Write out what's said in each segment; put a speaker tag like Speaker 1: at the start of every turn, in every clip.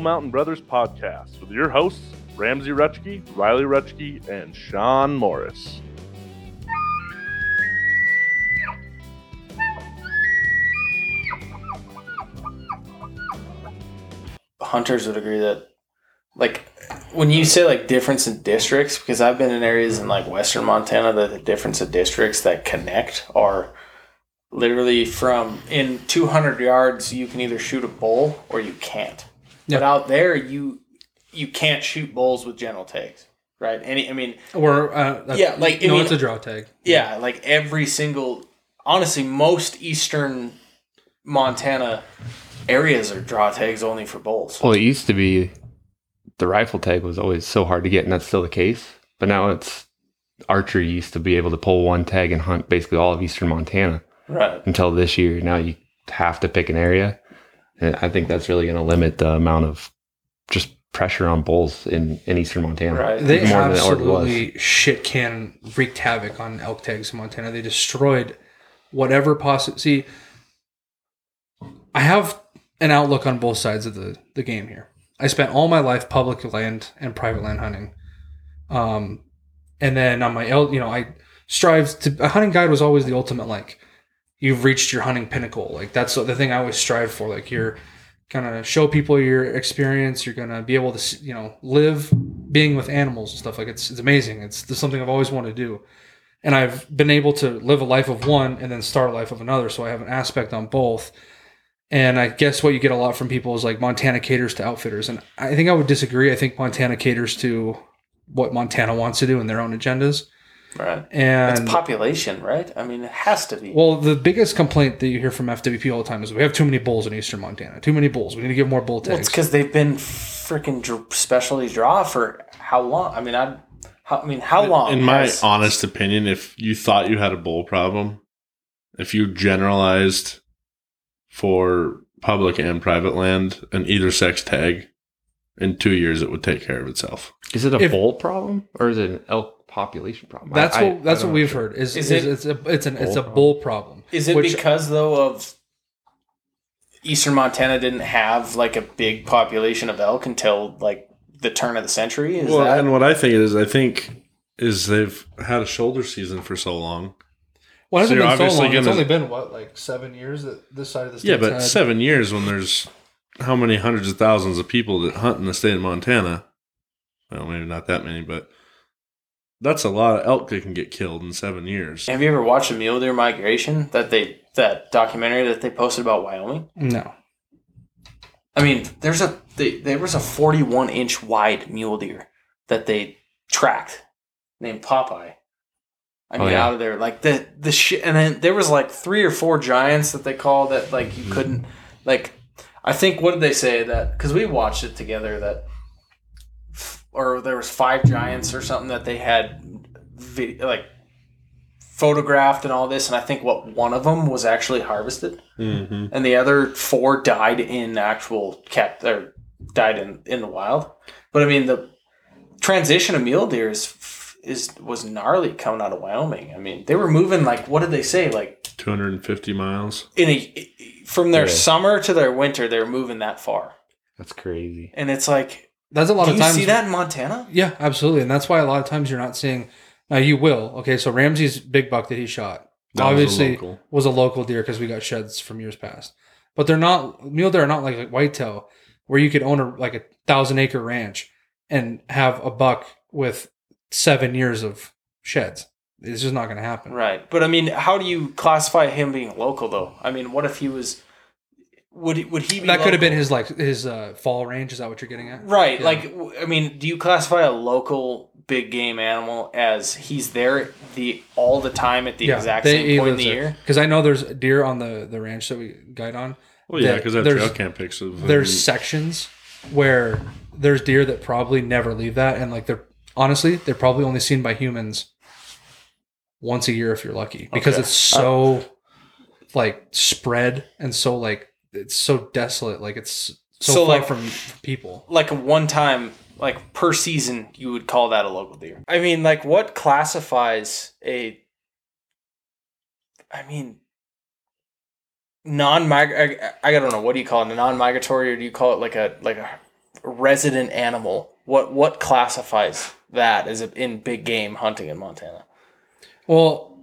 Speaker 1: Bull Mountain Brothers podcast with your hosts, Ramsey Rutschke, Riley Rutschke, and Sean Morris.
Speaker 2: hunters would agree that like when you say like difference in districts because i've been in areas in like western montana that the difference of districts that connect are literally from in 200 yards you can either shoot a bull or you can't but out there you you can't shoot bulls with general tags right any i mean
Speaker 3: Or uh, that's-
Speaker 2: Yeah, like, I
Speaker 3: no,
Speaker 2: mean-
Speaker 3: it's a draw tag.
Speaker 2: yeah like every single honestly most eastern montana areas are draw tags only for bulls
Speaker 4: Well, it used to be the rifle tag was always so hard to get, and that's still the case. But now it's archery used to be able to pull one tag and hunt basically all of eastern Montana
Speaker 2: right
Speaker 4: until this year. Now you have to pick an area, and I think that's really going to limit the amount of just pressure on bulls in, in eastern Montana.
Speaker 2: Right.
Speaker 3: They
Speaker 4: More than it already
Speaker 3: absolutely shit can wreaked havoc on elk tags in Montana. They destroyed whatever possible. See, I have an outlook on both sides of the, the game here. I spent all my life public land and private land hunting. Um, and then on my, el- you know, I strive to, a hunting guide was always the ultimate, like, you've reached your hunting pinnacle. Like, that's the thing I always strive for. Like, you're gonna show people your experience. You're gonna be able to, you know, live being with animals and stuff. Like, it's, it's amazing. It's, it's something I've always wanted to do. And I've been able to live a life of one and then start a life of another. So I have an aspect on both. And I guess what you get a lot from people is like Montana caters to outfitters. And I think I would disagree. I think Montana caters to what Montana wants to do and their own agendas.
Speaker 2: Right
Speaker 3: And
Speaker 2: It's population, right? I mean, it has to be.
Speaker 3: well, the biggest complaint that you hear from FWP all the time is we have too many bulls in eastern Montana. Too many bulls. We need to give more bull tags.
Speaker 2: Well, it's because they've been freaking dr- specialty draw for how long? I mean, I, how, I mean, how long?
Speaker 5: In my
Speaker 2: has-
Speaker 5: honest opinion, if you thought you had a bull problem, if you generalized for public and private land an either sex tag, in two years it would take care of itself.
Speaker 4: Is it a
Speaker 3: If-
Speaker 4: bull problem or is it an elk population problem?
Speaker 3: that's
Speaker 4: I-
Speaker 3: what
Speaker 4: I- I
Speaker 3: that's
Speaker 4: don't
Speaker 3: what we've heard. Is,
Speaker 2: Is
Speaker 3: is
Speaker 2: it-
Speaker 3: it's a it's an it's a
Speaker 4: Bull
Speaker 3: bull problem.
Speaker 2: is it
Speaker 3: which-
Speaker 2: because though of Eastern Montana didn't have like a big population of elk until like the turn of the century? Is
Speaker 5: well,
Speaker 2: that
Speaker 5: and what I think it is, I think is they've had a shoulder season for so long.
Speaker 3: Well, it
Speaker 5: So
Speaker 3: hasn't
Speaker 5: you're
Speaker 3: been so long. It's
Speaker 5: gonna-
Speaker 3: only been what like seven years that this side of the state.
Speaker 5: Yeah, but seven years when there's how many hundreds of thousands of people that hunt in the state of Montana? Well, maybe not that many, but that's a lot of elk that can get killed in seven years.
Speaker 2: have you ever watched the mule deer migration that they that documentary that they posted about Wyoming?
Speaker 3: no.
Speaker 2: I mean, there's a they, there was a 41 inch wide mule deer that they tracked named Popeye. I
Speaker 4: Oh,
Speaker 2: mean,
Speaker 4: yeah.
Speaker 2: out of there, like the the shit, and then there was like three or four giants that they called that like you couldn't like. I think what did they say that because we watched it together that, f- or there was five giants or something that they had, like photographed and all this, and I think what one of them was actually harvested
Speaker 5: Mm-hmm.
Speaker 2: and the other four died in actual kept or died in in the wild. But I mean the transition of mule deer is is was gnarly coming out of Wyoming. I mean they were moving like what did they say like
Speaker 5: 250 miles.
Speaker 2: in a from their
Speaker 4: Yeah.
Speaker 2: summer to their winter they were moving that far,
Speaker 4: That's crazy.
Speaker 2: and it's like
Speaker 3: That's a lot
Speaker 2: do
Speaker 3: of times.
Speaker 2: you see that in Montana?
Speaker 3: Yeah, absolutely, and that's why a lot of times you're not seeing. Now you will. Okay, so Ramsey's big buck that he shot
Speaker 5: That was a
Speaker 3: obviously
Speaker 5: local.
Speaker 3: was a local deer because we got sheds from years past. But they're not mule deer are not like, like whitetail where you could own a like a thousand acre ranch and have a buck with seven years of sheds. It's just not going to happen.
Speaker 2: Right, but I mean how do you classify him being local though? I mean what if he was would he, would he be
Speaker 3: That could have been his like his uh, fall range. Is that what you're getting at?
Speaker 2: Right.
Speaker 3: Yeah.
Speaker 2: Like, I mean, do you classify a local big game animal as he's there the all the time at the exact same point in the year?
Speaker 3: Because I know there's deer on the the ranch that we guide on.
Speaker 5: Well, yeah, because that
Speaker 3: there's-
Speaker 5: trail cam pics of
Speaker 3: there's sections where there's deer that probably never leave that and like they're honestly they're probably only seen by humans once a year if you're lucky because
Speaker 2: Okay.
Speaker 3: it's so like spread and so like it's so desolate like it's so,
Speaker 2: So,
Speaker 3: far
Speaker 2: like-
Speaker 3: from people
Speaker 2: Like one time, like per season, you would call that a local deer. I mean, like, what classifies a? I mean, non I, I don't know what do you call it a non-migratory or do you call it like a like a resident animal what what classifies that as a, in big game hunting in montana
Speaker 3: Well,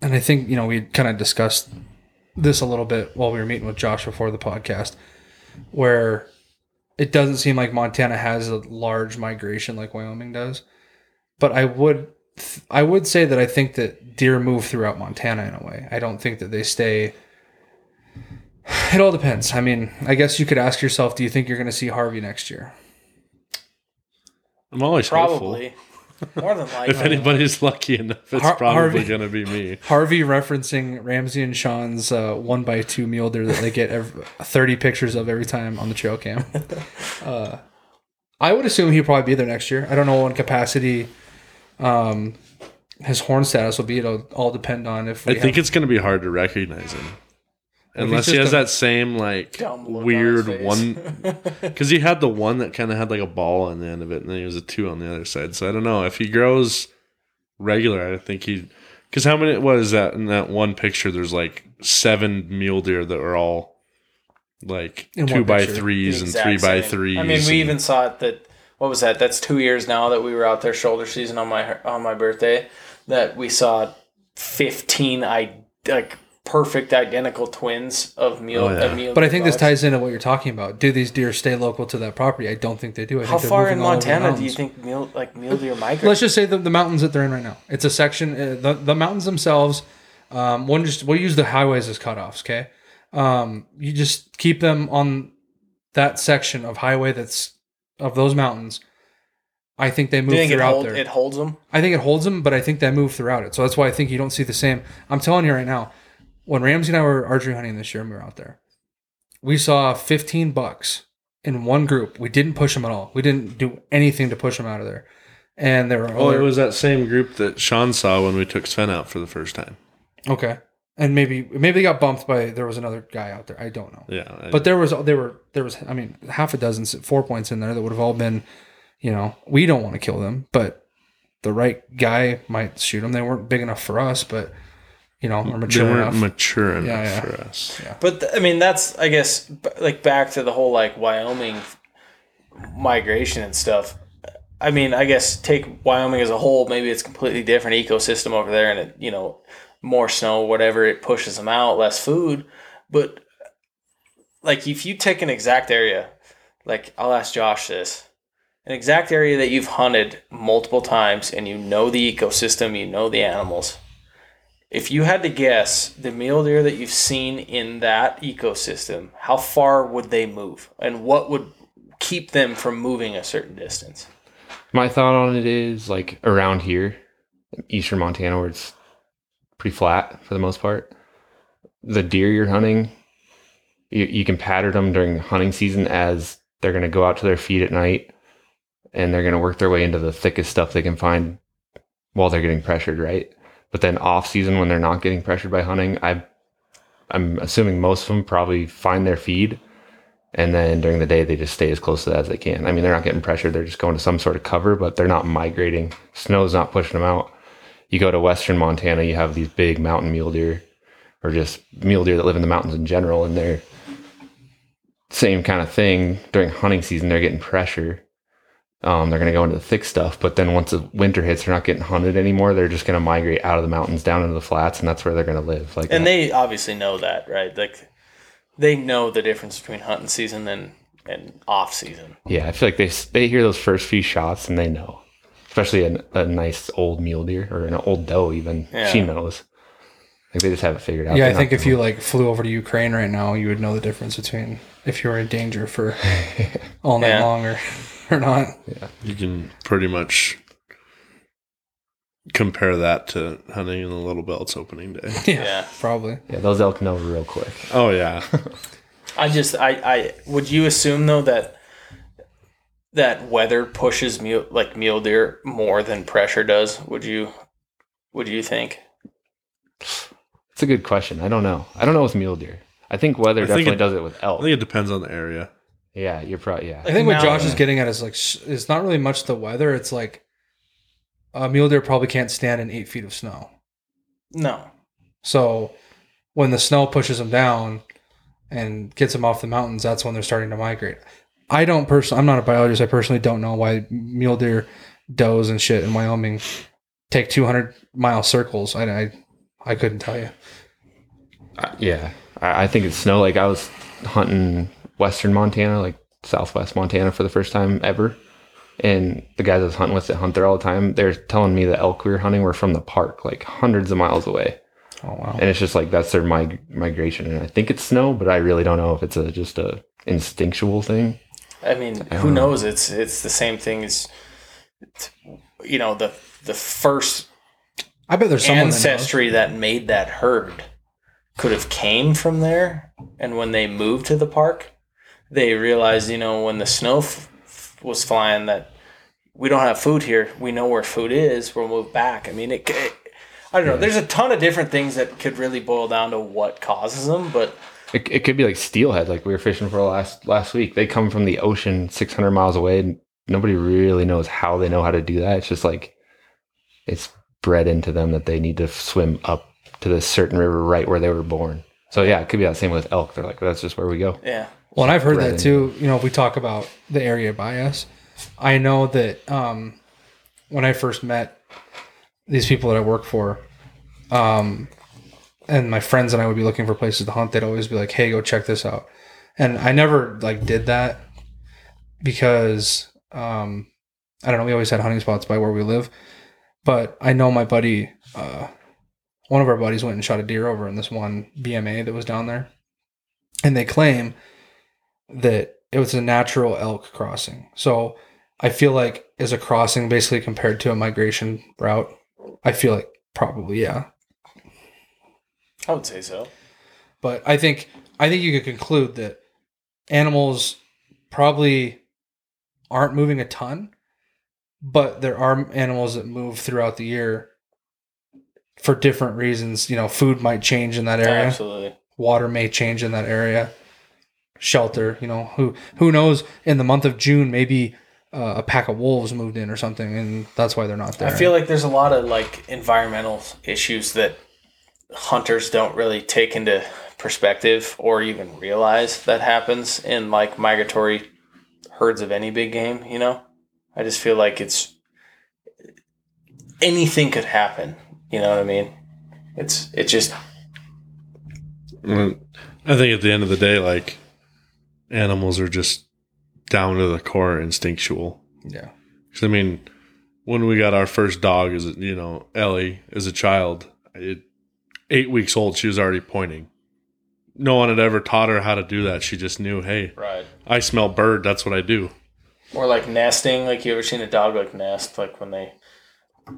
Speaker 3: and I think, you know, we kind of discussed this a little bit while we were meeting with Josh before the podcast, where it doesn't seem like Montana has a large migration like Wyoming does. But I would I would say that I think that deer move throughout Montana in a way. I don't think that they stay it all depends. I mean, I guess you could ask yourself, do you think you're going to see Harvey next year?
Speaker 5: I'm always hopeful.
Speaker 2: Probably more than likely
Speaker 5: If anybody's lucky enough, it's
Speaker 3: Har-
Speaker 5: probably
Speaker 3: Harvey-
Speaker 5: going to be me.
Speaker 3: Harvey referencing Ramsey and Sean's uh, one by two mule deer that they get every, 30 pictures of every time on the trail cam. Uh, I would assume he'll probably be there next year. I don't know what capacity um, his horn status will be. It'll all depend on if
Speaker 5: I think
Speaker 3: have-
Speaker 5: it's going to be hard to recognize him.
Speaker 3: Well,
Speaker 5: Unless he has
Speaker 3: a-
Speaker 5: that same like
Speaker 2: Dumb on
Speaker 5: weird one, because he had the one that kind of had like a ball on the end of it, and then he was a two on the other side. So I don't know if he grows regular. I think he, because how many was that in that one picture? There's like seven mule deer that are all like
Speaker 3: In
Speaker 5: two by
Speaker 3: picture.
Speaker 5: threes and
Speaker 2: exact
Speaker 5: three by threes.
Speaker 2: I mean, we
Speaker 5: and-
Speaker 2: even saw it that what was that? That's two years now that we were out there shoulder season on my on my birthday. That we saw fifteen I like perfect identical twins of mule.
Speaker 5: Oh, yeah.
Speaker 2: mule
Speaker 3: But I think this ties into what you're talking about. Do these deer stay local to that property? I don't think they do. I
Speaker 2: How
Speaker 3: think they're
Speaker 2: far in
Speaker 3: moving all
Speaker 2: Montana do you think mule like mule deer migrate?
Speaker 3: Let's just say the, the mountains that they're in right now. It's a section. Uh, the the mountains themselves. Um, one just we'll use the highways as cutoffs. Okay. Um, you just keep them on that section of highway that's of those mountains. I think they move
Speaker 2: you think it,
Speaker 3: throughout
Speaker 2: hold,
Speaker 3: there.
Speaker 2: it holds them?
Speaker 3: I think it holds them, but I think they move throughout it. So that's why I think you don't see the same. I'm telling you right now, when Ramsey and I were archery hunting this year and we were out there, we saw 15 bucks in one group. We didn't push them at all. We didn't do anything to push them out of there. And there were
Speaker 5: Oh, it was that same group that Sean saw when we took Sven out for the first time.
Speaker 3: okay. And maybe maybe they got bumped by there was another guy out there. I don't know.
Speaker 5: Yeah, I-
Speaker 3: But there was there were there was I mean half a dozen four points in there that would have all been, you know, we don't want to kill them, but the right guy might shoot them. They weren't big enough for us, but you know, we're
Speaker 5: they
Speaker 3: mature
Speaker 5: weren't
Speaker 3: enough.
Speaker 5: mature enough
Speaker 3: Yeah, yeah.
Speaker 5: for us.
Speaker 2: But th- I mean, that's I guess b- like back to the whole like Wyoming migration and stuff. I mean, I guess take Wyoming as a whole. Maybe it's completely different ecosystem over there, and it you know more snow, whatever it pushes them out, less food. But like if you take an exact area, like I'll ask Josh this, an exact area that you've hunted multiple times, and you know the ecosystem, you know the animals. If you had to guess the mule deer that you've seen in that ecosystem, how far would they move? And what would keep them from moving a certain distance?
Speaker 4: My thought on it is like around here, eastern Montana, where it's pretty flat for the most part. The deer you're hunting, you, you can pattern them during hunting season as they're going to go out to their feet at night and they're going to work their way into the thickest stuff they can find while they're getting pressured, right? But then off season, when they're not getting pressured by hunting, I, I'm assuming most of them probably find their feed and then during the day they just stay as close to that as they can. I mean, they're not getting pressured; they're just going to some sort of cover, but they're not migrating. Snow's not pushing them out. You go to western Montana, you have these big mountain mule deer, or just mule deer that live in the mountains in general, and they're same kind of thing during hunting season. They're getting pressure. Um, they're going to go into the thick stuff, but then once the winter hits, they're not getting hunted anymore. They're just going to migrate out of the mountains down into the flats, and that's where they're going to live. Like,
Speaker 2: And they obviously know that, right? Like they know the difference between hunting season and and off season.
Speaker 4: Yeah, I feel like they they hear those first few shots and they know, especially a, a nice old mule deer or an old doe. Even she knows. Like they just have it figured out.
Speaker 3: Yeah, I
Speaker 4: They're
Speaker 3: think if you like flew over to Ukraine right now, you would know the difference between if you were in danger for all night
Speaker 2: Yeah.
Speaker 3: long or, or not.
Speaker 5: You can pretty much compare that to hunting in the Little Belts opening day.
Speaker 3: Yeah,
Speaker 2: Yeah.
Speaker 3: probably.
Speaker 4: yeah, those elk know real quick.
Speaker 5: Oh yeah,
Speaker 2: I just I I would you assume though that that weather pushes mule like mule deer more than pressure does? Would you would you think?
Speaker 4: It's a good question. I don't know. I don't know with mule deer. I think weather
Speaker 5: I think
Speaker 4: definitely
Speaker 5: it-
Speaker 4: does it with elk.
Speaker 5: I
Speaker 4: elk.
Speaker 5: think it depends on the area.
Speaker 4: Yeah, you're probably yeah.
Speaker 3: I think what Josh is getting at is like s- it's not really much the weather. It's like a mule deer probably can't stand in eight feet of snow.
Speaker 2: No.
Speaker 3: So when the snow pushes them down and gets them off the mountains, that's when they're starting to migrate. I don't personally, I'm not a biologist. I personally don't know why mule deer, does and shit in Wyoming take 200 mile circles. I, I, I couldn't tell you.
Speaker 4: Uh, yeah, I, I think it's snow. Like I was hunting western Montana, like southwest Montana, for the first time ever, and the guys I was hunting with that hunt there all the time, they're telling me the elk we were hunting were from the park, like hundreds of miles away.
Speaker 3: Oh wow.
Speaker 4: and it's just like that's their mig- migration and i think it's snow but i really don't know if it's a just a instinctual thing
Speaker 2: I mean,
Speaker 4: I
Speaker 2: who
Speaker 4: know.
Speaker 2: knows? It's it's the same thing as, you know, the the first
Speaker 3: I bet there's someone that
Speaker 2: ancestry that, made that herd could have came from there, and when they moved to the park, they realized, you know, when the snow f- f- was flying, that we don't have food here. We know where food is. We'll move back. I mean, it. I don't know. There's a ton of different things that could really boil down to what causes them, but
Speaker 4: it, it could be like steelhead like we were fishing for last last week they come from the ocean 600 miles away and nobody really knows how they know how to do that it's just like it's bred into them that they need to swim up to this certain river right where they were born so yeah it could be that same with elk they're like that's just where we go
Speaker 2: yeah,
Speaker 3: Well, and I've heard that too. You know, if we talk about the area bias, I know that um, when I first met these people that I work for, um, and my friends and I would be looking for places to hunt, they'd always be like, "Hey, go check this out," and I never like did that because um, I don't know. We always had hunting spots by where we live, but I know my buddy, uh, one of our buddies, went and shot a deer over in this one BMA that was down there, and they claim that it was a natural elk crossing. So I feel like is a crossing basically compared to a migration route. I feel like probably yeah,
Speaker 2: I would say so.
Speaker 3: but I think I think you could conclude that animals probably aren't moving a ton, but there are animals that move throughout the year for different reasons. You know, food might change in that area.
Speaker 2: Absolutely.
Speaker 3: water may change in that area shelter you know who who knows in the month of june maybe uh, a pack of wolves moved in or something and that's why they're not there
Speaker 2: I feel like there's a lot of like environmental issues that hunters don't really take into perspective or even realize that happens in like migratory herds of any big game, you know? I just feel like it's anything could happen, you know what I mean? It's it's just
Speaker 5: I think at the end of the day, like animals are just down to the core instinctual.
Speaker 3: yeah
Speaker 5: 'Cause, I mean, when we got our first dog, as you know, Ellie as a child, it, eight weeks old, she was already pointing. No one had ever taught her how to do that. She just knew, hey,
Speaker 2: right.
Speaker 5: I smell bird. That's what I do.
Speaker 2: Or like nesting, like you ever seen a dog like nest, like when they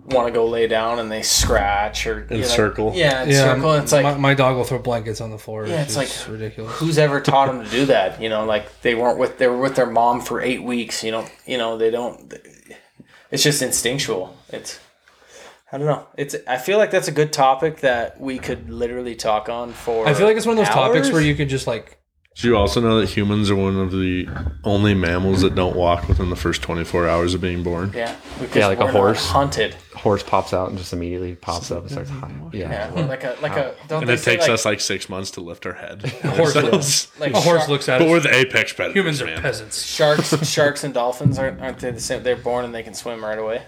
Speaker 2: want to go lay down and they scratch or
Speaker 5: And
Speaker 2: you know,
Speaker 5: circle.
Speaker 2: Yeah, and
Speaker 3: yeah
Speaker 2: circle. It's like
Speaker 3: my, my dog will throw blankets on the floor
Speaker 2: Yeah, it's
Speaker 3: it's
Speaker 2: like-
Speaker 3: ridiculous
Speaker 2: who's ever taught them to do that? You know, like they weren't with they were with their mom for eight weeks. You know, you know they don't. It's just instinctual. It's I don't know. It's I feel like that's a good topic that we could literally talk on for.
Speaker 3: i feel like it's one of those topics where you could just like
Speaker 5: Do you also know that humans are one of the only mammals that don't walk within the first 24 hours of being born?
Speaker 2: yeah because
Speaker 4: Yeah, like a
Speaker 2: we're not
Speaker 4: horse.
Speaker 2: hunted.
Speaker 4: horse pops out and just immediately pops up and starts hiding. Yeah.
Speaker 2: Yeah, like a like a. Don't
Speaker 5: And it takes
Speaker 2: like,
Speaker 5: us like six months to lift our head.
Speaker 3: horse
Speaker 5: ourselves.
Speaker 2: like
Speaker 3: a horse
Speaker 2: shark-
Speaker 3: looks at
Speaker 5: But we're the apex predators.
Speaker 3: humans are
Speaker 5: man.
Speaker 3: peasants
Speaker 2: Sharks, sharks, and dolphins aren't, aren't they the same? They're born and they can swim right away.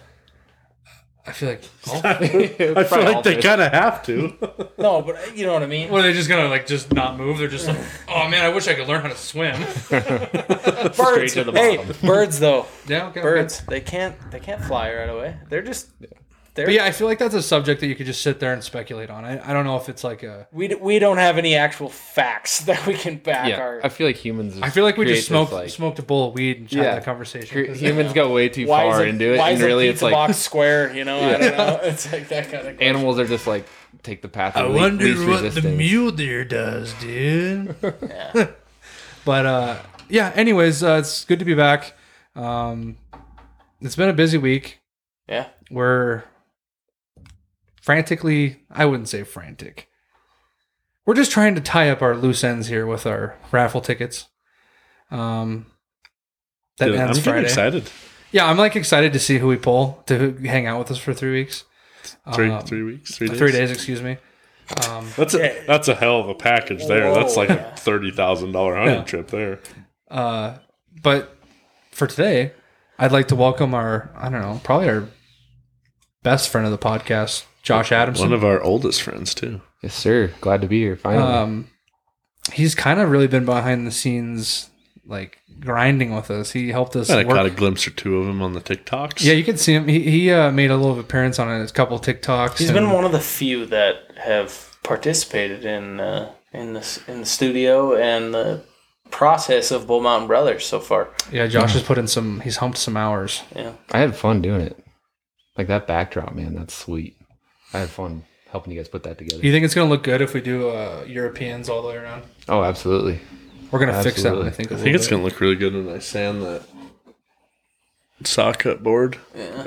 Speaker 3: I feel like
Speaker 5: I feel like they kind of have to.
Speaker 2: No, but you know what I mean.
Speaker 3: what are they just gonna like just not move they're just like oh man i wish i could learn how to swim
Speaker 2: Birds,
Speaker 4: to the
Speaker 2: hey, birds though.
Speaker 3: yeah okay, okay.
Speaker 2: Birds, they can't they can't fly right away. They're just they're
Speaker 3: but yeah i feel like that's a subject that you could just sit there and speculate on i, I don't know if it's like a
Speaker 2: we, d- we don't have any actual facts that we can back
Speaker 4: Yeah,
Speaker 2: our
Speaker 4: I feel like humans.
Speaker 3: I feel like we just smoked
Speaker 4: like-
Speaker 3: smoked a bowl of weed and had
Speaker 4: Yeah.
Speaker 3: that conversation.
Speaker 4: cre-
Speaker 3: 'cause-
Speaker 4: humans go way too
Speaker 2: why
Speaker 4: far
Speaker 2: is
Speaker 4: into it,
Speaker 2: why
Speaker 4: and
Speaker 2: is
Speaker 4: really
Speaker 2: a
Speaker 4: it's like
Speaker 2: box square? You know, I don't know. It's like that kind of.
Speaker 4: animals are just like take the path. Of le- least resistance.
Speaker 3: mule deer does, dude.
Speaker 2: Yeah.
Speaker 3: but uh, yeah. Anyways, uh, it's good to be back. Um, it's been a busy week.
Speaker 2: Yeah.
Speaker 3: We're frantically. I wouldn't say frantic. We're just trying to tie up our loose ends here with our raffle tickets. Um, that
Speaker 5: Dude, I'm getting
Speaker 3: Friday.
Speaker 5: excited.
Speaker 3: Yeah, I'm like excited to see who we pull to hang out with us for three weeks.
Speaker 5: Three,
Speaker 3: Um,
Speaker 5: three weeks, three days.
Speaker 3: three days, excuse me. Um,
Speaker 5: That's a that's a hell of a package there. That's like a thirty thousand dollar hunting
Speaker 3: Yeah.
Speaker 5: trip there.
Speaker 3: uh, but for today, I'd like to welcome our I don't know probably our best friend of the podcast, Josh Adamson.
Speaker 5: One of our oldest friends too.
Speaker 4: Yes, sir. Glad to be here. Finally.
Speaker 3: um, he's kind of really been behind the scenes, like grinding with us. He helped us.
Speaker 5: I
Speaker 3: work-
Speaker 5: caught a glimpse or two of him on the TikToks.
Speaker 3: Yeah, you can see him. He, he uh, made a little appearance on a couple TikToks.
Speaker 2: He's
Speaker 3: and-
Speaker 2: been one of the few that have participated in uh, in the in the studio and the process of Bull Mountain Brothers so far.
Speaker 3: Yeah, Josh has put in some. He's humped some hours.
Speaker 2: Yeah,
Speaker 4: I had fun doing it. Like that backdrop, man. That's sweet. I had fun helping you guys put that together.
Speaker 3: Do you think it's gonna look good if we do uh, Europeans all the way around?
Speaker 4: oh, absolutely.
Speaker 3: We're gonna fix that. One, I think. a
Speaker 5: I think it's
Speaker 3: bit.
Speaker 5: gonna look really good when I sand that saw cut board.
Speaker 2: yeah.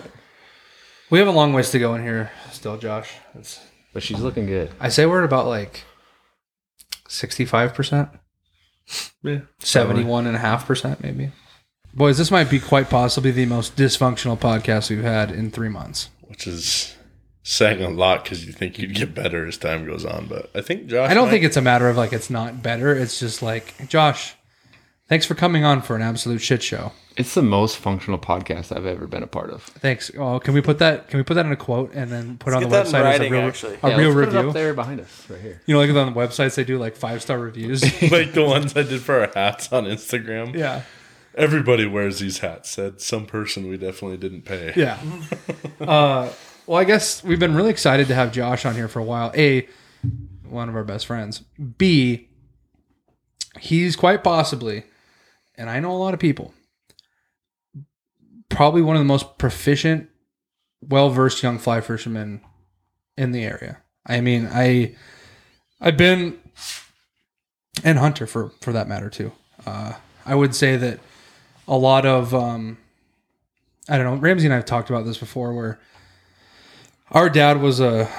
Speaker 3: We have a long ways to go in here still, Josh. It's,
Speaker 4: But she's looking good.
Speaker 3: I say we're at about like sixty-five percent,
Speaker 5: Yeah.
Speaker 3: seventy-one and a half percent, maybe. Boys, this might be quite possibly the most dysfunctional podcast we've had in three months.
Speaker 5: Which is saying a lot because you think you'd get better as time goes on. But I think Josh.
Speaker 3: I don't
Speaker 5: might-
Speaker 3: think it's a matter of like it's not better. It's just like Josh, thanks for coming on for an absolute shit show.
Speaker 4: It's the most functional podcast I've ever been a part of.
Speaker 3: Thanks. Oh, can we put that? Can we put that in a quote and then put it on the
Speaker 2: that
Speaker 3: website
Speaker 2: writing,
Speaker 3: as a real,
Speaker 2: actually.
Speaker 3: a
Speaker 4: Yeah,
Speaker 3: real
Speaker 4: let's put it
Speaker 3: review?
Speaker 4: up there behind us, right here.
Speaker 3: You know, like on the websites they do like five star reviews.
Speaker 5: like the ones I did for our hats on Instagram.
Speaker 3: yeah,
Speaker 5: Everybody wears these hats. Said some person we definitely didn't pay.
Speaker 3: yeah. uh, well, I guess we've been really excited to have Josh on here for a while. A, one of our best friends. B, he's quite possibly, and I know a lot of people, probably one of the most proficient, well versed young fly fishermen in the area. I mean, I I've been and hunter for for that matter too. Uh, I would say that a lot of um, I don't know. Ramsey and I have talked about this before, where our dad was a,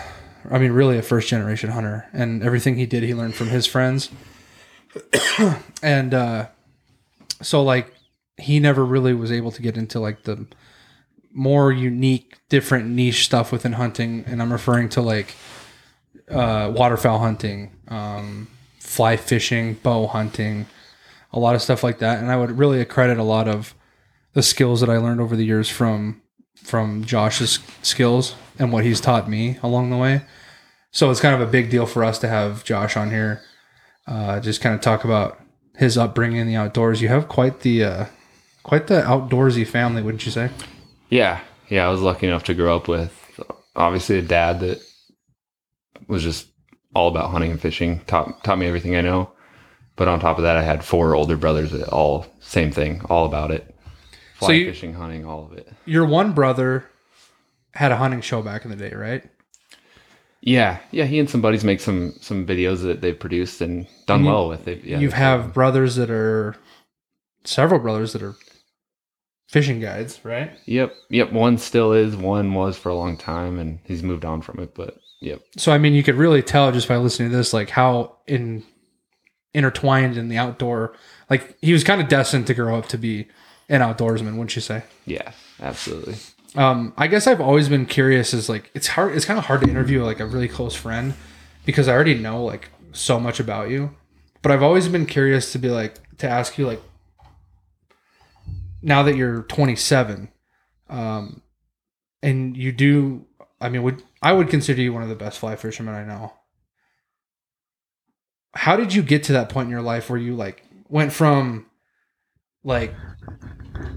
Speaker 3: I mean, really a first generation hunter, and everything he did, he learned from his friends, and uh, so like he never really was able to get into like the more unique, different niche stuff within hunting, and I'm referring to like uh, waterfowl hunting, um, fly fishing, bow hunting, a lot of stuff like that. And I would really accredit a lot of the skills that I learned over the years from from Josh's skills and what he's taught me along the way. So it's kind of a big deal for us to have Josh on here, uh, just kind of talk about his upbringing in the outdoors. You have quite the uh, quite the outdoorsy family, wouldn't you say?
Speaker 4: Yeah, yeah. I was lucky enough to grow up with obviously a dad that was just all about hunting and fishing. taught taught me everything I know. But on top of that, I had four older brothers that all same thing, all about it. Fly
Speaker 3: So you-
Speaker 4: fishing, hunting, all of it.
Speaker 3: Your one brother had a hunting show back in the day, right?
Speaker 4: Yeah, yeah. He and some buddies make some some videos that they've produced and done
Speaker 3: And you-
Speaker 4: well with. It. Yeah,
Speaker 3: you have brothers that are several brothers that are fishing guides, right?
Speaker 4: Yep, yep. One still is. One was for a long time, and he's moved on from it. But yep,
Speaker 3: So I mean, you could really tell just by listening to this, like how in intertwined in the outdoor. Like he was kind of destined to grow up to be an outdoorsman, wouldn't you say?
Speaker 4: yeah, absolutely.
Speaker 3: Um, I guess I've always been curious. Is like it's hard. It's kind of hard to interview like a really close friend because I already know like so much about you. But I've always been curious to be like to ask you like now that you're 27, um, and you do. I mean, would I would consider you one of the best fly fishermen I know. How did you get to that point in your life where you like went from like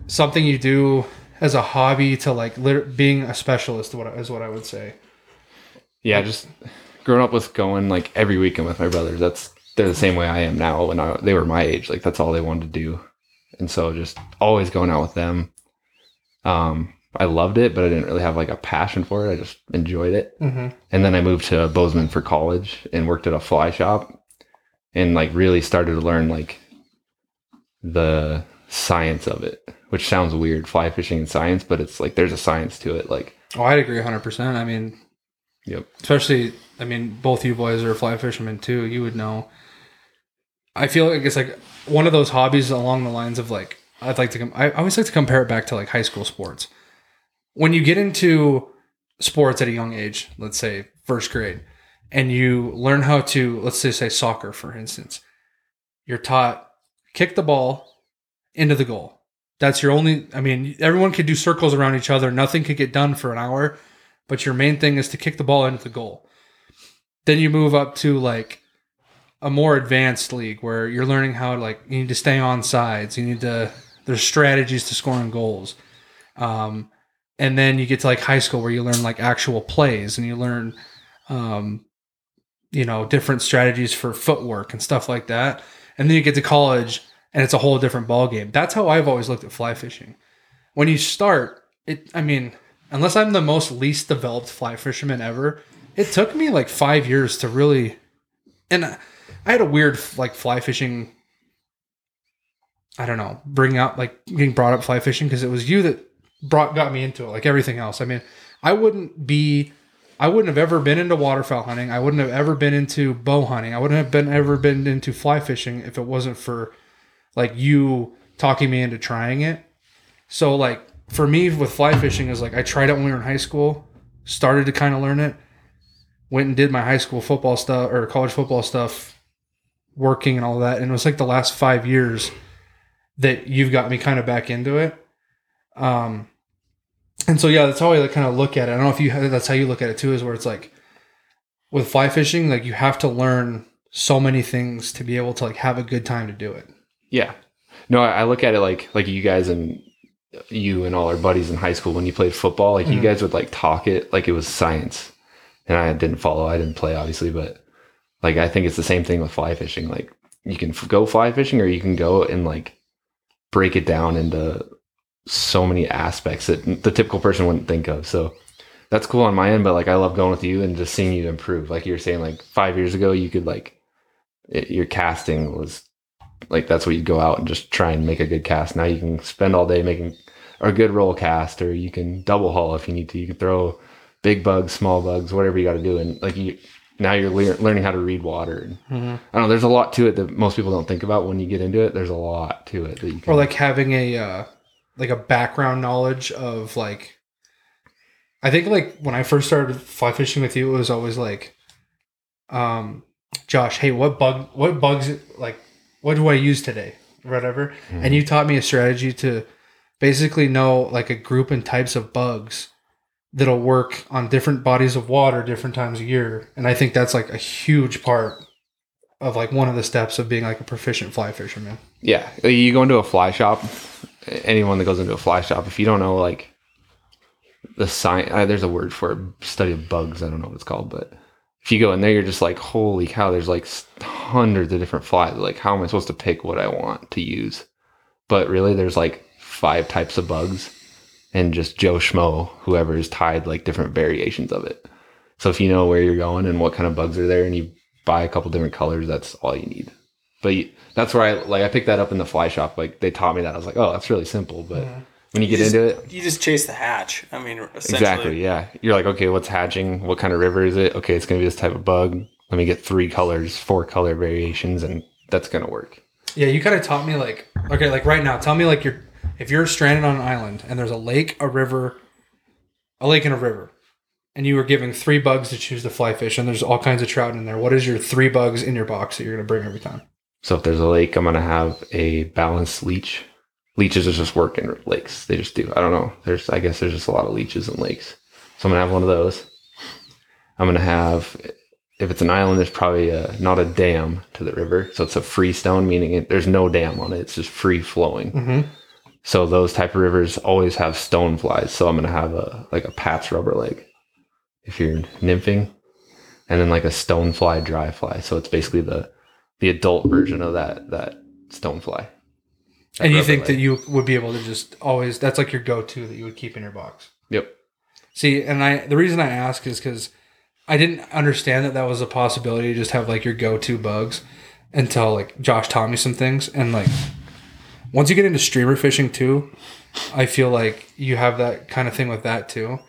Speaker 3: something you do as a hobby to like lit- being a specialist what is what I would say.
Speaker 4: Yeah, just growing up with going like every weekend with my brothers. That's they're the same way I am now. When I, they were my age, like that's all they wanted to do, and so just always going out with them. Um, I loved it, but I didn't really have like a passion for it. I just enjoyed it.
Speaker 3: Mm-hmm.
Speaker 4: And then I moved to Bozeman for college and worked at a fly shop and like really started to learn like the science of it, which sounds weird, fly fishing and science, but it's like there's a science to it. Like,
Speaker 3: Oh, I'd agree 100%. I mean,
Speaker 4: yep.
Speaker 3: especially I mean, both you boys are fly fishermen too. You would know. I feel like it's like one of those hobbies along the lines of like I'd like to. Com- I always like to compare it back to like high school sports. When you get into sports at a young age, let's say first grade, and you learn how to let's say say soccer for instance you're taught kick the ball into the goal that's your only i mean everyone could do circles around each other. Nothing could get done for an hour but your main thing is to kick the ball into the goal. Then you move up to like a more advanced league where you're learning how to like you need to stay on sides. You need to there's strategies to scoring goals. Um, and then you get to like high school where you learn like actual plays and you learn um, you know different strategies for footwork and stuff like that. And then you get to college and it's a whole different ball game that's how i've always looked at fly fishing when you start it i mean unless i'm the most least developed fly fisherman ever it took me like five years to really and i had a weird like fly fishing i don't know bring out like getting brought up fly fishing because it was you that brought got me into it like everything else i mean i wouldn't be I wouldn't have ever been into waterfowl hunting. I wouldn't have ever been into bow hunting. I wouldn't have been ever been into fly fishing if it wasn't for like you talking me into trying it. So like for me with fly fishing is like I tried it when we were in high school, started to kind of learn it, went and did my high school football stuff or college football stuff, working and all that, and it was like the last five years that you've got me kind of back into it. Um, and so yeah, that's how I like, kind of look at it. I don't know if you that's how you look at it too, is where it's like with fly fishing, like you have to learn so many things to be able to like have a good time to do it.
Speaker 4: Yeah. No, I, I look at it like like you guys and you and all our buddies in high school when you played football, like you
Speaker 3: Mhm.
Speaker 4: guys would like talk it like it was science. And I didn't follow, I didn't play obviously, but like I think it's the same thing with fly fishing. Like you can f- go fly fishing or you can go and like break it down into so many aspects that the typical person wouldn't think of. So that's cool on my end, but like I love going with you and just seeing you improve. Like you're saying, like five years ago, you could like it, your casting was like that's what you'd go out and just try and make a good cast. Now you can spend all day making a good roll cast, or you can double haul if you need to. You can throw big bugs, small bugs, whatever you got to do, and like you now you're lear- learning how to read water. And
Speaker 3: Mm-hmm.
Speaker 4: I don't know. There's a lot to it that most people don't think about when you get into it. There's a lot to it that you can.
Speaker 3: or like having a uh, like a background knowledge of like I think like when I first started fly fishing with you, it was always like, um, Josh, hey, what bug, what bugs, like, what do I use today, whatever, and you taught me a strategy to basically know like a group and types of bugs that'll work on different bodies of water different times a year and i think that's like a huge part of like one of the steps of being like a proficient fly fisherman
Speaker 4: Yeah, you go into a fly shop. Anyone that goes into a fly shop, if you don't know like the science, uh, there's a word for it, study of bugs. I don't know what it's called, but if you go in there, you're just like, holy cow! There's like hundreds of different flies. Like, how am I supposed to pick what I want to use? But really, there's like five types of bugs, and just Joe Schmo, whoever is tied like different variations of it. So if you know where you're going and what kind of bugs are there, and you buy a couple different colors, that's all you need. But that's where I like I picked that up in the fly shop. Like they taught me that. I was like, oh, that's really simple. But when you get
Speaker 2: just-
Speaker 4: into it,
Speaker 2: You just chase the hatch. I mean, essentially.
Speaker 4: exactly, yeah, you're like, okay, what's hatching? What kind of river is it? Okay, it's gonna be this type of bug. Let me get three colors, four color variations, and that's gonna work.
Speaker 3: Yeah, you kind of taught me like okay, like right now, tell me like you're if you're stranded on an island and there's a lake, a river, a lake and a river, and you were given three bugs to choose to fly fish, and there's all kinds of trout in there. What is your three bugs in your box that you're gonna bring every time?
Speaker 4: So if there's a lake, I'm gonna have a balanced leech. Leeches are just work in lakes. They just do. I don't know. There's I guess there's just a lot of leeches in lakes. So I'm gonna have one of those. I'm gonna have if it's an island, there's probably a, not a dam to the river, so it's a freestone, meaning it, there's no dam on it. It's just free flowing.
Speaker 3: Mm-hmm.
Speaker 4: So those type of rivers always have stone flies. So I'm gonna have a like a Pat's rubber leg if you're nymphing, and then like a stone fly dry fly. So it's basically the the adult version of that that stone fly.
Speaker 3: And you think that you would be able to just always that's like your go-to that you would keep in your box.
Speaker 4: Yep.
Speaker 3: See, and I the reason I ask is because I didn't understand that that was a possibility to just have like your go-to bugs until like Josh taught me some things, and like once you get into streamer fishing too, I feel like you have that kind of thing with that too,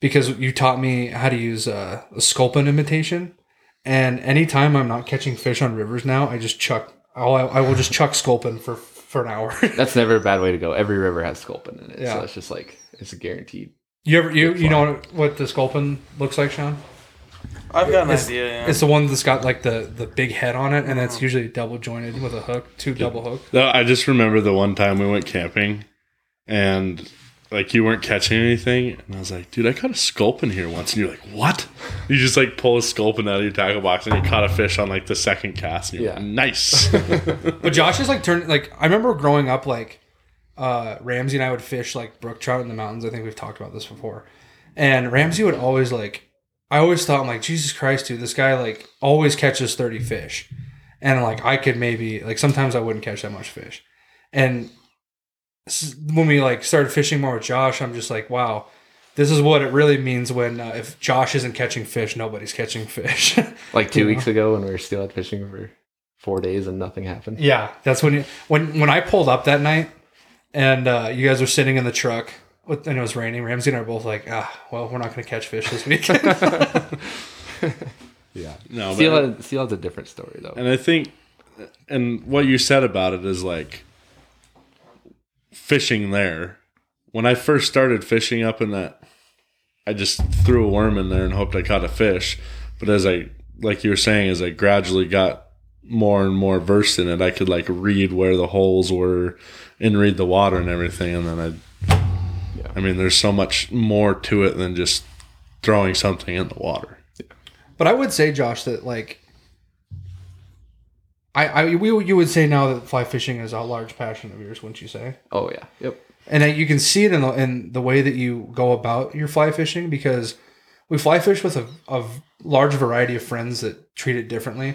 Speaker 3: because you taught me how to use uh, a sculpin imitation, and anytime I'm not catching fish on rivers now, I just chuck. I'll, I will just chuck sculpin for for an hour.
Speaker 4: That's never a bad way to go. Every river has sculpin in it.
Speaker 3: Yeah.
Speaker 4: So it's just like it's a guaranteed.
Speaker 3: you ever you you know what, what the sculpin looks like, Sean?
Speaker 2: I've got an
Speaker 3: It's-
Speaker 2: idea. Yeah.
Speaker 3: It's the one that's got like the the big head on it, and it's uh-huh. usually double jointed with a hook, two double hook.
Speaker 5: No, I just remember the one time we went camping and like you weren't catching anything. And I was like, dude, I caught a sculpin here once. And you're like, what? You just like pull a sculpin out of your tackle box and you caught a fish on like the second cast. And you're
Speaker 4: Yeah.
Speaker 5: like, nice.
Speaker 3: But Josh is like turning like I remember growing up like uh Ramsey and I would fish like brook trout in the mountains. I think we've talked about this before. And Ramsey would always like I always thought I'm like Jesus Christ, dude, this guy like always catches 30 fish. And like I could maybe like sometimes I wouldn't catch that much fish. And s- when we like started fishing more with Josh, I'm just like, wow, this is what it really means when uh, if Josh isn't catching fish, nobody's catching fish.
Speaker 4: Like two
Speaker 3: Yeah.
Speaker 4: weeks ago when we were still out fishing for four days and nothing happened.
Speaker 3: Yeah, that's when you, when when I pulled up that night, and uh, you guys were sitting in the truck, with, and it was raining. Ramsey and I were both like, ah, well, we're not going to catch fish this weekend.
Speaker 4: Yeah.
Speaker 5: no,
Speaker 4: Seal,
Speaker 5: but,
Speaker 4: had, Seal has a different story though.
Speaker 5: and I think, and what you said about it is like fishing there. When I first started fishing up in that, I just threw a worm in there and hoped I caught a fish. But as I, like you were saying, as I gradually got more and more versed in it, I could like read where the holes were and read the water and everything. And then I,
Speaker 4: Yeah.
Speaker 5: I mean, there's so much more to it than just throwing something in the water.
Speaker 3: but I would say, Josh, that like. I, I we you would say now that fly fishing is a large passion of yours, wouldn't you say?
Speaker 4: oh yeah. Yep.
Speaker 3: and that you can see it in the in the way that you go about your fly fishing because we fly fish with a, a large variety of friends that treat it differently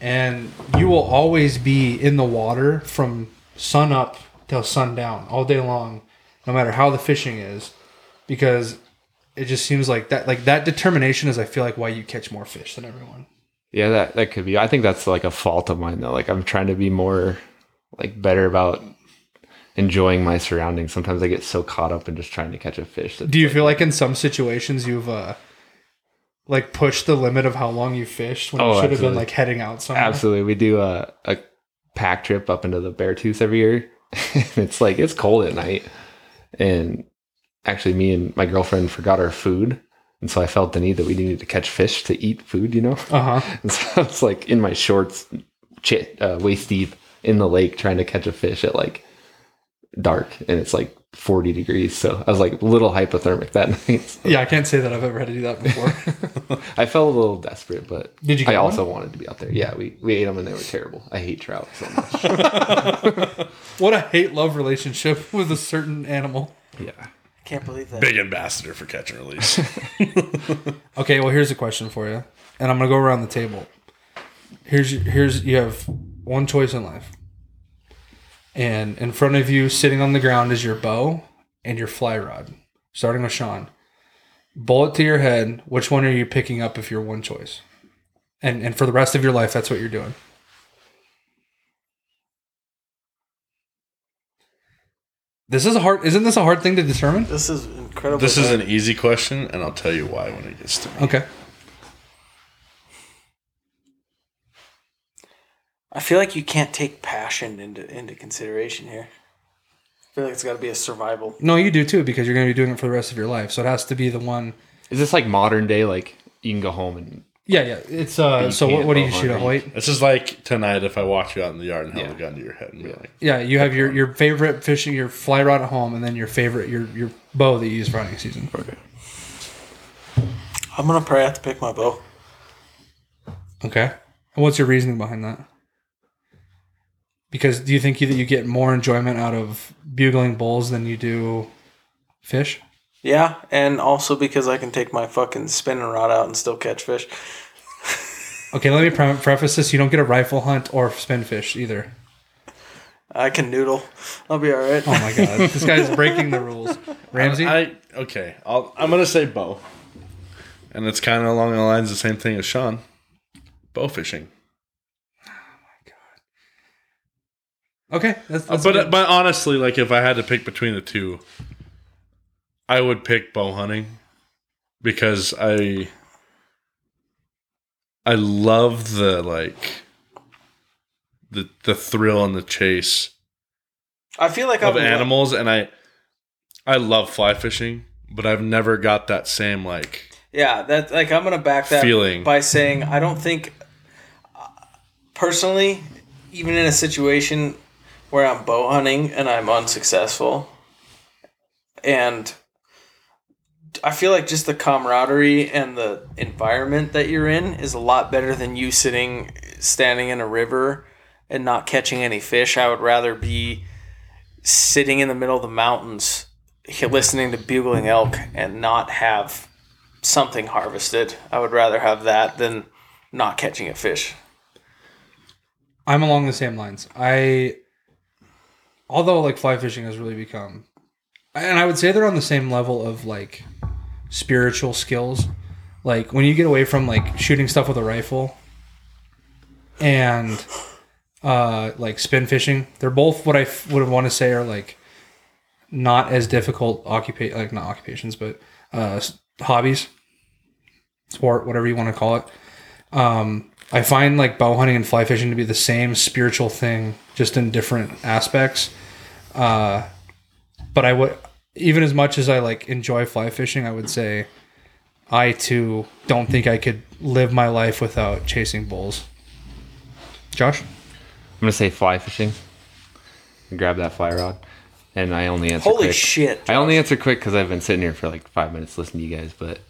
Speaker 3: and you will always be in the water from sun up till sundown all day long no matter how the fishing is because it just seems like that like that determination is i feel like why you catch more fish than everyone
Speaker 4: Yeah, that that could be. I think that's like a fault of mine though. Like I'm trying to be more like better about enjoying my surroundings. Sometimes I get so caught up in just trying to catch a fish.
Speaker 3: Do you feel like in some situations you've uh like pushed the limit of how long you fished when you
Speaker 4: Oh,
Speaker 3: should have been like heading out somewhere
Speaker 4: Absolutely. We do a, a pack trip up into the Beartooth every year. it's like it's cold at night. And actually me and my girlfriend forgot our food. And so I felt the need that we needed to catch fish to eat food, you know?
Speaker 3: Uh-huh.
Speaker 4: And so I was like in my shorts, ch- uh, waist deep in the lake trying to catch a fish at like dark and it's like 40 degrees. So I was like a little hypothermic that night. So
Speaker 3: Yeah, I can't say that I've ever had to do that before.
Speaker 4: I felt a little desperate, but
Speaker 3: Did you
Speaker 4: I also wanted to be out there. Yeah, we, we ate them and they were terrible. I hate trout so much.
Speaker 3: what a hate love relationship with a certain animal.
Speaker 4: yeah.
Speaker 2: Can't believe that.
Speaker 5: Big ambassador for catch and release.
Speaker 3: Okay, well here's a question for you, and I'm gonna go around the table. Here's here's you have one choice in life, and in front of you, sitting on the ground, is your bow and your fly rod. Starting with Sean, bullet to your head. Which one are you picking up if you're one choice? And and for the rest of your life, that's what you're doing. This is a hard. Isn't this a hard thing to determine?
Speaker 2: This is incredible.
Speaker 5: this is an easy question, and I'll tell you why when it gets to me.
Speaker 3: Okay.
Speaker 2: I feel like you can't take passion into into consideration here. I feel like it's got to be a survival.
Speaker 3: No, you do too because you're going to be doing it for the rest of your life. So it has to be the one.
Speaker 4: Is this like modern day? Like you can go home and
Speaker 3: Yeah, yeah. It's uh.
Speaker 4: You
Speaker 3: So what,
Speaker 4: can't
Speaker 3: what do you
Speaker 4: bow
Speaker 3: shoot a
Speaker 4: hunt.
Speaker 3: Hoyt?
Speaker 5: This is like tonight if I walk you out in the yard and held
Speaker 4: Yeah.
Speaker 5: a gun to your head and be like,
Speaker 3: Yeah, you have your, your favorite fishing, your fly rod at home, and then your favorite your your bow that you use for hunting season.
Speaker 4: okay.
Speaker 2: I'm gonna probably have to pick my bow.
Speaker 3: Okay. And what's your reasoning behind that? Because do you think you, that you get more enjoyment out of bugling bulls than you do fish?
Speaker 2: Yeah, and also because I can take my fucking spinning rod out and still catch fish.
Speaker 3: Okay, let me pre- preface this: you don't get a rifle hunt or spin fish either.
Speaker 2: I can noodle. I'll be all right.
Speaker 3: Oh my god, this guy's breaking the rules. Ramsey,
Speaker 5: I okay. I'll, I'm gonna say bow, and it's kind of along the lines of the same thing as Sean. Bow fishing, Oh my god.
Speaker 3: okay, that's, that's
Speaker 5: but
Speaker 3: good.
Speaker 5: but honestly, like if I had to pick between the two, I would pick bow hunting because I I love the like the the thrill and the chase
Speaker 2: I feel like
Speaker 5: of
Speaker 2: I'm
Speaker 5: animals, and I I love fly fishing, but I've never got that same like
Speaker 2: Yeah, that like I'm gonna back that
Speaker 5: Feeling.
Speaker 2: by saying I don't think personally, even in a situation where I'm bow hunting and I'm unsuccessful, and I feel like just the camaraderie and the environment that you're in is a lot better than you sitting standing in a river and not catching any fish. I would rather be sitting in the middle of the mountains listening to bugling elk and not have something harvested. I would rather have that than not catching a fish.
Speaker 3: I'm along the same lines. I, although like fly fishing has really become, and I would say they're on the same level of like spiritual skills. Like when you get away from like shooting stuff with a rifle and uh like spin fishing, they're both what I f- would want to say are like not as difficult occupate like not occupations but uh hobbies, sport, whatever you want to call it. Um, I find like bow hunting and fly fishing to be the same spiritual thing, just in different aspects. Uh, but I would, even as much as I like enjoy fly fishing, I would say I too don't think I could live my life without chasing bulls. Josh,
Speaker 4: I'm gonna say fly fishing. Grab that fly rod, and I only answer.
Speaker 2: Holy
Speaker 4: quick.
Speaker 2: shit.
Speaker 4: I only answer quick because I've been sitting here for like five minutes listening to you guys, but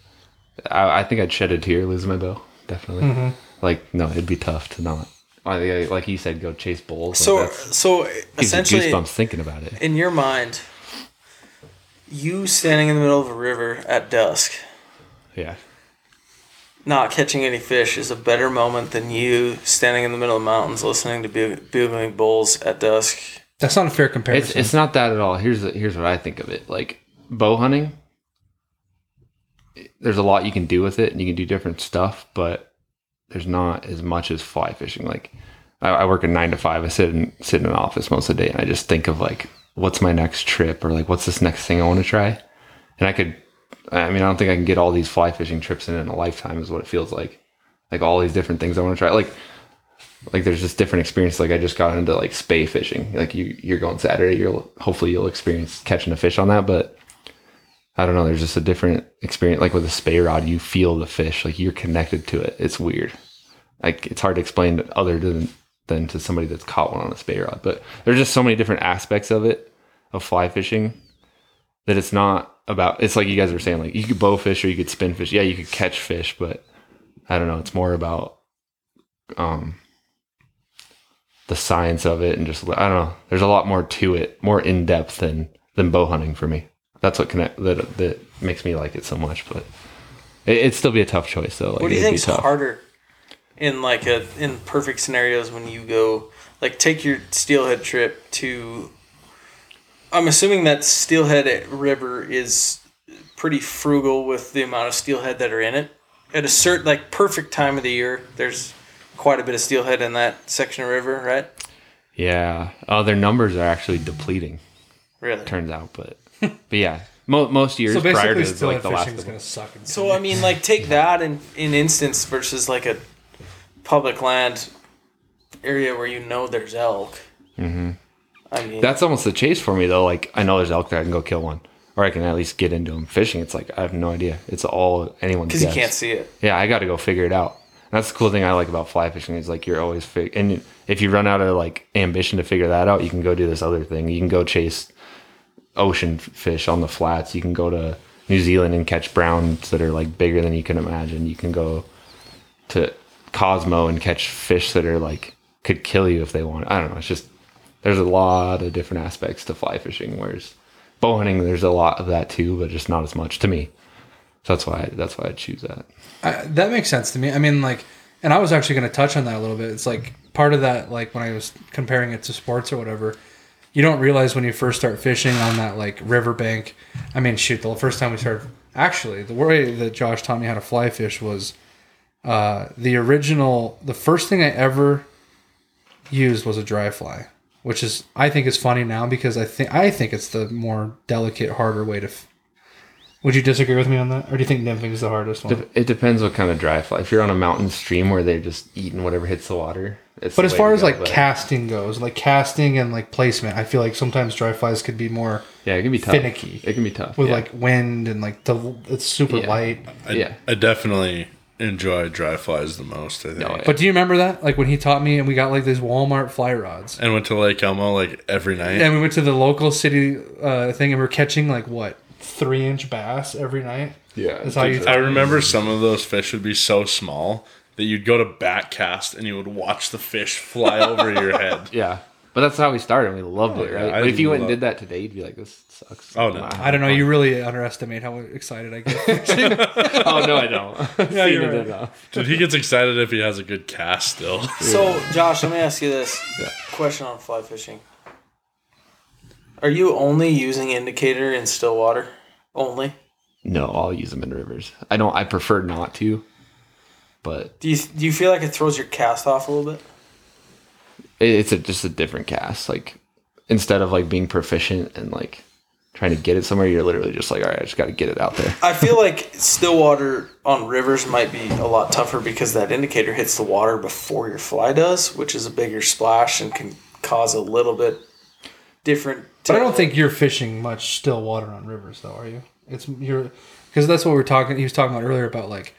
Speaker 4: I, I think I'd shed a tear losing my bow. Definitely.
Speaker 2: Mm-hmm.
Speaker 4: Like no, it'd be tough to not. Like like you said, go chase bulls.
Speaker 2: So
Speaker 4: that's-
Speaker 2: so
Speaker 4: gives you
Speaker 2: essentially
Speaker 4: goosebumps thinking about it.
Speaker 2: in your mind you standing in the middle of a river at dusk
Speaker 4: Yeah.
Speaker 2: not catching any fish is a better moment than you standing in the middle of the mountains listening to bug- bugling bulls at dusk.
Speaker 3: that's not a fair
Speaker 4: It's
Speaker 3: comparison.
Speaker 4: it's not that at all. Here's the, here's what I think of it. Like bow hunting, there's a lot you can do with it, and you can do different stuff, but there's not as much as fly fishing. Like I, I work a nine to five. I sit in sit in an office most of the day, and I just think of like, what's my next trip, or like, what's this next thing I want to try, and I could. I mean, I don't think I can get all these fly fishing trips in in a lifetime. Is what it feels like. Like all these different things I want to try. Like like there's just different experience. Like I just got into like Spey fishing. Like you you're going Saturday, you'll hopefully you'll experience catching a fish on that, but I don't know, there's just a different experience. Like with a Spey rod, you feel the fish, like you're connected to it. It's weird. Like it's hard to explain other than than to somebody that's caught one on a Spey rod. But there's just so many different aspects of it, of fly fishing, that it's not about it's like you guys were saying, like you could bow fish or you could spin fish. Yeah, you could catch fish, but I don't know, it's more about um the science of it and just I don't know. There's a lot more to it, more in depth than than bow hunting for me. That's what connect that that makes me like it so much. But it, it'd still be a tough choice though. Like,
Speaker 2: What do you
Speaker 4: be tough.
Speaker 2: harder in like a in perfect scenarios when you go like take your steelhead trip to I'm assuming that steelhead river is pretty frugal with the amount of steelhead that are in it. At a certain like perfect time of the year, there's quite a bit of steelhead in that section of river, right?
Speaker 4: Yeah. Oh, their numbers are actually depleting.
Speaker 2: Really?
Speaker 4: Turns out, but but yeah, mo- most years
Speaker 3: so
Speaker 4: prior
Speaker 3: basically,
Speaker 4: to like the last.
Speaker 3: fishing is going to suck.
Speaker 2: So I mean, like take that in in instance versus like a public land area where you know there's elk. Mm-hmm. I mean,
Speaker 4: That's almost the chase for me though. Like I know there's elk there, I can go kill one, or I can at least get into them. Fishing, it's like I have no idea. It's all anyone
Speaker 2: because you can't see it.
Speaker 4: Yeah, I got to go figure it out. And that's the cool thing I like about fly fishing is like you're always fig- and if you run out of like ambition to figure that out, you can go do this other thing. You can go chase ocean fish on the flats. You can go to New Zealand and catch browns that are like bigger than you can imagine. You can go to Cosmo and catch fish that are like could kill you if they want. I don't know. It's just there's a lot of different aspects to fly fishing. Whereas bow hunting, there's a lot of that too, but just not as much to me. So that's why that's why I choose that.
Speaker 3: I, that makes sense to me. I mean, like, and I was actually going to touch on that a little bit. It's like part of that, like when I was comparing it to sports or whatever, you don't realize when you first start fishing on that like riverbank. I mean, shoot, the first time we started, actually, the way that Josh taught me how to fly fish was uh, the original. The first thing I ever used was a dry fly, which is I think is funny now because I think I think it's the more delicate, harder way to. F- would you disagree with me on that, or do you think nymphing is the hardest one?
Speaker 4: Dep- It depends what kind of dry fly. If you're on a mountain stream where they're just eating whatever hits the water, It's
Speaker 3: But
Speaker 4: the
Speaker 3: as far as
Speaker 4: go,
Speaker 3: like
Speaker 4: but-
Speaker 3: casting goes, like casting and like placement, I feel like sometimes dry flies could be more
Speaker 4: yeah, it can be tough.
Speaker 3: finicky.
Speaker 4: It can be tough
Speaker 3: with
Speaker 4: yeah.
Speaker 3: like wind and like the it's super
Speaker 4: Yeah.
Speaker 3: light.
Speaker 5: I,
Speaker 4: Yeah.
Speaker 5: I definitely enjoy dry flies the most. I think.
Speaker 4: Yeah.
Speaker 3: But do you remember that? Like when he taught me and we got like these Walmart fly rods.
Speaker 5: And went to Lake Elmo like every night.
Speaker 3: And we went to the local city uh, thing and we are catching like what three inch bass every night.
Speaker 4: yeah.
Speaker 3: That's how you.
Speaker 5: I remember some of those fish would be so small that you'd go to back cast and you would watch the fish fly over your head.
Speaker 4: Yeah. But that's how we started. We loved oh,
Speaker 5: it,
Speaker 4: right?
Speaker 5: I
Speaker 4: But if you went and did that today, you'd be like, "This sucks."
Speaker 5: Oh, no.
Speaker 3: I don't know. You really underestimate how excited I get.
Speaker 4: oh no, I don't.
Speaker 3: Yeah, you're
Speaker 4: it
Speaker 3: right.
Speaker 4: enough.
Speaker 5: Dude, he gets excited if he has a good cast still.
Speaker 2: So, Josh, let me ask you this
Speaker 4: Yeah.
Speaker 2: question on fly fishing. Are you only using indicator in still water? Only?
Speaker 4: No, I'll use them in rivers. I don't. I prefer not to, but
Speaker 2: Do you do you feel like it throws your cast off a little bit?
Speaker 4: It- it's a, just a different cast. Like instead of like being proficient and like trying to get it somewhere, you're literally just like, all right, I just got to get it out there.
Speaker 2: I feel like still water on rivers might be a lot tougher because that indicator hits the water before your fly does, which is a bigger splash and can cause a little bit different.
Speaker 3: But I don't think you're fishing much still water on rivers, though, are you? It's you're because that's what we are talking. He was talking about earlier about like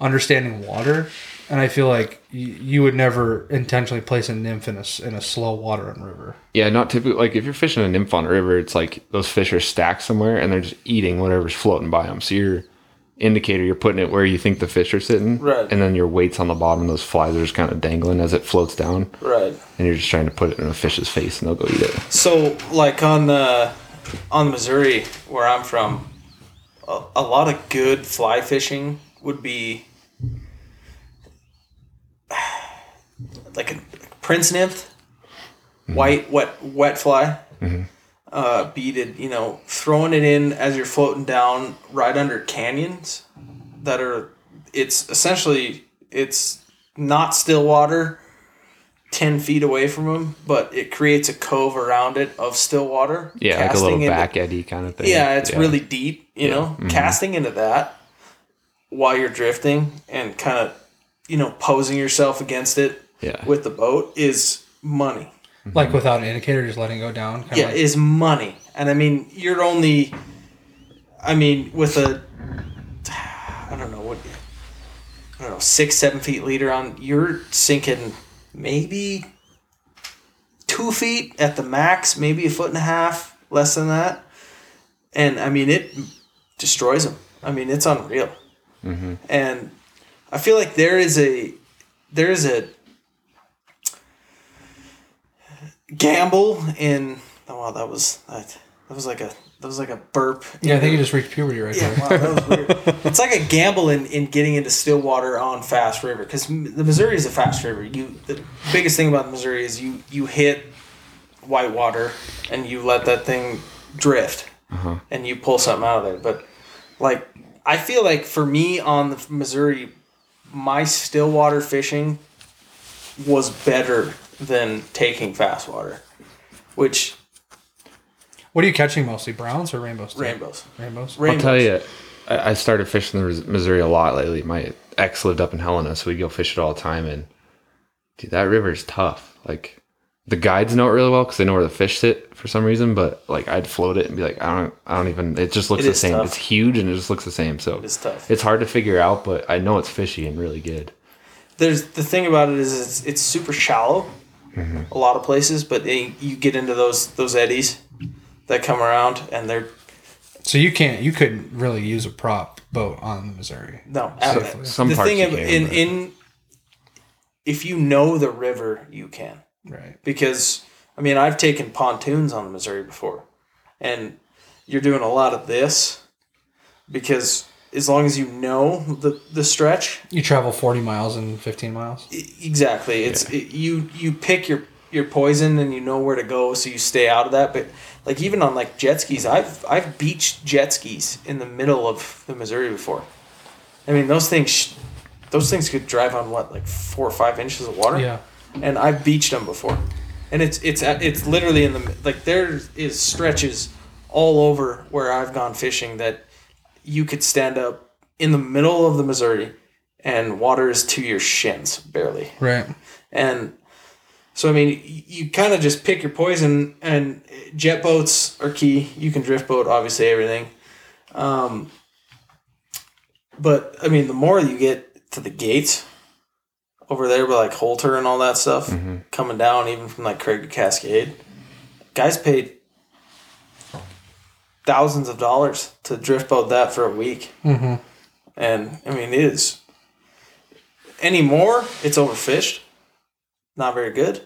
Speaker 3: understanding water, and I feel like you, you would never intentionally place a nymph in a s- in a slow water on river.
Speaker 4: Yeah, not typically. Like if you're fishing a nymph on a river, it's like those fish are stacked somewhere and they're just eating whatever's floating by them. So your indicator, you're putting it where you think the fish are sitting,
Speaker 2: Right.
Speaker 4: And then your weights on the bottom, those flies are just kind of dangling as it floats down,
Speaker 2: right.
Speaker 4: and you're just trying to put it in a fish's face, and they'll go eat it.
Speaker 2: So, like on the on Missouri, where I'm from, a, a lot of good fly fishing would be like a prince nymph, white wet wet fly, uh, beaded. You know, throwing it in as you're floating down right under canyons that are. It's essentially it's not still water. 10 feet away from them, but it creates a cove around it of still water.
Speaker 4: Yeah, like a little
Speaker 2: into-
Speaker 4: back eddy kind of thing.
Speaker 2: Yeah, it's really deep, you know,
Speaker 4: Mm-hmm.
Speaker 2: casting into that while you're drifting and kind of, you know, posing yourself against it
Speaker 4: yeah.
Speaker 2: with the boat is money.
Speaker 3: Like without an indicator, just letting it go down. Kind
Speaker 2: Mm-hmm. Yeah,
Speaker 3: like,
Speaker 2: is money. And I mean, you're only, I mean, with a, I don't know what, I don't know, six, seven feet leader on, you're sinking maybe two feet at the max, maybe a foot and a half, less than that. And I mean, it destroys them. I mean, it's unreal. And I feel like there is a, there is a gamble in. Oh wow, that was that. That was like a that was like a burp.
Speaker 3: yeah, I think you just reached puberty right
Speaker 2: Yeah,
Speaker 3: there.
Speaker 2: wow, that was weird. it's like a gamble in, in getting into still water on fast river because the Missouri is a fast river. You the biggest thing about Missouri is you you hit white water and you let that thing drift uh-huh. and you pull something out of there. But like I feel like for me on the Missouri, my still water fishing was better than taking fast water, which
Speaker 3: What are you catching mostly? Browns or rainbows? still?
Speaker 2: rainbows.
Speaker 3: Rainbows.
Speaker 4: I'll
Speaker 2: Rainbows.
Speaker 4: tell you, I, I started fishing the Missouri a lot lately. My ex lived up in Helena, so we'd go fish it all the time. And dude, that river is tough. Like the guides know it really well because they know where the fish sit for some reason. But like I'd float it and be like, I don't, I don't even. It just looks
Speaker 2: It
Speaker 4: the
Speaker 2: is
Speaker 4: same.
Speaker 2: tough.
Speaker 4: It's huge and it just looks the same. So
Speaker 2: It's tough.
Speaker 4: it's hard to figure out, but I know it's fishy and really good.
Speaker 2: there's the thing about it is it's, it's super shallow Mm-hmm. a lot of places but they, you get into those those eddies that come around and they're
Speaker 3: So you can't. You couldn't really use a prop boat on the Missouri.
Speaker 2: no
Speaker 3: Safely.
Speaker 4: Some
Speaker 2: the
Speaker 4: parts
Speaker 2: thing of,
Speaker 4: can,
Speaker 2: in
Speaker 4: but-
Speaker 2: in if you know the river you can
Speaker 3: Right.
Speaker 2: because i mean i've taken pontoons on the missouri before and you're doing a lot of this because as long as you know the the stretch.
Speaker 3: You travel forty miles in fifteen miles.
Speaker 2: exactly. It's it, you you pick your your poison and you know where to go so you stay out of that but like even on like jet skis i've i've beached jet skis in the middle of the missouri before. I mean those things those things could drive on what like four or five inches of water?
Speaker 3: Yeah.
Speaker 2: and i've beached them before. And it's it's it's literally in the like there is stretches all over where i've gone fishing that you could stand up in the middle of the missouri and water is to your shins barely
Speaker 3: Right.
Speaker 2: and So I mean, you kind of just pick your poison, and jet boats are key. You can drift boat, obviously everything. Um, but I mean, the more you get to the gates over there, by like Holter and all that stuff, coming down, even from like Craig to Cascade, guys paid thousands of dollars to drift boat that for a week.
Speaker 3: Mm-hmm.
Speaker 2: And I mean, it is anymore. It's overfished. Not very good.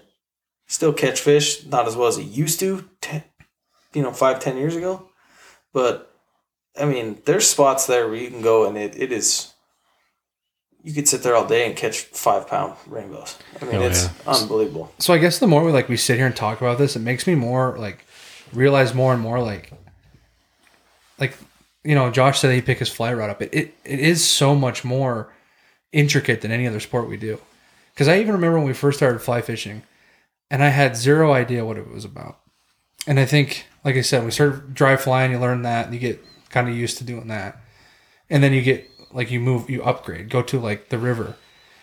Speaker 2: Still catch fish, not as well as it used to. Ten, you know, five ten years ago. But I mean, there's spots there where you can go and it, it is. You could sit there all day and catch five pound rainbows. I mean,
Speaker 5: Oh,
Speaker 2: it's
Speaker 5: yeah.
Speaker 2: unbelievable.
Speaker 3: So I guess the more we like we sit here and talk about this, it makes me more like realize more and more like like you know, Josh said he pick his fly rod up. It it, it is so much more intricate than any other sport we do. Because I even remember when we first started fly fishing, and I had zero idea what it was about. And I think, like I said, we start dry flying. You learn that, and you get kind of used to doing that, and then you get like you move, you upgrade, go to like the river,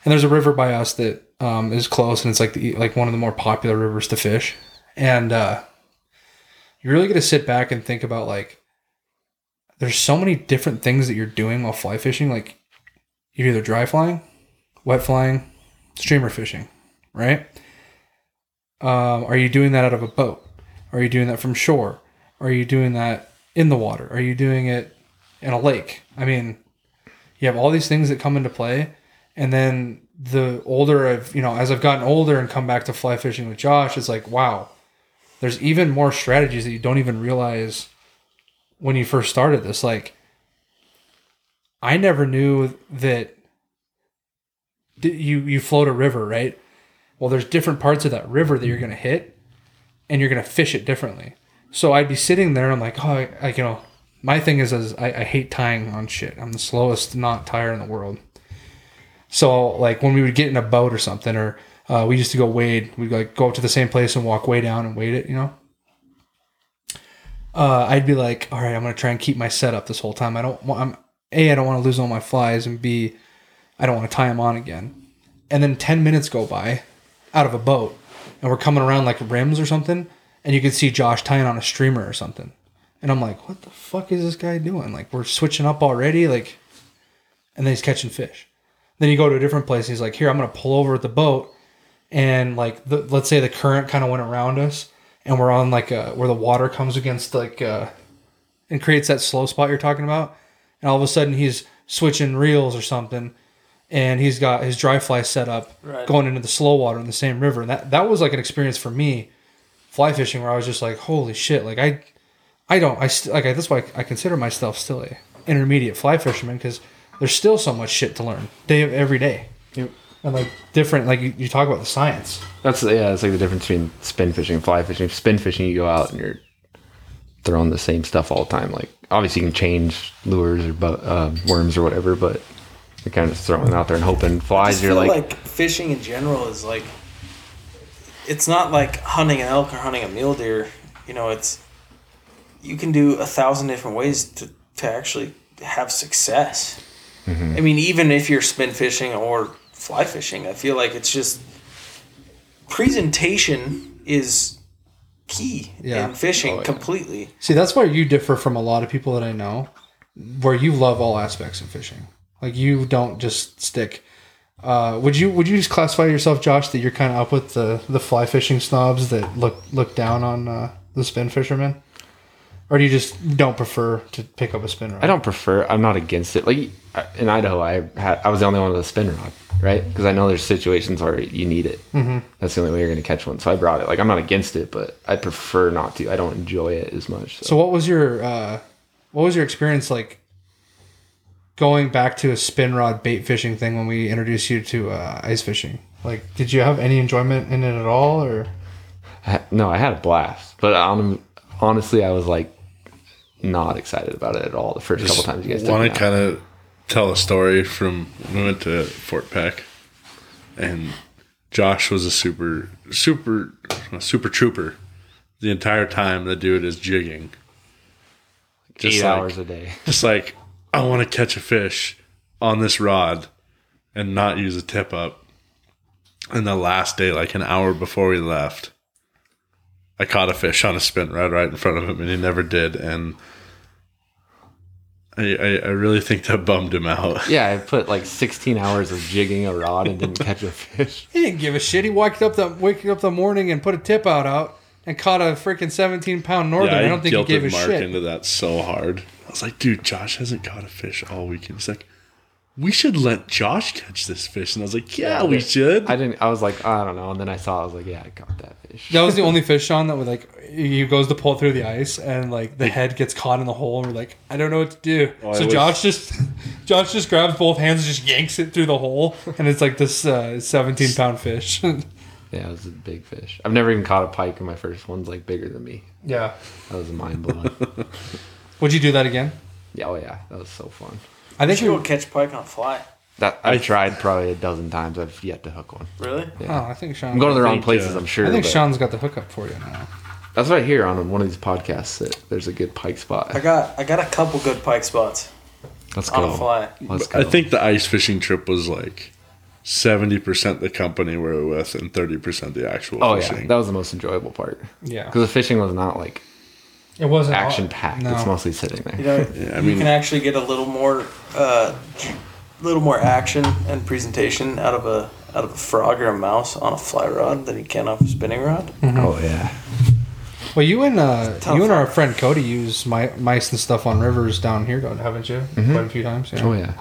Speaker 3: and there's a river by us that um, is close, and it's like the like one of the more popular rivers to fish, and uh, you really get to sit back and think about like there's so many different things that you're doing while fly fishing. Like you're either dry flying, wet flying, streamer fishing, right? Um, are you doing that out of a boat? Are you doing that from shore? Are you doing that in the water? Are you doing it in a lake? I mean, you have all these things that come into play, and then the older I've, you know, as I've gotten older and come back to fly fishing with Josh, it's like, wow, there's even more strategies that you don't even realize when you first started this. Like, I never knew that you you float a river, right? Well, there's different parts of that river that you're gonna hit, and you're gonna fish it differently. So I'd be sitting there, and I'm like, oh, I, I you know, my thing is, is I, I hate tying on shit. I'm the slowest knot tire in the world. So like when we would get in a boat or something, or uh, we used to go wade, we'd like go up to the same place and walk way down and wade it, you know. Uh, I'd be like, all right, I'm gonna try and keep my setup this whole time. I don't want, I'm a, I don't want to lose all my flies, and b, I don't want to tie them on again. And then ten minutes go by, out of a boat, and we're coming around like rims or something, and you can see Josh tying on a streamer or something, and I'm like, what the fuck is this guy doing? Like we're switching up already, like, and then he's catching fish. Then you go to a different place. And he's like, "Here, I'm gonna pull over at the boat," and like, the, let's say the current kind of went around us, and we're on like a, where the water comes against like, uh, and creates that slow spot you're talking about, and all of a sudden he's switching reels or something, and he's got his dry fly set up
Speaker 2: Right.
Speaker 3: going into the slow water in the same river, and that that was like an experience for me, fly fishing, where I was just like, "Holy shit!" Like I, I don't, I st- like I, that's why I consider myself still a intermediate fly fisherman because there's still so much shit to learn day of every day.
Speaker 4: Yep.
Speaker 3: And like different, like you, you talk about the science.
Speaker 4: That's yeah, it's like the difference between spin fishing and fly fishing. Spin fishing, you go out and you're throwing the same stuff all the time. Like obviously, you can change lures or bu- uh, worms or whatever, but you're kind of just throwing out there and hoping
Speaker 2: I
Speaker 4: flies.
Speaker 2: just
Speaker 4: You're
Speaker 2: feel
Speaker 4: like,
Speaker 2: like, fishing in general is like it's not like hunting an elk or hunting a mule deer. You know, it's you can do a thousand different ways to, to actually have success. I mean, even if you're spin fishing or fly fishing, I feel like it's just presentation is key
Speaker 3: Yeah.
Speaker 2: in fishing
Speaker 4: Oh, yeah.
Speaker 2: completely.
Speaker 3: See, that's where you differ from a lot of people that I know, where you love all aspects of fishing. Like you don't just stick. Uh, would you would you just classify yourself, Josh, that you're kind of up with the the fly fishing snobs that look look down on uh, the spin fishermen, or do you just don't prefer to pick up a spin rod?
Speaker 4: I don't prefer. I'm not against it. Like in Idaho, I had I was the only one with a spin rod, right? Because I know there's situations where you need it. Mm-hmm. That's the only way you're going to catch one. So I brought it. Like I'm not against it, but I prefer not to. I don't enjoy it as much. So,
Speaker 3: So what was your uh, what was your experience like going back to a spin rod bait fishing thing when we introduced you to uh, ice fishing? Like, did you have any enjoyment in it at all, or
Speaker 4: I- no, I had a blast, but on, honestly, I was like not excited about it at all the first couple times you guys
Speaker 5: want to kind of tell a story from we went to Fort Peck, and Josh was a super, super, a super trooper. The entire time the dude is jigging,
Speaker 4: eight
Speaker 5: like-
Speaker 4: hours a day.
Speaker 5: just like I want to catch a fish on this rod and not use a tip up. And the last day, like an hour before we left, I caught a fish on a spin right right in front of him, and he never did. And I, I, I really think that bummed him out.
Speaker 4: Yeah, I put like 16 hours of jigging a rod and didn't catch a fish.
Speaker 3: He didn't give a shit. He waked up the waking up the morning and put a tip out out and caught a freaking seventeen pound northern. I don't think he
Speaker 5: guilted
Speaker 3: gave a
Speaker 5: Mark
Speaker 3: shit.
Speaker 5: into that so hard. I was like, dude, Josh hasn't caught a fish all weekend. He's like, we should let Josh catch this fish. And I was like, yeah, we should.
Speaker 4: I didn't. I was like, I don't know. And then I saw. I was like, yeah, I caught that fish.
Speaker 3: That was the only fish Sean, that would like he goes to pull it through the ice and like the head gets caught in the hole and we're like I don't know what to do.
Speaker 5: Oh,
Speaker 3: so
Speaker 5: it was-
Speaker 3: Josh just Josh just grabs both hands and just yanks it through the hole and it's like this uh, 17 pound fish.
Speaker 4: Yeah, it was a big fish. I've never even caught a pike, and my first one's like bigger than me.
Speaker 3: yeah.
Speaker 4: That was mind blowing.
Speaker 3: Would you do that again?
Speaker 4: yeah, oh yeah, that was so fun.
Speaker 3: I
Speaker 2: I
Speaker 3: think
Speaker 2: think
Speaker 3: we
Speaker 2: go catch pike on a fly.
Speaker 4: That I've tried probably a dozen times. I've yet to hook one.
Speaker 2: Really?
Speaker 3: Oh, I think Sean.
Speaker 4: I'm going to the wrong places.
Speaker 5: uh,
Speaker 4: I'm sure.
Speaker 3: I think
Speaker 4: but
Speaker 3: Sean's got the hookup for you now.
Speaker 4: That's what I hear on one of these podcasts. That there's a good pike spot.
Speaker 2: I got I got a couple good pike spots
Speaker 4: Let's
Speaker 2: on
Speaker 4: go.
Speaker 2: a fly.
Speaker 4: Let's go.
Speaker 5: I think the ice fishing trip was like 70% the company we were with and 30% the actual
Speaker 4: Oh
Speaker 5: fishing.
Speaker 4: yeah, that was the most enjoyable part
Speaker 3: Yeah.
Speaker 4: because the fishing was not like
Speaker 3: It wasn't
Speaker 4: action packed.
Speaker 3: No.
Speaker 4: It's mostly sitting there.
Speaker 2: You know,
Speaker 5: Yeah, I
Speaker 2: you can actually get a little more, uh, little more action and presentation out of a out of a frog or a mouse on a fly rod than you can off a spinning rod.
Speaker 4: Oh yeah.
Speaker 3: Well, you and uh, you and our friend Cody use my, mice and stuff on rivers down here, don't haven't you? Quite a few times. Yeah.
Speaker 4: Oh yeah.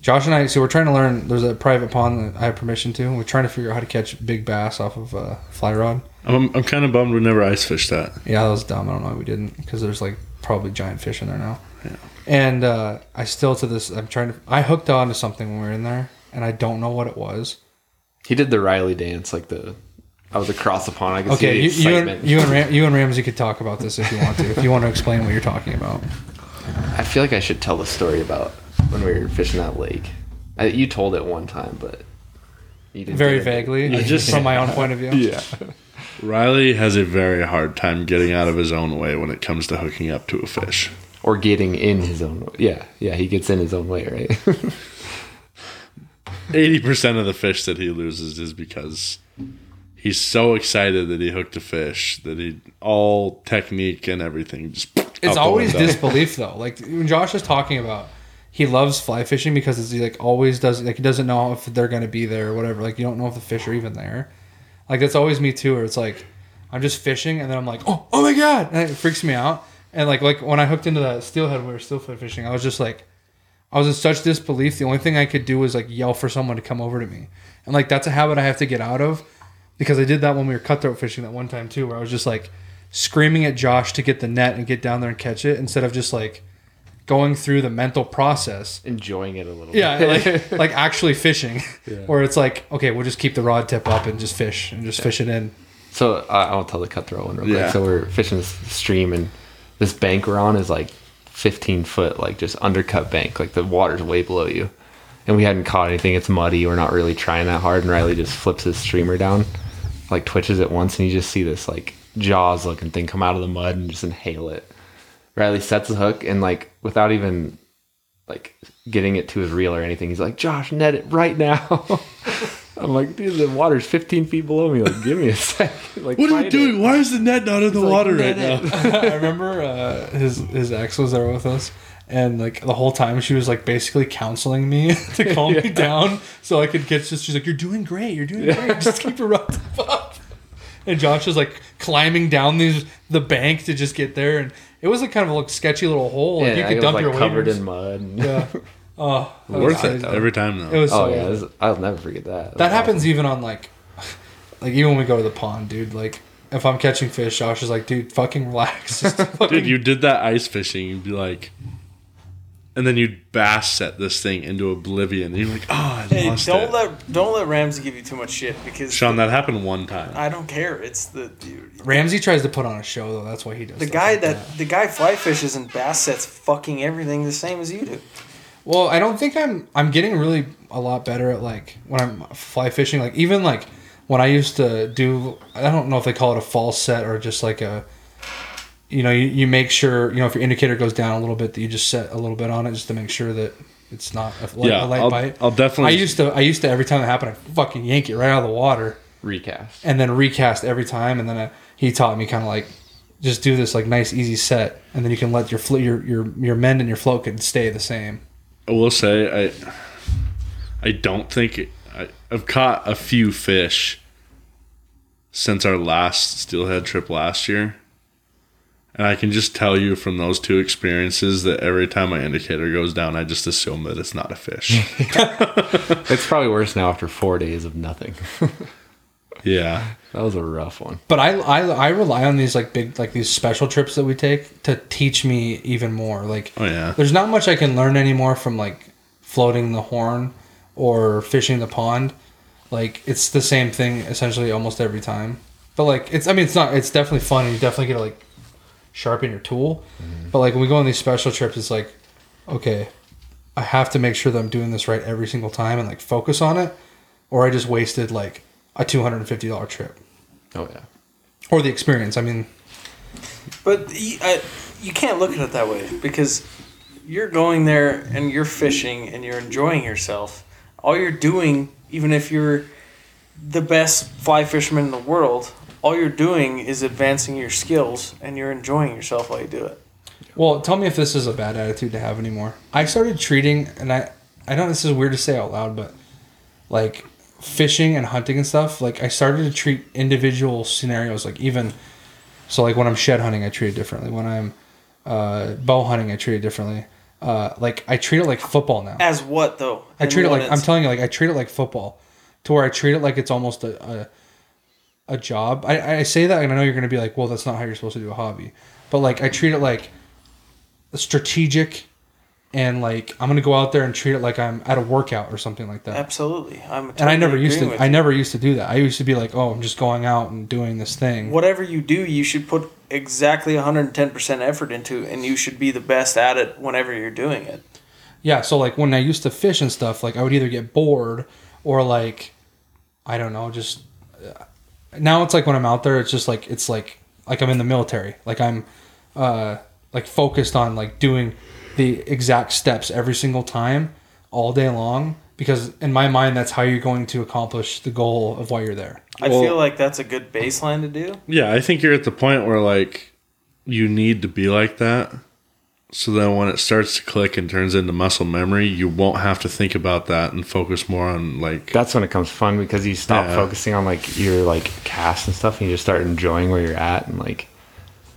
Speaker 3: Josh and I, so we're trying to learn. There's a private pond that I have permission to. and We're trying to figure out how to catch big bass off of a fly rod.
Speaker 5: I'm, I'm kind of bummed we never ice fished that.
Speaker 3: Yeah, that was dumb. I don't know why we didn't because there's like probably giant fish in there now. Yeah. And uh, I still to this, I'm trying to. I hooked on to something when we were in there, and I don't know what it was.
Speaker 4: He did the Riley dance, like the. I was across the pond. I could
Speaker 3: Okay, you,
Speaker 4: see
Speaker 3: you
Speaker 4: the
Speaker 3: and
Speaker 4: excitement.
Speaker 3: you and Ram, you and Ramsey could talk about this if you want to. if you want to explain what you're talking about.
Speaker 4: I feel like I should tell the story about when we were fishing that lake. I, you told it one time, but you didn't.
Speaker 3: Very vaguely,
Speaker 5: I just-
Speaker 3: from my own point of view.
Speaker 4: Yeah.
Speaker 5: Riley has a very hard time getting out of his own way when it comes to hooking up to a fish.
Speaker 4: Or getting in his own. way. Yeah, yeah. He gets in his own way, right?
Speaker 5: 80% of the fish that he loses is because he's so excited that he hooked a fish that he all technique and everything just
Speaker 3: It's always disbelief though. Like when Josh is talking about, he loves fly fishing because it's, he like always does. Like he doesn't know if they're gonna be there or whatever. Like you don't know if the fish are even there. Like that's always me too. Where it's like I'm just fishing and then I'm like, oh, oh my god, and it freaks me out. And like like when I hooked into that steelhead, we were steelhead fishing. I was just like, I was in such disbelief. The only thing I could do was like yell for someone to come over to me, and like that's a habit I have to get out of because I did that when we were cutthroat fishing that one time too, where I was just like screaming at Josh to get the net and get down there and catch it instead of just like going through the mental process.
Speaker 4: Enjoying it a little.
Speaker 3: Yeah,
Speaker 4: bit.
Speaker 3: like like actually fishing, where it's like okay, we'll just keep the rod tip up and just fish and just fish it in.
Speaker 4: So uh, I'll tell the cutthroat one real
Speaker 5: Yeah.
Speaker 4: quick. So we're fishing this stream, and this bank we're on is like 15 foot, like just undercut bank. Like the water's way below you, and we hadn't caught anything. It's muddy. We're not really trying that hard. And Riley just flips his streamer down, like twitches it once, and you just see this like jaws looking thing come out of the mud and just inhale it. Riley sets the hook and like without even like getting it to his reel or anything, he's like, "Josh, net it right now." I'm like, dude, the water's 15 feet below me. Like, give me a second. Like,
Speaker 5: What are you
Speaker 4: find it.
Speaker 5: doing? Why is the net not in the
Speaker 4: like,
Speaker 5: water right
Speaker 4: it.
Speaker 5: now?
Speaker 3: I remember uh, his his ex was there with us, and like the whole time she was like basically counseling me to calm me down so I could catch this. She's like, "You're doing great. You're doing great. Just keep your rod tip up." And Josh was like climbing down these the bank to just get there, and it was like kind of a like, sketchy little hole. Like
Speaker 4: Yeah,
Speaker 3: you
Speaker 4: I
Speaker 3: could
Speaker 4: was
Speaker 3: dump
Speaker 4: like
Speaker 3: your
Speaker 4: covered
Speaker 3: waders.
Speaker 4: in mud. and-
Speaker 3: Yeah. Oh, that was
Speaker 5: Worth it every time though.
Speaker 3: It was so
Speaker 4: Oh yeah,
Speaker 3: worth it.
Speaker 4: this- I'll never forget that.
Speaker 3: That happens even on like, like even when we go to the pond, dude. Like if I'm catching fish, Josh is like, dude, fucking relax. Just fucking
Speaker 5: Dude, you did that ice fishing, you'd be like, and then you'd bass set this thing into oblivion. And you're like, oh, I
Speaker 2: Hey,
Speaker 5: lost
Speaker 2: don't
Speaker 5: it.
Speaker 2: let don't let Ramsey give you too much shit because
Speaker 5: Sean, that happened one time.
Speaker 2: I don't care. It's the dude,
Speaker 3: Ramsey tries to put on a show though. That's why he does.
Speaker 2: the guy
Speaker 3: like
Speaker 2: that, the guy fly fishes and bass sets fucking everything the same as you do.
Speaker 3: Well, I don't think I'm. I'm getting really a lot better at like when I'm fly fishing. Like even like when I used to do. I don't know if they call it a false set or just like a. You know, you, you make sure you know if your indicator goes down a little bit that you just set a little bit on it just to make sure that it's not a, light-
Speaker 5: yeah,
Speaker 3: a light
Speaker 5: I'll,
Speaker 3: bite.
Speaker 5: I'll definitely.
Speaker 3: I used to I used to every time that happened, I fucking yank it right out of the water
Speaker 4: Recast.
Speaker 3: and then recast every time. And then I, he taught me kind of like just do this like nice easy set, and then you can let your flo- your your your mend and your float can stay the same.
Speaker 5: I will say I I don't think it, I, I've caught a few fish since our last steelhead trip last year. And I can just tell you from those two experiences that every time my indicator goes down, I just assume that it's not a fish.
Speaker 4: It's probably worse now after four days of nothing.
Speaker 5: yeah.
Speaker 4: that was a rough one.
Speaker 3: But I, I I rely on these like big like these special trips that we take to teach me even more. Like
Speaker 5: Oh yeah.
Speaker 3: there's not much I can learn anymore from like floating the horn or fishing the pond. Like it's the same thing essentially almost every time. But like it's I mean it's not it's definitely fun and you definitely get to like sharpen your tool. But like when we go on these special trips it's like okay, I have to make sure that I'm doing this right every single time and like focus on it or I just wasted like a $250 trip
Speaker 4: Oh yeah.
Speaker 3: or the experience. I mean,
Speaker 2: But you, I, you can't look at it that way because you're going there and you're fishing and you're enjoying yourself. All you're doing, even if you're the best fly fisherman in the world, all you're doing is advancing your skills and you're enjoying yourself while you do it.
Speaker 3: well, tell me if this is a bad attitude to have anymore. I started treating, and I, I know this is weird to say out loud, but like fishing and hunting and stuff, like I started to treat individual scenarios, like even, so like when I'm shed hunting, I treat it differently. When I'm uh, bow hunting, I treat it differently. Uh, like I treat it like football now.
Speaker 2: As what though?
Speaker 3: I treat it like I'm telling you, like I treat it like football, to where I treat it like it's almost a a, a job. I, I say that, and I know you're gonna be like, well, that's not how you're supposed to do a hobby, but like I treat it like strategic, and like I'm gonna go out there and treat it like I'm at a workout or something like that.
Speaker 2: Absolutely, I'm.
Speaker 3: And I never used to. I
Speaker 2: you.
Speaker 3: never used to do that. I used to be like, oh, I'm just going out and doing this thing.
Speaker 2: Whatever you do, you should put exactly 110% effort into, and you should be the best at it whenever you're doing it.
Speaker 3: Yeah, so like when I used to fish and stuff, like I would either get bored or like I don't know, just now it's like when I'm out there, it's just like it's like like I'm in the military, like I'm uh like focused on like doing the exact steps every single time all day long because in my mind that's how you're going to accomplish the goal of why you're there.
Speaker 2: I
Speaker 5: Well-
Speaker 2: feel like that's a good baseline to do.
Speaker 5: Yeah, I think you're at the point where like you need to be like that. So then when it starts to click and turns into muscle memory, you won't have to think about that and focus more on like
Speaker 4: That's when it comes fun because you stop
Speaker 5: Yeah.
Speaker 4: focusing on like your like cast and stuff, and you just start enjoying where you're at and like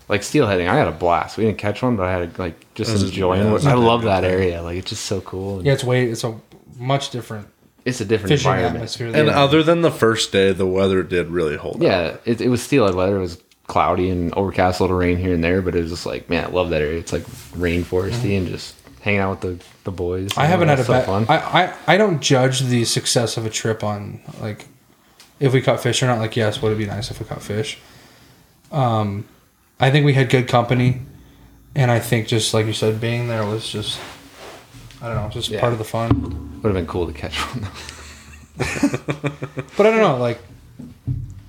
Speaker 4: like steelheading. I had a blast. We didn't catch one, but I had like just
Speaker 5: That was a-
Speaker 4: enjoying.
Speaker 5: yeah, that
Speaker 4: what
Speaker 5: was a
Speaker 4: I love
Speaker 5: good
Speaker 4: that
Speaker 5: thing.
Speaker 4: area. Like it's just so cool. and
Speaker 3: Yeah, it's way it's a much different
Speaker 4: it's a different
Speaker 3: fishing
Speaker 4: environment.
Speaker 3: atmosphere.
Speaker 5: And
Speaker 3: there.
Speaker 5: other than the first day, the weather did really hold up.
Speaker 4: Yeah, it, it was steelhead weather. It was cloudy and overcast, a little rain here and there, but it was just like, man, I love that area. It's like rainforesty and just hanging out with the, the boys.
Speaker 3: I haven't had a bad.
Speaker 4: fun.
Speaker 3: I, I I don't judge the success of a trip on like if we caught fish or not. Like, yes, would it be nice if we caught fish? Um, I think we had good company, and I think just like you said, being there was just I don't know, just
Speaker 4: Yeah.
Speaker 3: part of the fun.
Speaker 4: Would have been cool to catch one. though.
Speaker 3: But I don't know, like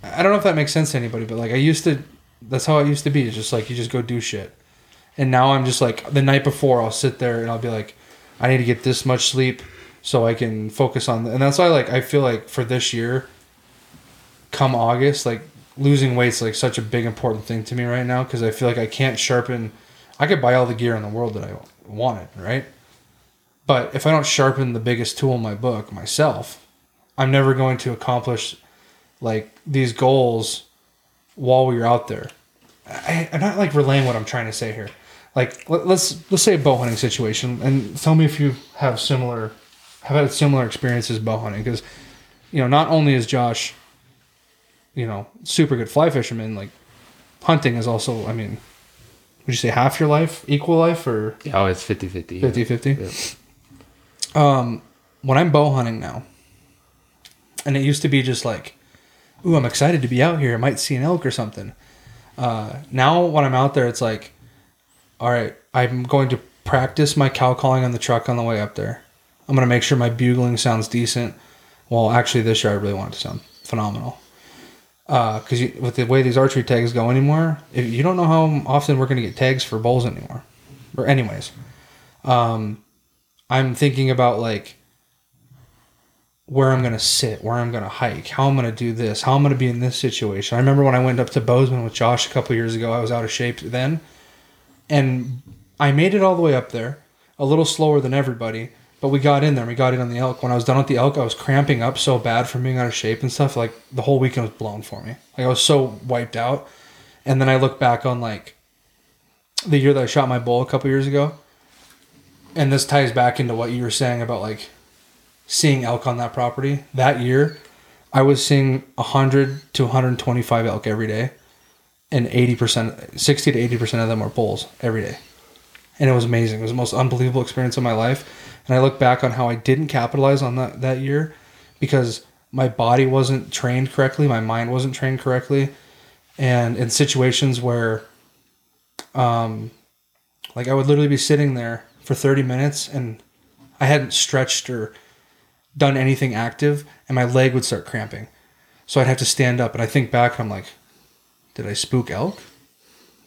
Speaker 3: I don't know if that makes sense to anybody, but like I used to. That's how it used to be. It's just like you just go do shit. And now I'm just like the night before I'll sit there and I'll be like, I need to get this much sleep so I can focus on. And that's why like I feel like for this year, come August, like losing weight's like such a big important thing to me right now because I feel like I can't sharpen. I could buy all the gear in the world that I wanted, right? But if I don't sharpen the biggest tool in my book myself, I'm never going to accomplish like these goals while we're out there. I, I'm not like relaying what I'm trying to say here. Like let, let's let's say a bow hunting situation, and tell me if you have similar have had similar experiences bow hunting because you know not only is Josh you know super good fly fisherman like hunting is also I mean would you say half your life equal life or
Speaker 4: oh, it's 50 50.
Speaker 3: 50 50 um when i'm bow hunting now and it used to be just like ooh i'm excited to be out here. I might see an elk or something. Uh now when i'm out there it's like all right i'm going to practice my cow calling on the truck on the way up there. I'm going to make sure my bugling sounds decent. Well actually this year i really want it to sound phenomenal. Because you with the way these archery tags go anymore if you don't know how often we're going to get tags for bulls anymore. Or anyways um, I'm thinking about like where I'm gonna sit, where I'm gonna hike, how I'm gonna do this, how I'm gonna be in this situation. I remember when I went up to Bozeman with Josh a couple years ago. I was out of shape then, and I made it all the way up there, a little slower than everybody. But we got in there. We got in on the elk. When I was done with the elk, I was cramping up so bad from being out of shape and stuff. Like the whole weekend was blown for me. Like I was so wiped out. And then I look back on like the year that I shot my bull a couple years ago, and this ties back into what you were saying about like seeing elk on that property. That year, I was seeing 100 to 125 elk every day, and 80%, 60 to 80% of them were bulls every day. And it was amazing. It was the most unbelievable experience of my life. And I look back on how I didn't capitalize on that, that year because my body wasn't trained correctly, my mind wasn't trained correctly. And in situations where um, like I would literally be sitting there for 30 minutes and I hadn't stretched or done anything active and my leg would start cramping. So I'd have to stand up and I think back I'm like, did I spook elk?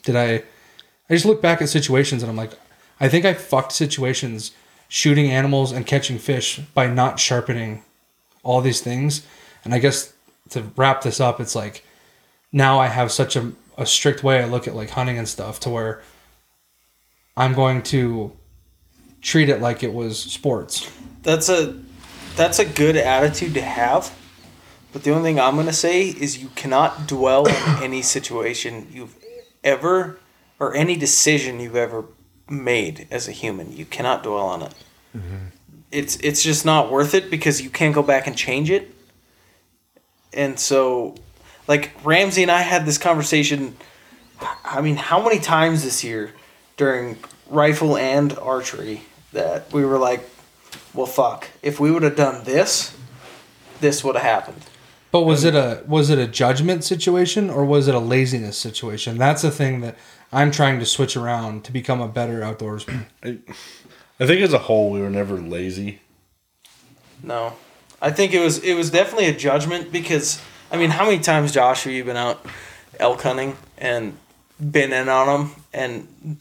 Speaker 3: Did I I just look back at situations and I'm like, I think I fucked situations shooting animals and catching fish by not sharpening all these things. And I guess to wrap this up, it's like now I have such a, a strict way I look at like hunting and stuff to where I'm going to treat it like it was sports.
Speaker 2: That's a that's a good attitude to have. But the only thing I'm gonna say is you cannot dwell on any situation you've ever or any decision you've ever made as a human. You cannot dwell on it. Mm-hmm. It's it's just not worth it because you can't go back and change it. And so, like Ramsey and I had this conversation. I mean, how many times this year during rifle and archery that we were like, well, fuck. If we would have done this, this would have happened.
Speaker 3: But was it a was it a judgment situation or was it a laziness situation? That's the thing that I'm trying to switch around to become a better outdoorsman.
Speaker 5: I think as a whole, we were never lazy.
Speaker 2: No, I think it was it was definitely a judgment because I mean, how many times, Josh, have you been out elk hunting and been in on them and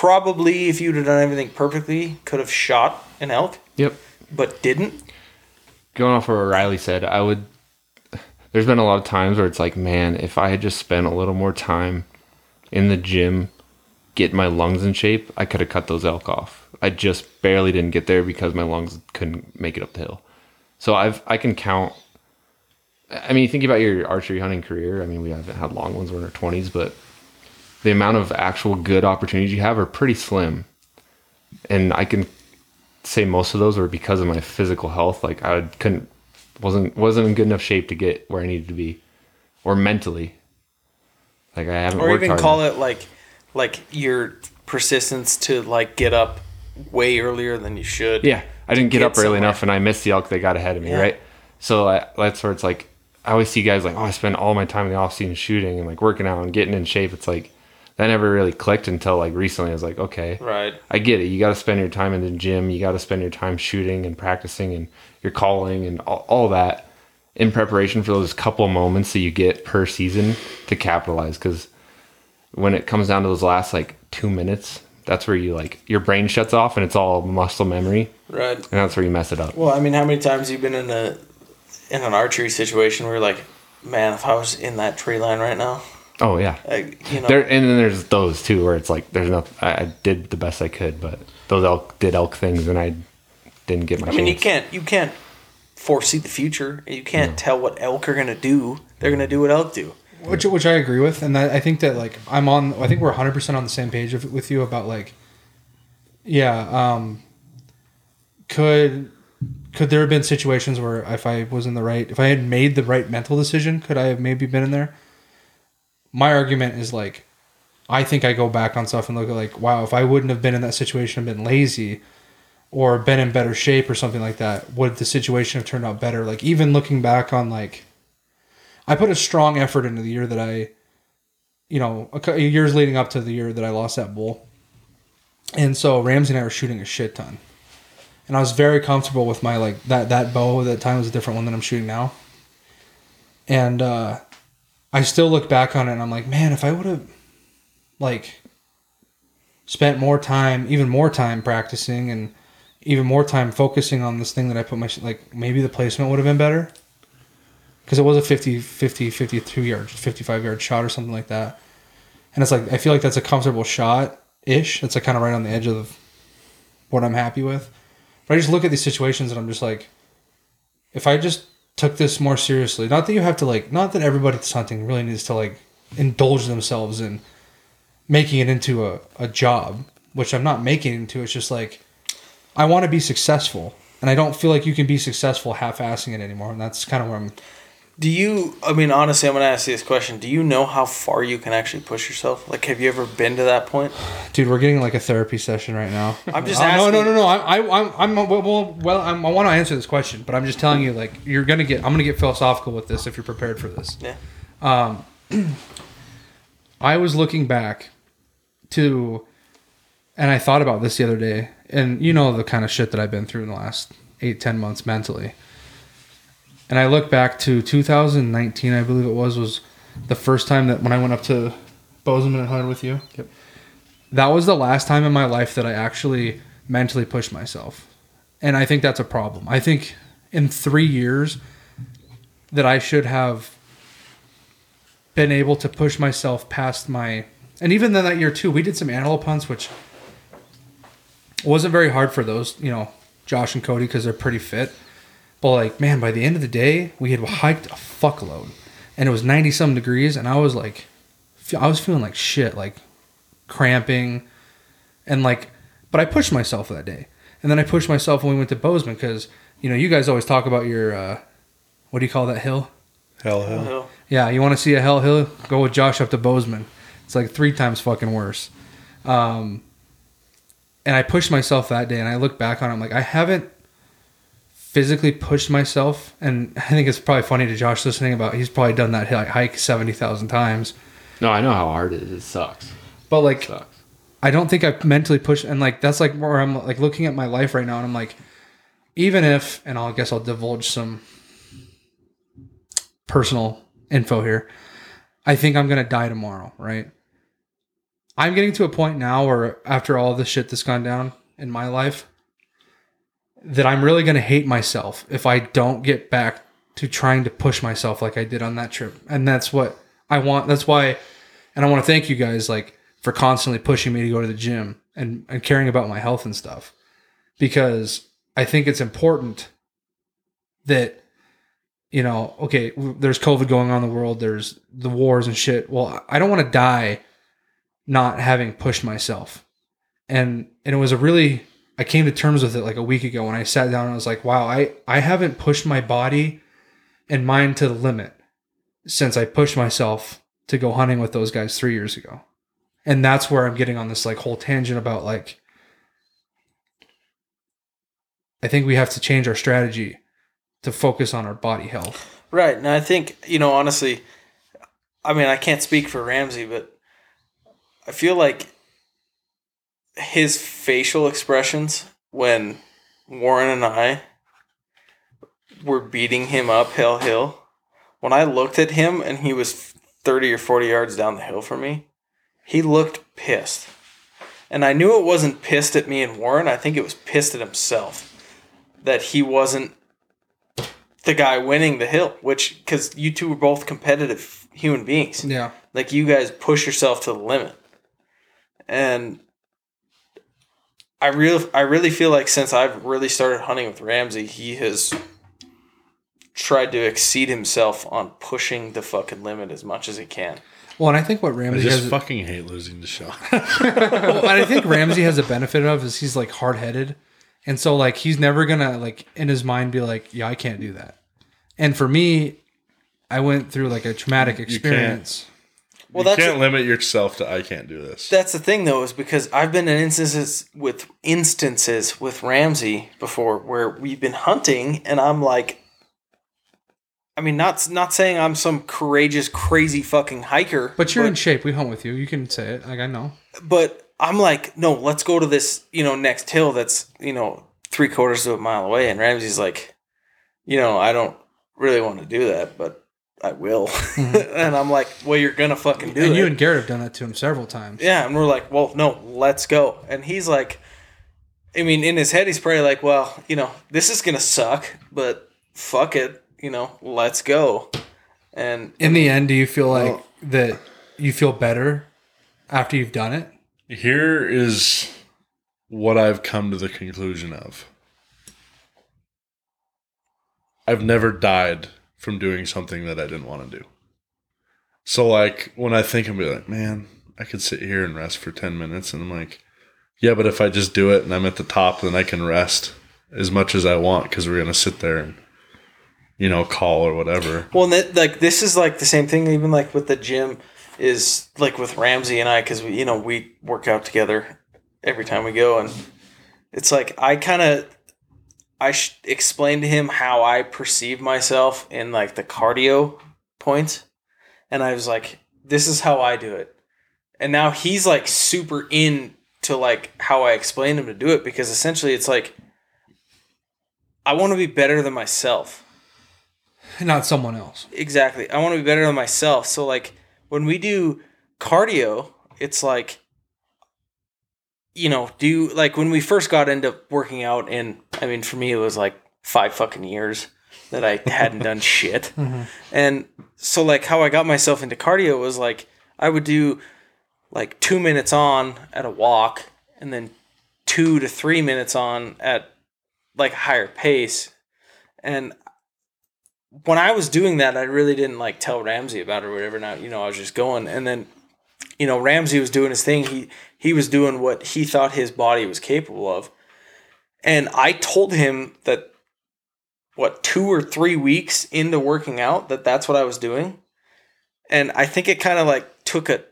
Speaker 2: probably if you'd have done everything perfectly, could have shot an elk,
Speaker 4: Yep.
Speaker 2: but didn't.
Speaker 4: Going off of what Riley said, I would. There's been a lot of times where it's like, man, if I had just spent a little more time in the gym, getting my lungs in shape, I could have cut those elk off. I just barely didn't get there because my lungs couldn't make it up the hill. So I've I can count. I mean, think about your archery hunting career. I mean, we haven't had long ones. We're in our twenties, but the amount of actual good opportunities you have are pretty slim. And I can say most of those were because of my physical health. Like I couldn't wasn't wasn't in good enough shape to get where I needed to be, or mentally. Like I haven't
Speaker 2: or even call
Speaker 4: enough.
Speaker 2: it like like your persistence to like get up way earlier than you should.
Speaker 4: Yeah, I didn't get,
Speaker 2: get
Speaker 4: up early
Speaker 2: somewhere.
Speaker 4: enough, and I missed the elk that got ahead of me.
Speaker 2: Yeah.
Speaker 4: Right, so I, that's where it's like I always see guys like, oh, I spend all my time in the off season shooting and like working out and getting in shape. It's like that never really clicked until like recently. I was like, okay,
Speaker 2: Right.
Speaker 4: I get it. You got to spend your time in the gym. You got to spend your time shooting and practicing and your calling and all, all that in preparation for those couple moments that you get per season to capitalize. Because when it comes down to those last like two minutes, that's where you like your brain shuts off and it's all muscle memory,
Speaker 2: Right.
Speaker 4: and that's where you mess it up.
Speaker 2: Well, I mean, how many times have you been in a in an archery situation where you're like, man, if I was in that tree line right now,
Speaker 4: Oh yeah.
Speaker 2: I, you know,
Speaker 4: There and then there's those too where it's like there's no I, I did the best I could, but those elk did elk things and I didn't get my
Speaker 2: I mean, you can't you can't foresee the future. You can't tell what elk are gonna do. They're gonna do what elk do.
Speaker 3: which which I agree with, and that, I think that like I'm on. I think we're 100 percent on the same page of, with you about like, yeah. Um, could could there have been situations where if I was in the right, if I had made the right mental decision, could I have maybe been in there? My argument is like, I think I go back on stuff and look at like, wow, if I wouldn't have been in that situation, and been lazy, or been in better shape or something like that, would the situation have turned out better? Like even looking back on like I put a strong effort into the year that I, you know, years leading up to the year that I lost that bull. And so Ramsey and I were shooting a shit ton. And I was very comfortable with my like that that bow that time was a different one than I'm shooting now. And uh I still look back on it and I'm like, man, if I would have like spent more time, even more time practicing and even more time focusing on this thing that I put my like maybe the placement would have been better. Because it was a 50 50 52 yard 55 yard shot or something like that. And it's like i feel like that's a comfortable shot ish that's like kind of right on the edge of what i'm happy with. But i just look at these situations and i'm just like if i just took this more seriously. Not that you have to like not that everybody that's hunting really needs to like indulge themselves in making it into a, a job which i'm not making it into. It's just like i want to be successful and i don't feel like you can be successful half-assing it anymore and that's kind of where i'm
Speaker 2: Do you? I mean, honestly, I'm gonna ask you this question. Do you know how far you can actually push yourself? Like, have you ever been to that point?
Speaker 3: Dude, we're getting like a therapy session right now.
Speaker 2: I'm just
Speaker 3: Uh, no, no, no, no. I, I, I'm, I'm well, well, well I'm, I want to answer this question, but I'm just telling you, like, you're gonna get. I'm gonna get philosophical with this if you're prepared for this.
Speaker 2: Yeah.
Speaker 3: Um, I was looking back to, and I thought about this the other day, and you know the kind of shit that I've been through in the last eight, ten months mentally. And I look back to 2019, I believe it was, was the first time that when I went up to Bozeman and hunted with you.
Speaker 4: Yep.
Speaker 3: That was the last time in my life that I actually mentally pushed myself. And I think that's a problem. I think in three years that I should have been able to push myself past my and even then that year too, we did some antelope hunts, which wasn't very hard for those, you know, Josh and Cody because they're pretty fit. But like, man, by the end of the day, we had hiked a fuckload, and it was ninety some degrees, and I was like, I was feeling like shit, like cramping, and like, but I pushed myself that day, and then I pushed myself when we went to Bozeman because you know you guys always talk about your, uh, what do you call that hill?
Speaker 5: Hell, hell.
Speaker 2: No.
Speaker 3: Yeah, you want to see a hell hill? Go with Josh up to Bozeman. It's like three times fucking worse. Um, and I pushed myself that day, and I look back on it, I'm like, I haven't physically pushed myself, and I think it's probably funny to Josh listening about. He's probably done that hi- hike seventy thousand times,
Speaker 4: No, I know how hard it is. It sucks.
Speaker 3: but like,
Speaker 4: sucks.
Speaker 3: I don't think I've mentally pushed, and like that's like where I'm like looking at my life right now, and I'm like, even if, and I'll guess I'll divulge some personal info here. I think I'm gonna die tomorrow, right? I'm getting to a point now where after all the shit that's gone down in my life, that I'm really gonna hate myself if I don't get back to trying to push myself like I did on that trip. And that's what I want. That's why, and I want to thank you guys like for constantly pushing me to go to the gym and, and caring about my health and stuff because I think it's important that you know okay there's covid going on in the world there's the wars and shit well i don't want to die not having pushed myself and and it was a really i came to terms with it like a week ago when i sat down and i was like wow i i haven't pushed my body and mind to the limit since i pushed myself to go hunting with those guys three years ago. And that's where i'm getting on this like whole tangent about like i think we have to change our strategy to focus on our body health.
Speaker 2: Right, and I think you know honestly, I mean I can't speak for Ramsey, but I feel like his facial expressions when Warren and I were beating him up hill hill. When I looked at him and he was thirty or forty yards down the hill from me, he looked pissed, and I knew it wasn't pissed at me and Warren. I think it was pissed at himself that he wasn't the guy winning the hill, which because you two were both competitive human beings.
Speaker 3: yeah
Speaker 2: Like you guys push yourself to the limit, and I really, I really feel like since I've really started hunting with Ramsey, he has tried to exceed himself on pushing the fucking limit as much as he can.
Speaker 3: well and i think what
Speaker 5: I
Speaker 3: ramsey
Speaker 5: just
Speaker 3: has
Speaker 5: fucking hate losing the Sean.
Speaker 3: well, I think Ramsey has a benefit of is he's like hard headed, and so like he's never gonna like in his mind be like, yeah, I can't do that. And for me, I went through like a traumatic experience.
Speaker 2: Well,
Speaker 5: you
Speaker 2: that's
Speaker 5: can't limit yourself to I can't do this.
Speaker 2: That's the thing, though, is because I've been in instances with instances with Ramsey before where we've been hunting, and I'm like, I mean, not not saying I'm some courageous, crazy fucking hiker,
Speaker 3: But you're in shape. We hunt with you. You can say it. Like I know.
Speaker 2: but I'm like, no, let's go to this, you know, next hill that's you know three quarters of a mile away, and Ramsey's like, you know, I don't really want to do that, but I will. Mm-hmm. and I'm like, well, you're gonna fucking do
Speaker 3: and
Speaker 2: it.
Speaker 3: you and Garrett have done that to him several times.
Speaker 2: Yeah, and we're like, well, no, let's go. And he's like, I mean, in his head, he's probably like, well, you know, this is gonna suck, but fuck it, you know, let's go. And
Speaker 3: In the end, do you feel like
Speaker 2: Well-
Speaker 3: that you feel better after you've done it?
Speaker 5: Here is what I've come to the conclusion of. I've never died from doing something that I didn't want to do. So like when I think I'm be like, man, I could sit here and rest for 10 minutes and I'm like, yeah, but if I just do it and I'm at the top, then I can rest as much as I want because we're going to sit there and you know, call or whatever.
Speaker 2: well, that, like this is like the same thing, even like with the gym, is like with Ramsey and I, because we, you know, we work out together every time we go, and it's like I kind of I sh- explained to him how I perceive myself in like the cardio points, and I was like, "This is how I do it," and now he's like super into like how I explain him to do it because essentially it's like I want to be better than myself.
Speaker 3: Not someone else.
Speaker 2: Exactly. I want to be better than myself. So like when we do cardio, it's like you know, do you, like when we first got into working out and I mean for me it was like 5 fucking years that I hadn't done shit. Mm-hmm. And so like how I got myself into cardio was like I would do like 2 minutes on at a walk and then 2 to 3 minutes on at like a higher pace. And when I was doing that, I really didn't like tell Ramsey about it or whatever. Now, you know, I was just going, and then, you know, Ramsey was doing his thing. He he was doing what he thought his body was capable of, and I told him that, what two or three weeks into working out, that that's what I was doing, and I think it kind of like took a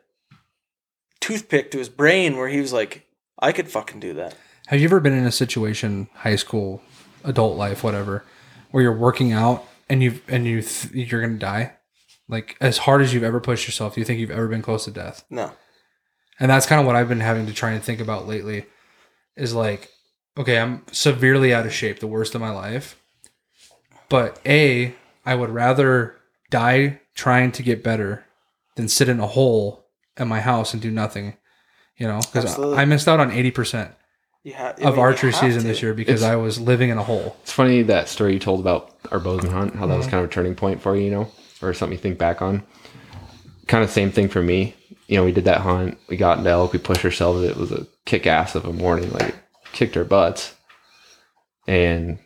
Speaker 2: toothpick to his brain where he was like, I could fucking do that.
Speaker 3: Have you ever been in a situation, high school, adult life, whatever, where you're working out and you and you th- you're gonna die? Like as hard as you've ever pushed yourself, do you think you've ever been close to death?
Speaker 2: No,
Speaker 3: And that's kind of what I've been having to try and think about lately. Is like, okay, I'm severely out of shape, the worst of my life. But a, I would rather die trying to get better than sit in a hole at my house and do nothing. You know, because
Speaker 2: Absolutely.
Speaker 3: I missed out on eighty percent
Speaker 2: you have
Speaker 3: of archery season this year because
Speaker 4: It's-
Speaker 3: I was living in a hole.
Speaker 4: It's funny that story you told about our bozeman hunt, how that was
Speaker 3: Mm-hmm.
Speaker 4: kind of a turning point for you, you know, or something you think back on. Kind of same thing for me. You know, we did that hunt, we got into elk, we pushed ourselves. It was a kick ass of a morning, like kicked our butts. And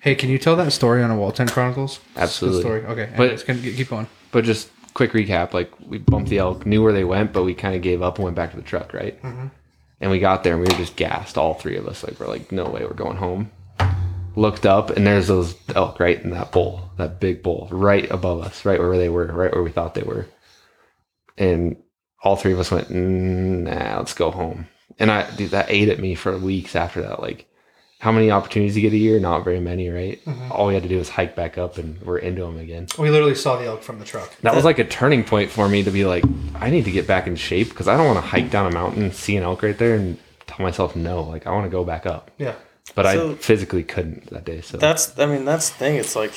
Speaker 3: Hey, can you tell that story on a Wall Ten Chronicles? It's
Speaker 4: Absolutely.
Speaker 3: story. Okay,
Speaker 4: But-
Speaker 3: anyways, can keep going.
Speaker 4: but just quick recap, like we bumped the elk, knew where they went, but we kind of gave up and went back to the truck, right? Mm-hmm. And we got there and we were just gassed, all three of us. Like we're like, no way, we're going home. Looked up and there's those elk right in that bowl, that big bowl, right above us, right where they were, right where we thought they were. And all three of us went, mm, nah, let's go home. And I, dude, that ate at me for weeks after that. Like, how many opportunities you get a year? Not very many, right? All we had to do was hike back up and we're into them again.
Speaker 3: We literally saw the elk from the truck.
Speaker 4: That was like a turning point for me to be like, I need to get back in shape because I don't want to hike down a mountain, see an elk right there, and tell myself no. Like I want to go back up,
Speaker 3: Yeah.
Speaker 4: but
Speaker 2: So-
Speaker 4: I physically couldn't that day. So
Speaker 2: That's I mean that's the thing. It's like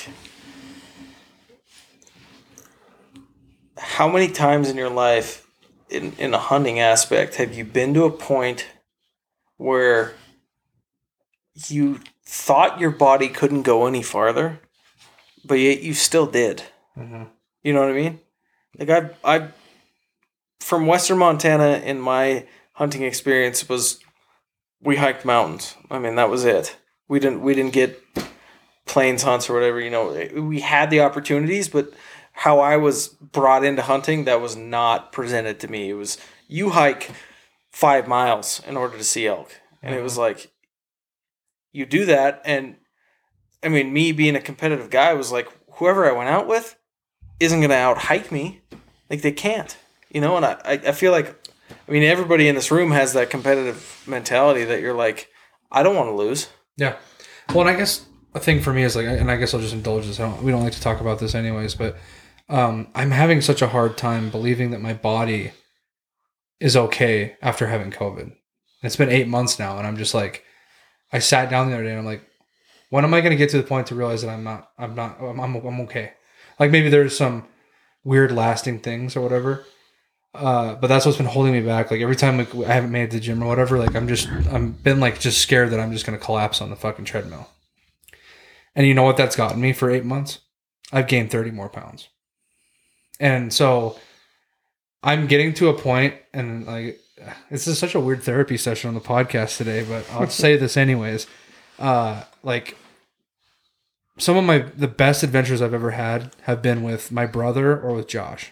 Speaker 2: how many times in your life in in a hunting aspect have you been to a point where you thought your body couldn't go any farther, but yet you still did. Mm-hmm. You know what I mean? Like I I from western Montana in my hunting experience was we hiked mountains. I mean that was it. We didn't we didn't get plains hunts or whatever. You know, we had the opportunities, but how I was brought into hunting that was not presented to me. It was you hike five miles in order to see elk, and it was mm-hmm. like you do that, and I mean, me being a competitive guy was like whoever I went out with isn't going to out hike me. Like they can't, you know. And I, I I feel like, I mean, everybody in this room has that competitive mentality that you're like, I don't want to lose.
Speaker 3: Yeah. Well, and I guess a thing for me is like, and I guess I'll just indulge this. I don't, we don't like to talk about this anyways, but um, I'm having such a hard time believing that my body is okay after having COVID. It's been eight months now, and I'm just like, I sat down the other day and I'm like, when am I going to get to the point to realize that I'm not, I'm not, I'm, I'm, I'm okay? Like maybe there's some weird lasting things or whatever. Uh, but that's what's been holding me back. Like every time like, I haven't made it to the gym or whatever, like I'm just I'm been like just scared that I'm just gonna collapse on the fucking treadmill. And you know what that's gotten me for eight months? I've gained 30 more pounds. And so I'm getting to a point, and like this is such a weird therapy session on the podcast today, but I'll say this anyways. Uh, like some of my the best adventures I've ever had have been with my brother or with Josh.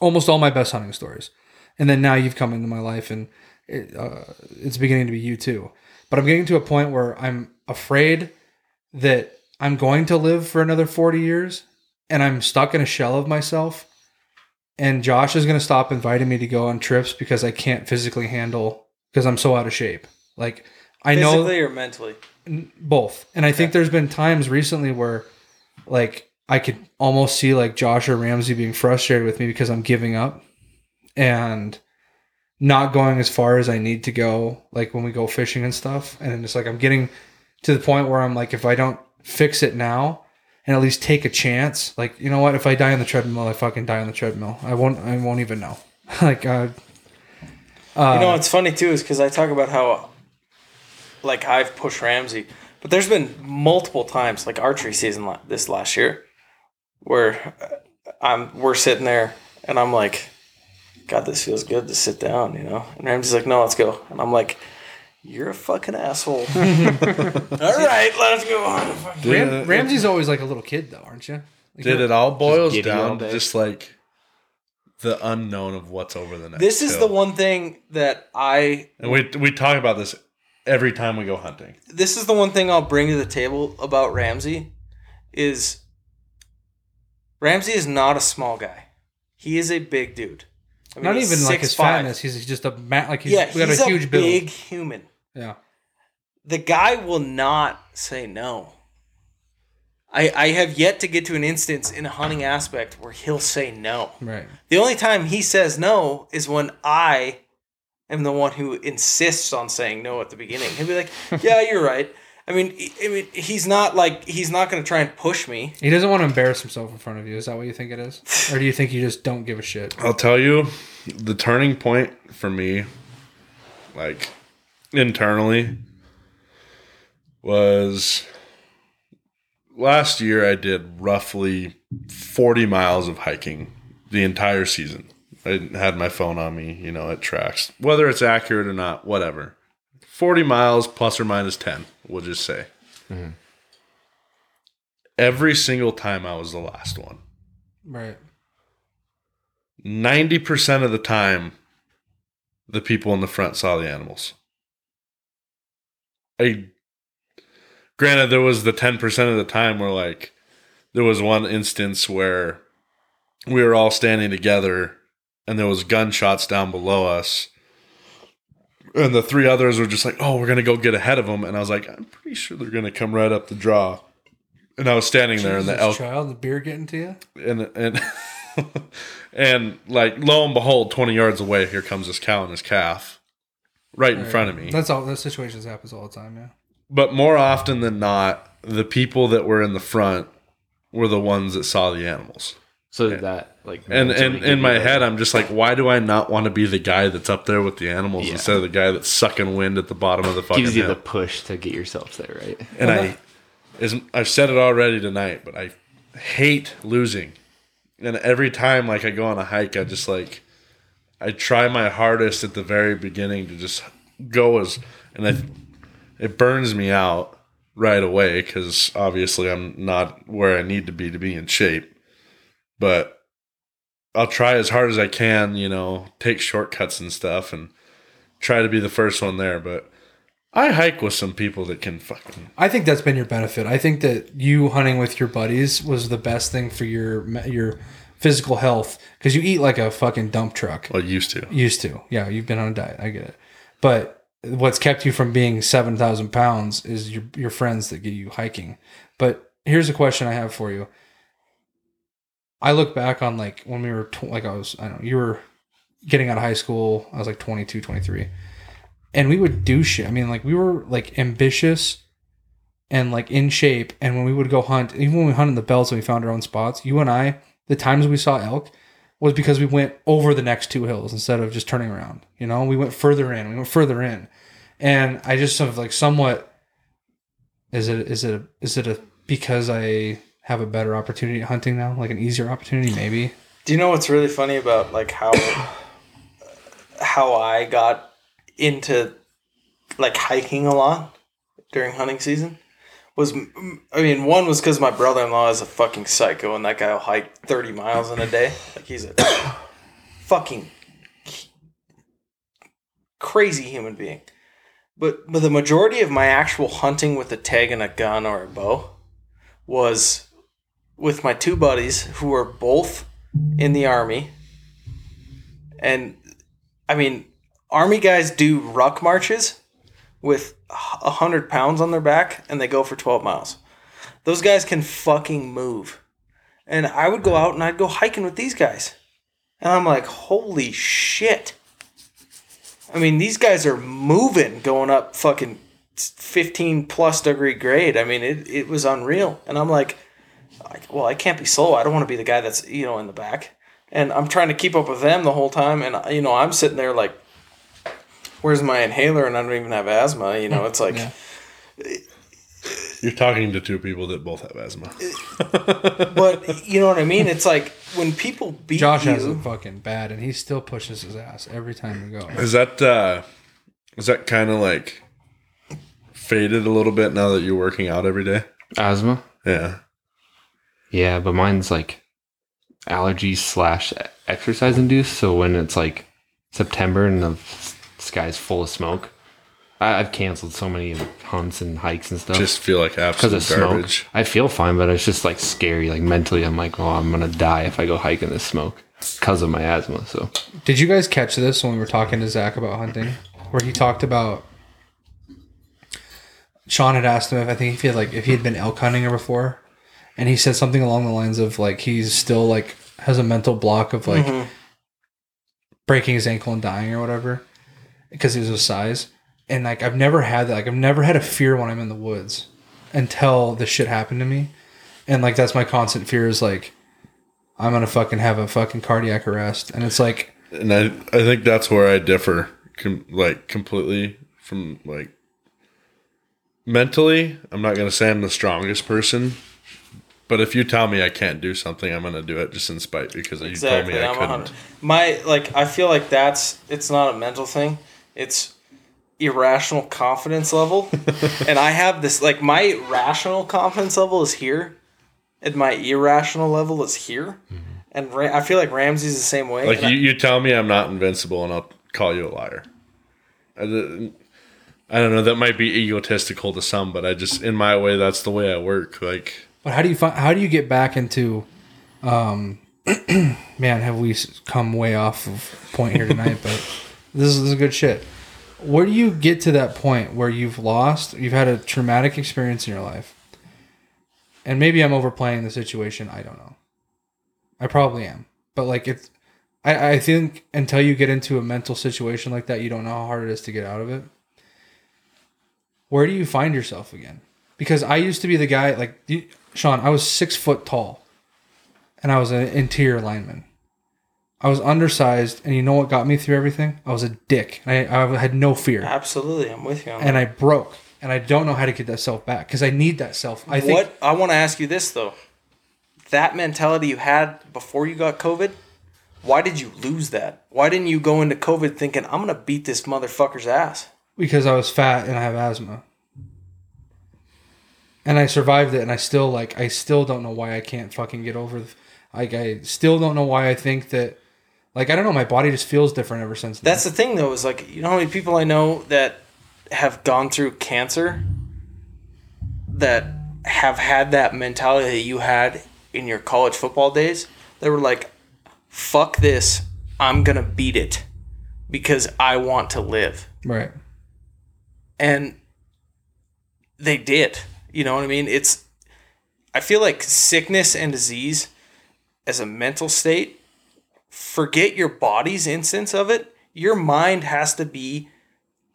Speaker 3: Almost all my best hunting stories, and then now you've come into my life, and it, uh, it's beginning to be you too. But I'm getting to a point where I'm afraid that I'm going to live for another 40 years, and I'm stuck in a shell of myself. And Josh is going to stop inviting me to go on trips because I can't physically handle because I'm so out of shape. Like I know
Speaker 2: Physically or mentally?
Speaker 3: Both and i think there's been times recently where like i could almost see like josh or ramsey being frustrated with me because i'm giving up and not going as far as i need to go like when we go fishing and stuff and it's like i'm getting to the point where i'm like if i don't fix it now and at least take a chance. Like you know what? If i die on the treadmill i fucking die on the treadmill. I won't i won't even know. Like uh, uh
Speaker 2: You know what's funny too is because I talk about how, like, I've pushed Ramsey, but there's been multiple times, like archery season this last year, where uh, I'm we're sitting there and I'm like, God, this feels good to sit down, you know. And Ramsey's like, No, let's go, and I'm like, You're a fucking asshole. All right, let's go.
Speaker 5: Did,
Speaker 3: Ram-
Speaker 5: it,
Speaker 3: ramsey's always like a little kid though aren't you Like,
Speaker 5: did it all boils
Speaker 4: giddy all
Speaker 5: down to
Speaker 4: day.
Speaker 5: just like the unknown of what's over the next.
Speaker 2: This is
Speaker 5: hill.
Speaker 2: the one thing that I
Speaker 5: and we we talk about this every time we go hunting.
Speaker 2: this is the one thing I'll bring to the table about Ramsey is Ramsey is not a small guy. He is a big dude. I mean,
Speaker 3: not
Speaker 2: he's
Speaker 3: even like his
Speaker 2: 6'5".
Speaker 3: fatness. He's just a ma- like he's
Speaker 2: yeah,
Speaker 3: got
Speaker 2: he's
Speaker 3: a huge build.
Speaker 2: big human.
Speaker 3: Yeah,
Speaker 2: The guy will not say no. I I have yet to get to an instance in a hunting aspect where he'll say no.
Speaker 3: right.
Speaker 2: The only time he says no is when I am the one who insists on saying no at the beginning. He'll be like, "Yeah, you're right." I mean, I mean, he's not like he's not going to try and push me.
Speaker 3: He doesn't want to embarrass himself in front of you. Is that what you think it is, or do you think you just don't give a shit?
Speaker 5: I'll tell you, the turning point for me, like internally, was last year. I did roughly forty miles of hiking the entire season. I had my phone on me, you know, it tracks whether it's accurate or not, whatever. Forty miles plus or minus ten, we'll just say. Mm-hmm. Every single time I was the last one.
Speaker 3: Right.
Speaker 5: 90% of the time the people in the front saw the animals i granted there was the 10% of the time where like there was one instance where we were all standing together and there was gunshots down below us. And the three others were just like oh we're gonna go get ahead of them and i was like i'm pretty sure they're gonna come right up the draw. And i was standing there and the elk
Speaker 3: child, the beer getting to you.
Speaker 5: and and and like lo and behold, twenty yards away, here comes this cow and his calf, right in front of me.
Speaker 3: That's all. Those situations happens all the time. Yeah.
Speaker 5: But more often than not, the people that were in the front were the ones that saw the animals.
Speaker 4: So that like
Speaker 5: And and in my head, I'm just like, why do I not want to be the guy that's up there with the animals
Speaker 4: Yeah.
Speaker 5: instead of the guy that's sucking wind at the bottom of the fucking
Speaker 4: gives you
Speaker 5: hill?
Speaker 4: the push to get yourself there, right?
Speaker 5: and I, is I've said it already tonight, but I hate losing. And every time, like I go on a hike, I just like, I try my hardest at the very beginning to just go as, and it burns me out right away because obviously I'm not where I need to be to be in shape. But I'll try as hard as I can, you know, take shortcuts and stuff, and try to be the first one there. But I hike with some people that can fucking
Speaker 3: I think that's been your benefit. I think that you hunting with your buddies was the best thing for your your physical health because you eat like a fucking dump truck.
Speaker 5: Well, used to.
Speaker 3: Used to, yeah. You've been on a diet. I get it, but what's kept you from being seven thousand pounds is your your friends that get you hiking. But here's a question I have for you. I look back on like when we were tw- like I was I don't know you were getting out of high school. I was like 22, 23. and we would do shit. I mean, like we were like ambitious and like in shape. And when we would go hunt, even when we hunted the belts and we found our own spots, you and I the times we saw elk was because we went over the next two hills instead of just turning around. You know, we went further in, we went further in, and I just sort of like somewhat. Is it is it a, is it a because I have a better opportunity at hunting now, like an easier opportunity, maybe?
Speaker 2: Do you know what's really funny about like how how I got into like hiking a lot during hunting season? Was I mean, one was because my brother in law is a fucking psycho, and that guy will hike thirty miles in a day. Like he's a fucking crazy human being. But but the majority of my actual hunting with a tag and a gun or a bow was with my two buddies who were both in the army. And I mean, army guys do ruck marches with a hundred pounds on their back and they go for 12 miles. Those guys can fucking move. And I would go out and I'd go hiking with these guys. And I'm like, holy shit. I mean, these guys are moving going up fucking 15 plus degree grade. I mean, it, it was unreal. And I'm like, like, well, I can't be slow. I don't want to be the guy that's, you know, in the back. And I'm trying to keep up with them the whole time. And, you know, I'm sitting there like, where's my inhaler? And I don't even have asthma. You know, it's like,
Speaker 3: Yeah.
Speaker 5: You're talking to two people that both have asthma.
Speaker 2: but you know what I mean? It's like when people beat
Speaker 3: Josh
Speaker 2: you.
Speaker 3: has it fucking bad, and he still pushes his ass every time we go.
Speaker 5: Is that uh is that kind of like faded a little bit now that you're working out every day?
Speaker 4: Asthma?
Speaker 5: Yeah.
Speaker 4: Yeah, but mine's like allergy slash exercise induced. So when it's like September and the sky's full of smoke, I, I've canceled so many hunts and hikes and stuff
Speaker 5: Just feel like absolute
Speaker 4: of smoke.
Speaker 5: garbage.
Speaker 4: I feel fine, but it's just like scary. Like mentally, I'm like, oh, I'm gonna die if I go hike in this smoke because of my asthma. So
Speaker 3: Did you guys catch this when we were talking to Zach about hunting, where he talked about? Sean had asked him if I think if he had like if he had been elk hunting before, and he said something along the lines of like he's still like has a mental block of like
Speaker 2: Mhm.
Speaker 3: breaking his ankle and dying or whatever because he was his size. And like I've never had that. Like I've never had a fear when I'm in the woods until this shit happened to me. And like that's my constant fear is like I'm gonna fucking have a fucking cardiac arrest. And it's like
Speaker 5: And I I think that's where I differ com- like completely from like mentally, I'm not going to say I'm the strongest person, but if you tell me I can't do something, I'm going to do it just in spite because you told me I
Speaker 2: I'm
Speaker 5: couldn't.
Speaker 2: My like, I feel like that's it's not a mental thing. It's irrational confidence level, and I have this like my rational confidence level is here, and my irrational level is here, and Ra- I feel like Ramsey's the same way.
Speaker 5: Like
Speaker 2: and
Speaker 5: you, you tell me I'm not invincible, and I'll call you a liar. I, I don't know. That might be egotistical to some, but I just in my way, that's the way I work. Like
Speaker 3: But how do you find? How do you get back into? Um, man, have we come way off of point here tonight? but this is, this is good shit. Where do you get to that point where you've lost? You've had a traumatic experience in your life, and maybe I'm overplaying the situation. I don't know. I probably am, but like it's. I, I think until you get into a mental situation like that, you don't know how hard it is to get out of it. Where do you find yourself again? because I used to be the guy like Sean. I was six foot tall, and I was an interior lineman. I was undersized, and you know what got me through everything? I was a dick. I, I had no fear,
Speaker 2: absolutely, I'm with you. On
Speaker 3: and
Speaker 2: that.
Speaker 3: I broke, and I don't know how to get that self back because I need that self. I think
Speaker 2: what I want to ask you this though, that mentality you had before you got COVID. Why did you lose that? Why didn't you go into COVID thinking I'm gonna beat this motherfucker's ass?
Speaker 3: because I was fat and I have asthma. And I survived it, and I still like. I still don't know why I can't fucking get over. The, like I still don't know why I think that. Like I don't know, my body just feels different ever since. then.
Speaker 2: That's the thing, though, is like you know how many people I know that have gone through cancer that have had that mentality that you had in your college football days. They were like, "Fuck this! I'm gonna beat it because I want to live,"
Speaker 3: right.
Speaker 2: and they did. You know what I mean? It's. I feel like sickness and disease, as a mental state, forget your body's instance of it. Your mind has to be,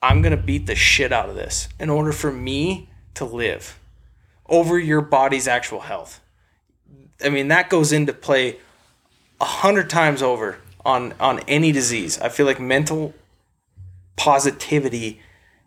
Speaker 2: I'm going to beat the shit out of this in order for me to live over your body's actual health. I mean, that goes into play a hundred times over on on any disease. I feel like mental positivity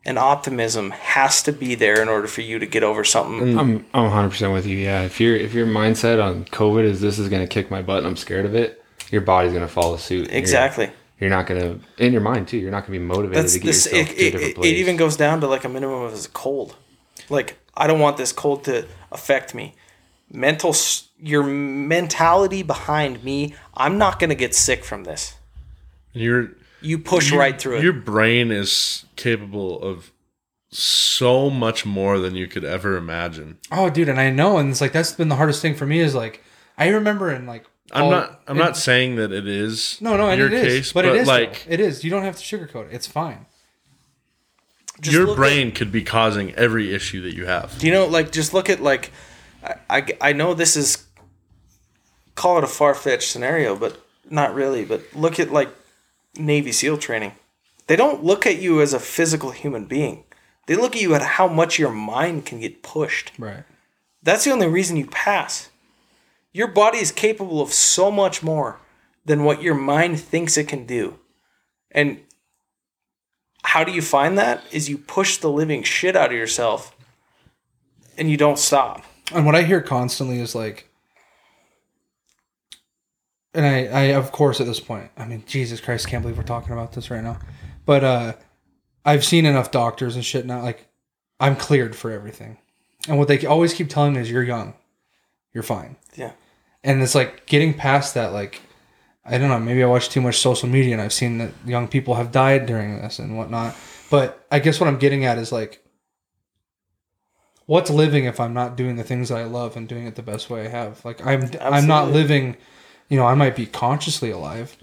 Speaker 2: and optimism has to be there in order for you to get over something.
Speaker 4: I'm I'm 100 percent with you. Yeah, if your if your mindset on COVID is this is gonna kick my butt and I'm scared of it, your body's gonna follow suit. You're-
Speaker 2: Exactly.
Speaker 4: You're, not gonna in your mind too. You're not gonna be motivated
Speaker 2: That's
Speaker 4: to get
Speaker 2: this.
Speaker 4: yourself
Speaker 2: It,
Speaker 4: to a different
Speaker 2: it,
Speaker 4: place.
Speaker 2: it even goes down to like a minimum of a cold. Like I don't want this cold to affect me. Mental, your mentality behind me. I'm not gonna get sick from this.
Speaker 5: You're
Speaker 2: You push right through it.
Speaker 5: Your brain is capable of so much more than you could ever imagine.
Speaker 3: Oh, dude, and I know, and it's like that's been the hardest thing for me is like I remember in like
Speaker 5: I'm not. I'm
Speaker 3: in-
Speaker 5: not saying that it is.
Speaker 3: No, no, and
Speaker 5: your
Speaker 3: it is,
Speaker 5: case,
Speaker 3: but, it is
Speaker 5: like
Speaker 3: like it is. You don't have to sugarcoat it. It's fine.
Speaker 2: Just
Speaker 5: your
Speaker 2: look
Speaker 5: brain could be causing every issue that you have.
Speaker 2: Do you know, like, just look at, like, I, I, I know this is, call it a far fetched scenario, but not really. But look at, like, Navy SEAL training. They don't look at you as a physical human being, they look at you at how much your mind can get pushed.
Speaker 3: Right.
Speaker 2: That's the only reason you pass. Your body is capable of so much more than what your mind thinks it can do. And how do you find that? Is you push the living shit out of yourself and you don't stop.
Speaker 3: And what I hear constantly is like, and I, I of course at this point, I mean, Jesus Christ, can't believe we're talking about this right now. But uh, I've seen enough doctors and shit now. Like, I'm cleared for everything. And what they always keep telling me is, you're young, you're fine.
Speaker 2: Yeah.
Speaker 3: And it's like getting past that. Like, I don't know. Maybe I watch too much social media, and I've seen that young people have died during this and whatnot. But I guess what I'm getting at is like, what's living if I'm not doing the things that I love and doing it the best way I have? Like I'm I'm not living, you know, I might be consciously alive.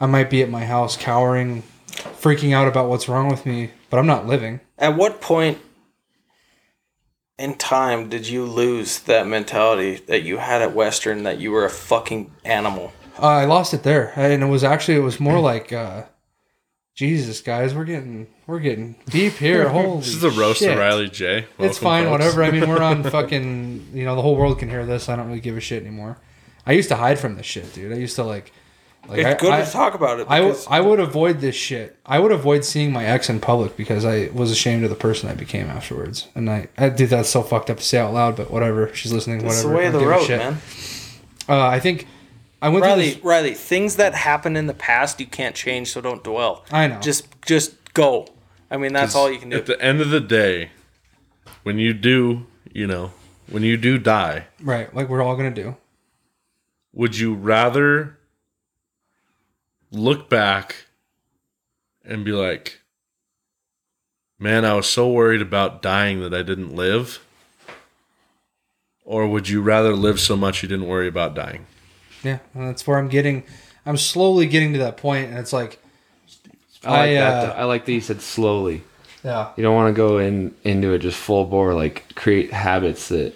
Speaker 3: I might be at my house cowering, freaking out about what's wrong with me, but I'm not living.
Speaker 2: At what point in time did you lose that mentality that you had at Western that you were a fucking animal?
Speaker 3: Uh, I lost it there, and it was actually it was more like, uh, Jesus, guys, we're getting we're getting deep here. Holy,
Speaker 5: This is the roast
Speaker 3: shit.
Speaker 5: of Riley J.
Speaker 3: It's
Speaker 5: Welcome,
Speaker 3: fine,
Speaker 5: folks.
Speaker 3: whatever. I mean, we're on fucking. You know, the whole world can hear this. I don't really give a shit anymore. I used to hide from this shit, dude. I used to like. Like
Speaker 2: It's
Speaker 3: I,
Speaker 2: good
Speaker 3: I,
Speaker 2: to talk about it.
Speaker 3: I, w- I would avoid this shit. I would avoid seeing my ex in public because I was ashamed of the person I became afterwards. And I, I dude, that's so fucked up to say out loud, but whatever. She's listening.
Speaker 2: it's
Speaker 3: Whatever.
Speaker 2: the way of
Speaker 3: I
Speaker 2: the
Speaker 3: don't give a
Speaker 2: road,
Speaker 3: shit.
Speaker 2: man.
Speaker 3: Uh, I think I went
Speaker 2: Riley,
Speaker 3: through this.
Speaker 2: Riley, things that happen in the past you can't change, so don't dwell.
Speaker 3: I know.
Speaker 2: Just, just go. I mean, that's all you can do.
Speaker 5: At the end of the day, when you do, you know, when you do die,
Speaker 3: right, like we're all gonna do.
Speaker 5: would you rather look back and be like, man, I was so worried about dying that I didn't live? Or would you rather live so much you didn't worry about dying?
Speaker 3: Yeah, and that's where I'm getting. I'm slowly getting to that point, and it's like,
Speaker 4: I like
Speaker 3: I,
Speaker 4: that.
Speaker 3: uh,
Speaker 4: I like that you said slowly.
Speaker 3: yeah,
Speaker 4: You don't want to go in into it just full bore. Like create habits that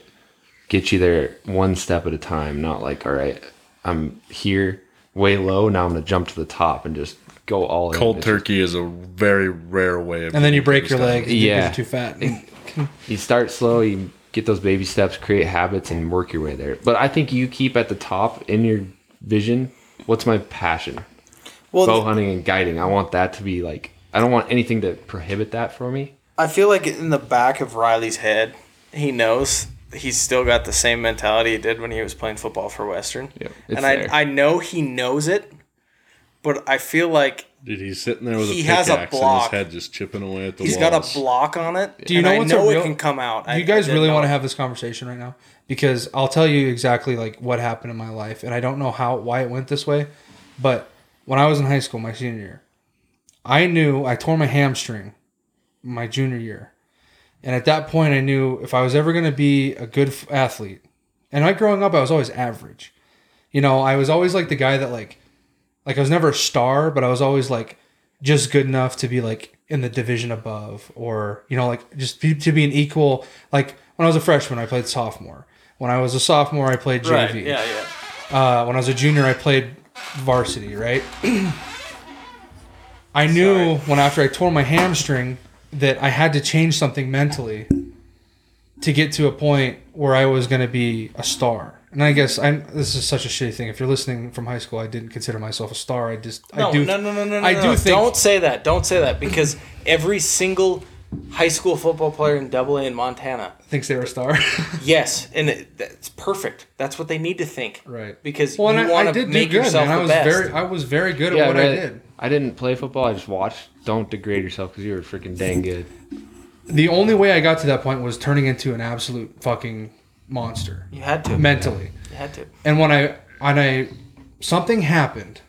Speaker 4: get you there one step at a time. Not like, all right, I'm here way low. Now I'm gonna jump to the top and just go all in.
Speaker 5: Cold
Speaker 4: It's
Speaker 5: turkey is a very rare way of
Speaker 3: and then you break your leg. because
Speaker 4: Yeah.
Speaker 3: you're too fat.
Speaker 4: You start slow. You get those baby steps, create habits, and work your way there. But I think you keep at the top in your vision. What's my passion?
Speaker 2: well,
Speaker 4: Bow hunting and guiding. I want that to be like. I don't want anything to prohibit that for me.
Speaker 2: I feel like in the back of Riley's head, he knows he's still got the same mentality he did when he was playing football for Western.
Speaker 4: Yep, it's
Speaker 2: and
Speaker 4: there.
Speaker 2: I, I know he knows it, but I feel like
Speaker 5: Dude, he's sitting there with
Speaker 2: He
Speaker 5: a
Speaker 2: has a
Speaker 5: pickaxe in his head, just chipping away at the
Speaker 2: he's
Speaker 5: walls.
Speaker 2: got a block on it.
Speaker 3: Do you
Speaker 2: and
Speaker 3: know
Speaker 2: I
Speaker 3: what's a
Speaker 2: know
Speaker 3: real-
Speaker 2: it can come out. Do
Speaker 3: you guys
Speaker 2: I didn't
Speaker 3: really want to have this conversation right now because I'll tell you exactly like what happened in my life, and I don't know how why it went this way, but when I was in high school, my senior year, I knew I tore my hamstring my junior year, and at that point, I knew if I was ever going to be a good f- athlete, and I growing up, I was always average. You know, I was always like the guy that like, like I was never a star, but I was always like just good enough to be like in the division above or you know like just be, to be an equal like when i was a freshman i played sophomore when i was a sophomore i played jv
Speaker 2: Right. Yeah. Yeah.
Speaker 3: uh, when i was a junior i played varsity right i knew when after i tore my hamstring that i had to change something mentally to get to a point where I was going to be a star. And I guess I'm. This is such a shitty thing. If you're listening from high school, I didn't consider myself a star. I just
Speaker 2: No,
Speaker 3: I do.
Speaker 2: no, no, no, no, no.
Speaker 3: I
Speaker 2: no,
Speaker 3: do
Speaker 2: no.
Speaker 3: think-
Speaker 2: Don't say that. Don't say that because every single high school football player in Double A in Montana,
Speaker 3: thinks they're a star.
Speaker 2: yes, and it, that's perfect. That's what they need to think.
Speaker 3: right.
Speaker 2: Because
Speaker 3: Well,
Speaker 2: you
Speaker 3: I,
Speaker 2: want to
Speaker 3: did do
Speaker 2: make
Speaker 3: good,
Speaker 2: yourself
Speaker 3: man. I
Speaker 2: the
Speaker 3: was
Speaker 2: best.
Speaker 3: very, I was very good at what
Speaker 4: but
Speaker 3: I did.
Speaker 4: I didn't play football. I just watched. Don't degrade yourself because you were freaking dang good.
Speaker 3: The only way I got to that point was turning into an absolute fucking monster
Speaker 2: you had to.
Speaker 3: mentally.
Speaker 2: You had to.
Speaker 3: And when I when I something happened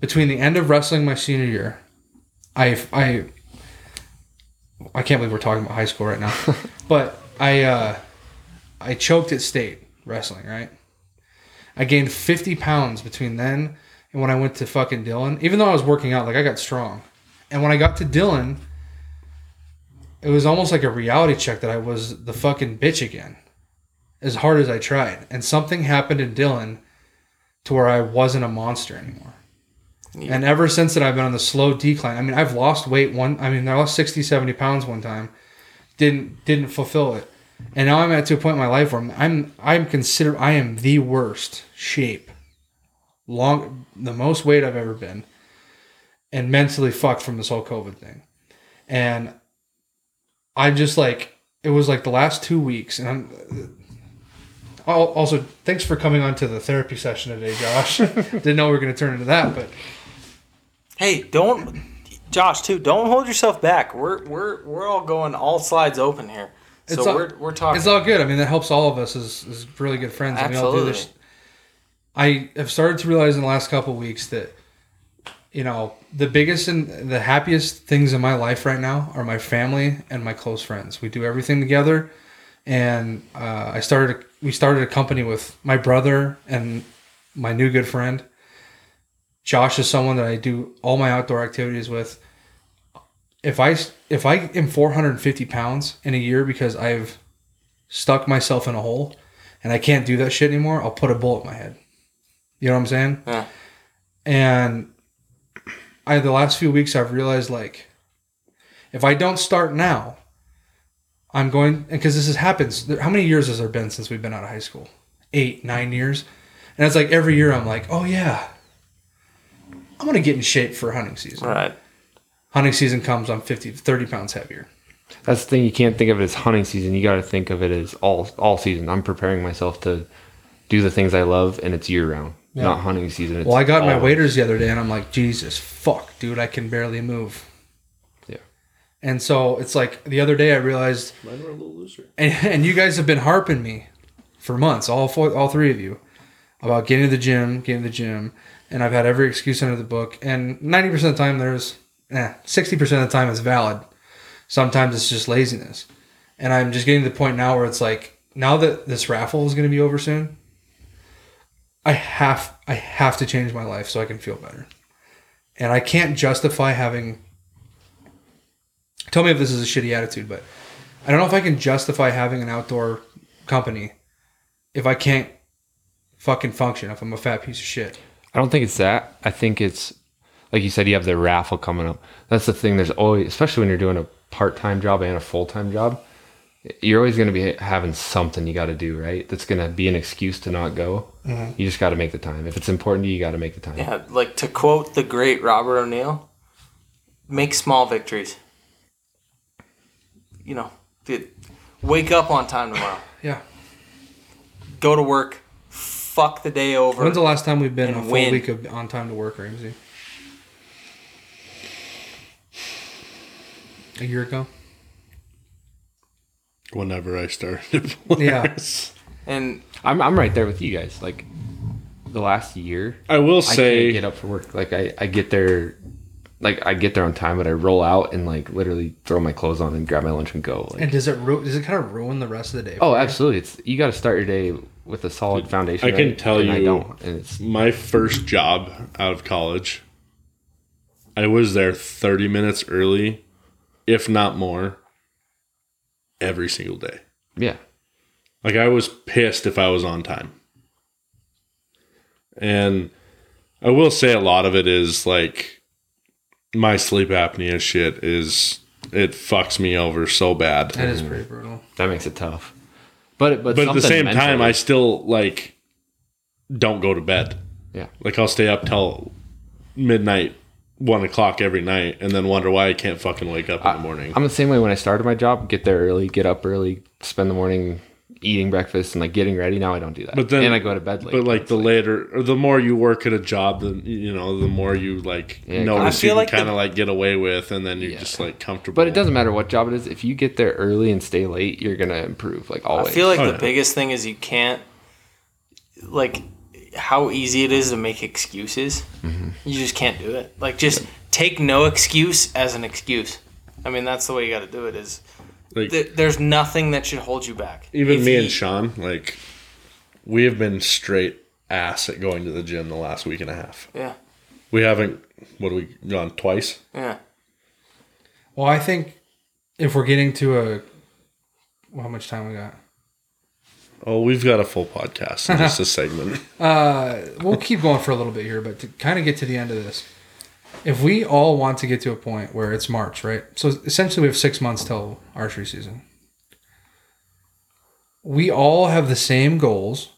Speaker 3: between the end of wrestling my senior year, I I I can't believe we're talking about high school right now, but I uh, I choked at state wrestling. Right, I gained fifty pounds between then and when I went to fucking Dillon. Even though I was working out, like I got strong, and when I got to Dillon, it was almost like a reality check that I was the fucking bitch again as hard as I tried. And something happened in Dillon to where I wasn't a monster anymore.
Speaker 2: Yeah.
Speaker 3: And ever since then, I've been on the slow decline. I mean, I've lost weight one, I mean, I lost 60, 70 pounds one time. Didn't, didn't fulfill it. And now I'm at to a point in my life where I'm, I'm, I'm considered, I am the worst shape, long, the most weight I've ever been, and mentally fucked from this whole COVID thing. And I just like, it was like the last two weeks, and I'm, also, thanks for coming on to the therapy session today, Josh. Didn't know we were going to turn into that, but
Speaker 2: Hey, don't, Josh, too. Don't hold yourself back. We're we're we're all going all slides open here. So
Speaker 3: It's all-
Speaker 2: we're we're talking.
Speaker 3: it's all good. I mean, that helps all of us as, as really good friends. And we all do this.
Speaker 2: Absolutely.
Speaker 3: I have started to realize in the last couple of weeks that, you know, the biggest and the happiest things in my life right now are my family and my close friends. We do everything together, and uh, I started. We started a company with my brother and my new good friend. Josh is someone that I do all my outdoor activities with. If I if I am 450 pounds in a year because I've stuck myself in a hole and I can't do that shit anymore, I'll put a bullet in my head. You know what I'm saying?
Speaker 2: Yeah.
Speaker 3: And I the last few weeks I've realized like if I don't start now, I'm going because this has happened. How many years has there been since we've been out of high school? Eight, nine years. And it's like every year I'm like, oh yeah, I'm gonna get in shape for hunting season.
Speaker 2: right.
Speaker 3: Hunting season comes, I'm 50, 30 pounds heavier.
Speaker 4: That's the thing. You can't think of it as hunting season. You got to think of it as all all season. I'm preparing myself to do the things I love, and it's year round, not hunting season. It's
Speaker 3: Well, I got my
Speaker 4: all-
Speaker 3: waders the other day, and I'm like, Jesus, fuck, dude, I can barely move.
Speaker 4: Yeah.
Speaker 3: And so it's like the other day I realized,
Speaker 5: Mine were a little looser.
Speaker 3: and, and you guys have been harping me for months, all four, all three of you, about getting to the gym, getting to the gym, and I've had every excuse under the book. And ninety percent of the time, there's, eh, sixty percent of the time, it's valid. Sometimes it's just laziness, and I'm just getting to the point now where it's like, now that this raffle is going to be over soon, I have I have to change my life so I can feel better. And I can't justify having Tell me if this is a shitty attitude, but I don't know if I can justify having an outdoor company if I can't fucking function if I'm a fat piece of shit.
Speaker 4: I don't think it's that. I think it's like you said. You have the raffle coming up. That's the thing. There's always, especially when you're doing a part time job and a full time job, you're always going to be having something you got to do, right? That's going to be an excuse to not go. Mm-hmm. You just got to make the time. If it's important to you, you got to make the time.
Speaker 2: Yeah, like to quote the great Robert O'Neill, make small victories. You know, dude, wake up on time tomorrow.
Speaker 3: Yeah.
Speaker 2: Go to work. Fuck the day over.
Speaker 3: When's the last time we've been a full
Speaker 2: win.
Speaker 3: week of on time to work, Ramsey? A year ago?
Speaker 5: Whenever I started.
Speaker 3: Yeah.
Speaker 2: and
Speaker 4: I'm I'm right there with you guys. Like the last year,
Speaker 5: I will
Speaker 4: I
Speaker 5: say
Speaker 4: can't get up for work. Like I, I get there, like I get there on time, but I roll out and like literally throw my clothes on and grab my lunch and go. Like,
Speaker 3: And does it ru- does it kind of ruin the rest of the day?
Speaker 4: oh,
Speaker 3: for you?
Speaker 4: absolutely. It's you got to start your day with a solid foundation.
Speaker 5: I can
Speaker 4: right?
Speaker 5: tell
Speaker 4: and I
Speaker 5: you-
Speaker 4: don't, and it's
Speaker 5: my first job out of college, I was there 30 minutes early, if not more, every single day.
Speaker 4: yeah.
Speaker 5: Like I was pissed if I was on time. And I will say a lot of it is like my sleep apnea shit is it fucks me over so bad.
Speaker 3: That is pretty brutal.
Speaker 4: That makes it tough. But but,
Speaker 5: But at the same time, I still like don't go to bed.
Speaker 4: Yeah.
Speaker 5: Like I'll stay up till midnight, one o'clock every night, and then wonder why I can't fucking wake up in the morning.
Speaker 4: I'm the same way when I started my job. Get there early, get up early, spend the morning eating breakfast and like getting ready. Now I don't do that.
Speaker 5: But then-
Speaker 4: and I go to bed late.
Speaker 5: but like
Speaker 4: It's
Speaker 5: the later or the more you work at a job, the you know the more you like
Speaker 4: Yeah,
Speaker 5: notice
Speaker 2: I feel
Speaker 5: you
Speaker 2: like
Speaker 5: can kind of like get away with, and then you're
Speaker 4: Yeah.
Speaker 5: just like comfortable.
Speaker 4: But it doesn't matter what job it is. If you get there early and stay late, you're gonna improve. Like always.
Speaker 2: I feel like
Speaker 5: Oh,
Speaker 2: the
Speaker 5: yeah.
Speaker 2: biggest thing is you can't like how easy it is to make excuses.
Speaker 5: Mm-hmm.
Speaker 2: You just can't do it. Like just take no excuse as an excuse. I mean, that's the way you got to do it. Is
Speaker 5: Like
Speaker 2: th- there's nothing that should hold you back.
Speaker 5: even
Speaker 2: If
Speaker 5: me
Speaker 2: you-
Speaker 5: and Sean, like we have been straight ass at going to the gym the last week and a half.
Speaker 2: Yeah,
Speaker 5: We haven't. What have we gone twice?
Speaker 2: yeah.
Speaker 3: Well, I think if we're getting to a well, how much time we got?
Speaker 5: Oh, we've got a full podcast, and just a segment.
Speaker 3: Uh, we'll keep going for a little bit here, but to kind of get to the end of this, if we all want to get to a point where it's March, right? So essentially, we have six months till archery season. We all have the same goals,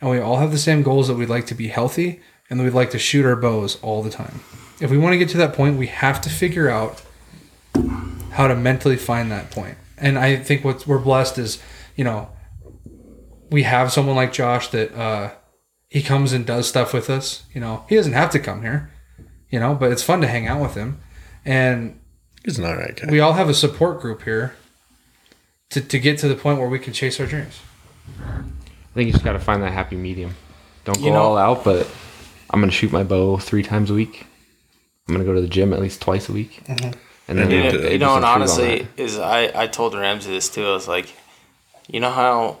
Speaker 3: and we all have the same goals that we'd like to be healthy and that we'd like to shoot our bows all the time. If we want to get to that point, we have to figure out how to mentally find that point. And I think what we're blessed is, you know, we have someone like Josh that uh, he comes and does stuff with us. You know, he doesn't have to come here, you know, but it's fun to hang out with him. And
Speaker 5: He's an alright guy.
Speaker 3: we all have a support group here to, to get to the point where we can chase our dreams.
Speaker 4: I think you just gotta find that happy medium. Don't go
Speaker 2: You know-
Speaker 4: all out, but I'm gonna shoot my bow three times a week. I'm gonna go to the gym at least twice a week.
Speaker 2: Mm-hmm.
Speaker 4: And then
Speaker 5: You
Speaker 4: uh,
Speaker 2: You know, and honestly,
Speaker 4: that.
Speaker 2: is I I told Ramsey this too. I was like, you know how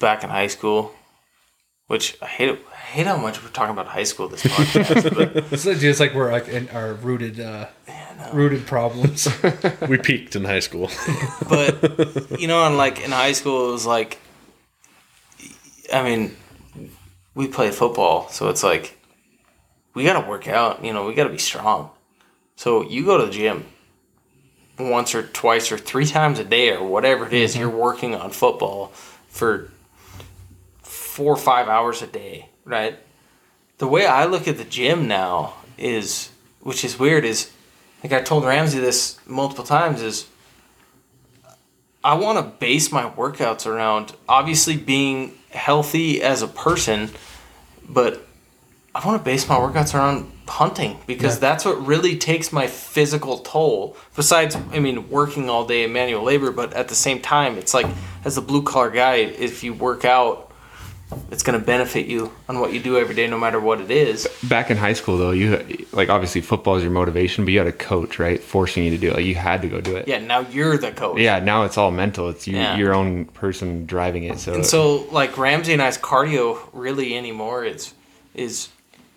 Speaker 2: back in high school, which I hate it. I hate how much we're talking about high school this podcast, but
Speaker 3: It's like, it's like we're like in our rooted, uh, rooted problems.
Speaker 5: we peaked in high school.
Speaker 2: but you know, and like in high school, it was like, I mean, we played football, so it's like we got to work out. You know, we got to be strong. So you go to the gym once or twice or three times a day or whatever it is, You're working on football for four or five hours a day, right? The way I look at the gym now is, which is weird, is like I told Ramsey this multiple times, is I want to base my workouts around obviously being healthy as a person, but I want to base my workouts around hunting because that's what really takes my physical toll. Besides, I mean, working all day in manual labor, but at the same time, it's like as a blue collar guy, if you work out, it's going to benefit you on what you do every day, no matter what it is.
Speaker 4: back in high school though, you like obviously football is your motivation, but you had a coach, right, forcing you to do it. Like you had to go do it.
Speaker 2: Yeah, now you're the coach.
Speaker 4: Yeah, now it's all mental. It's you,
Speaker 2: Yeah.
Speaker 4: your own person driving it. So,
Speaker 2: And so, like Ramsey and I's cardio really anymore is is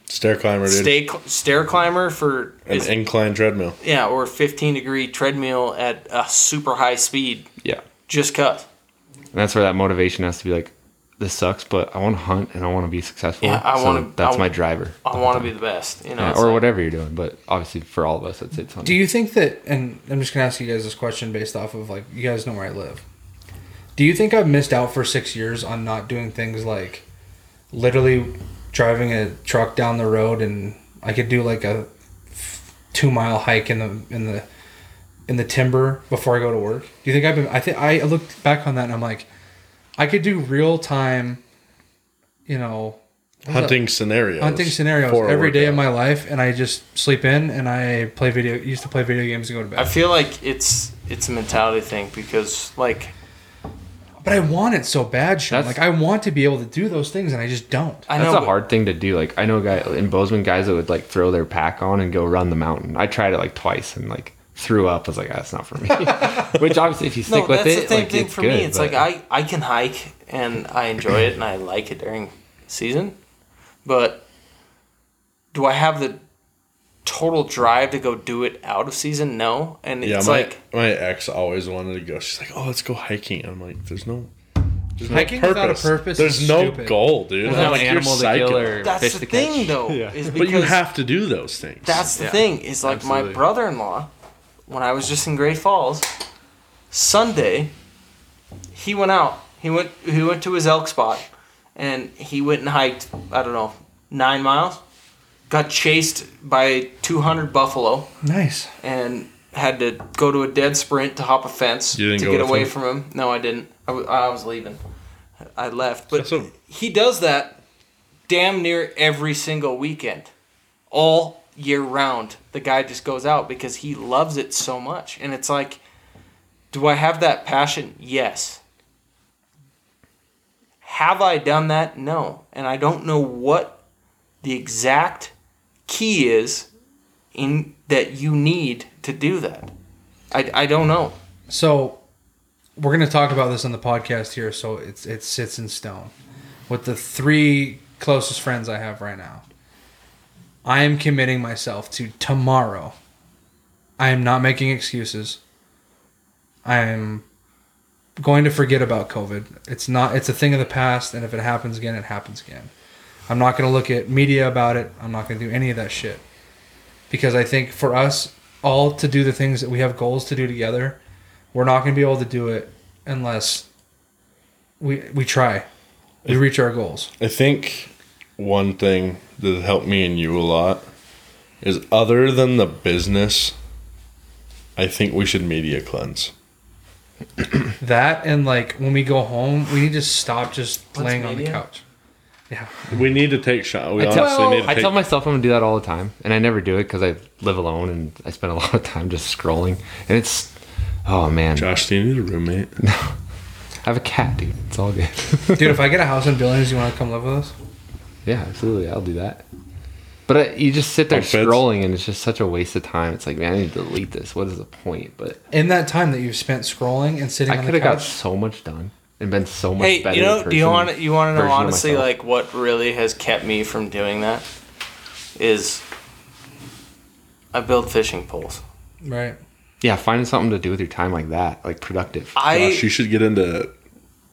Speaker 5: Stair climber, dude.
Speaker 2: stay stair climber for
Speaker 5: An
Speaker 2: is,
Speaker 5: incline treadmill.
Speaker 2: yeah or 15 degree treadmill at a super high speed
Speaker 4: yeah,
Speaker 2: just cut
Speaker 4: and that's where that motivation has to be. Like, this sucks, but I want to hunt and I want to be successful.
Speaker 2: Yeah, I
Speaker 4: So
Speaker 2: wanna-
Speaker 4: That's
Speaker 2: I-
Speaker 4: my driver.
Speaker 2: i want to be the best you know
Speaker 4: Yeah, or
Speaker 2: like-
Speaker 4: whatever you're doing, but obviously for all of us, it's it's hunting.
Speaker 3: Do you think that? And I'm just gonna ask you guys this question based off of like you guys know where I live. Do you think I've missed out for six years on not doing things like literally driving a truck down the road and I could do like a two mile hike in the in the in the timber before I go to work? Do you think I've been? I think I looked back on that and I'm like, I could do real time, you know, what's that?
Speaker 5: Hunting scenarios.
Speaker 3: hunting scenarios
Speaker 5: for a
Speaker 3: every day of my life, and I just sleep in and I play video. Used to play video games and go to bed.
Speaker 2: i feel like it's it's a mentality thing because like
Speaker 3: But I want it so bad, Sean. Like I want to be able to do those things, and I just don't.
Speaker 2: i know,
Speaker 4: That's
Speaker 2: know
Speaker 4: a hard thing to do. Like I know a guy in Bozeman, guys that would like throw their pack on and go run the mountain. I tried it like twice and like threw up. I was like, ah, that's not for me. Which obviously, if you stick
Speaker 2: no,
Speaker 4: with
Speaker 2: that's
Speaker 4: it,
Speaker 2: the same
Speaker 4: like
Speaker 2: thing
Speaker 4: it's
Speaker 2: for
Speaker 4: good.
Speaker 2: me. It's
Speaker 4: but-
Speaker 2: like I I can hike and I enjoy it and I like it during season, but do I have the total drive to go do it out of season? No, and
Speaker 5: Yeah,
Speaker 2: it's
Speaker 5: my
Speaker 2: like
Speaker 5: my ex always wanted to go. She's like, "Oh, let's go hiking." I'm like, "There's no, there's no
Speaker 3: Hiking without a purpose
Speaker 5: There's
Speaker 3: is
Speaker 5: no
Speaker 3: stupid.
Speaker 5: goal, dude.
Speaker 4: There's no
Speaker 5: like, you're
Speaker 4: animal to kill or
Speaker 2: that's
Speaker 4: fish
Speaker 2: the
Speaker 4: to
Speaker 2: thing though.
Speaker 4: Yeah.
Speaker 2: Is
Speaker 5: But you have to do those things.
Speaker 2: That's the
Speaker 4: Yeah.
Speaker 2: thing. Is like my brother-in-law when I was just in Great Falls, Sunday, he went out. He went he went to his elk spot, and he went and hiked. I don't know nine miles. Got chased by 200 buffalo
Speaker 3: Nice.
Speaker 2: and had to go to a dead sprint to hop a fence to get away
Speaker 5: him?
Speaker 2: from him. No, I didn't. I, w- I was leaving. I left, but
Speaker 5: That's a-
Speaker 2: he does that damn near every single weekend, all year round. The guy just goes out because he loves it so much, and it's like, do I have that passion? Yes. Have I done that? No, and I don't know what the exact key is in that you need to do that. I, I don't know.
Speaker 3: So we're going to talk about this on the podcast here, so it's it sits in stone. With the three closest friends I have right now, I am committing myself to tomorrow. I am not making excuses. I am going to forget about COVID. It's not. It's a thing of the past, and if it happens again, it happens again. I'm not going to look at media about it. I'm not going to do any of that shit because I think for us all to do the things that we have goals to do together, we're not going to be able to do it unless we we try. We reach our goals.
Speaker 5: I think one thing that helped me and you a lot is other than the business, I think we should media cleanse.
Speaker 3: That and like when we go home, we need to stop just
Speaker 2: What's
Speaker 3: laying on the
Speaker 2: media?
Speaker 3: couch. Yeah,
Speaker 5: We need to take shot. We
Speaker 4: I
Speaker 5: honestly
Speaker 4: tell,
Speaker 5: need to
Speaker 4: I
Speaker 5: take.
Speaker 4: tell myself I'm gonna do that all the time, and I never do it because I live alone and I spend a lot of time just scrolling. And it's, oh man,
Speaker 5: Josh, do you need a roommate?
Speaker 4: No, I have a cat, dude. It's all good.
Speaker 3: dude. If I get a house in Billings, you want to come live with us?
Speaker 4: Yeah, absolutely, I'll do that. But I, you just sit there
Speaker 5: Bunk beds?
Speaker 4: scrolling, and it's just such a waste of time. It's like, man, I need to delete this. What is the point? But
Speaker 3: In that time that you've spent scrolling and sitting
Speaker 4: I
Speaker 3: on
Speaker 4: could
Speaker 3: the
Speaker 4: have got so much done and been so much
Speaker 2: Hey,
Speaker 4: better.
Speaker 2: you know, do you
Speaker 4: person-
Speaker 2: want to, you want to know
Speaker 4: of
Speaker 2: honestly
Speaker 4: myself.
Speaker 2: like what really has kept me from doing that is I build fishing poles.
Speaker 3: right?
Speaker 4: Yeah, finding something to do with your time like that, like productive.
Speaker 2: I
Speaker 5: Josh, you should get into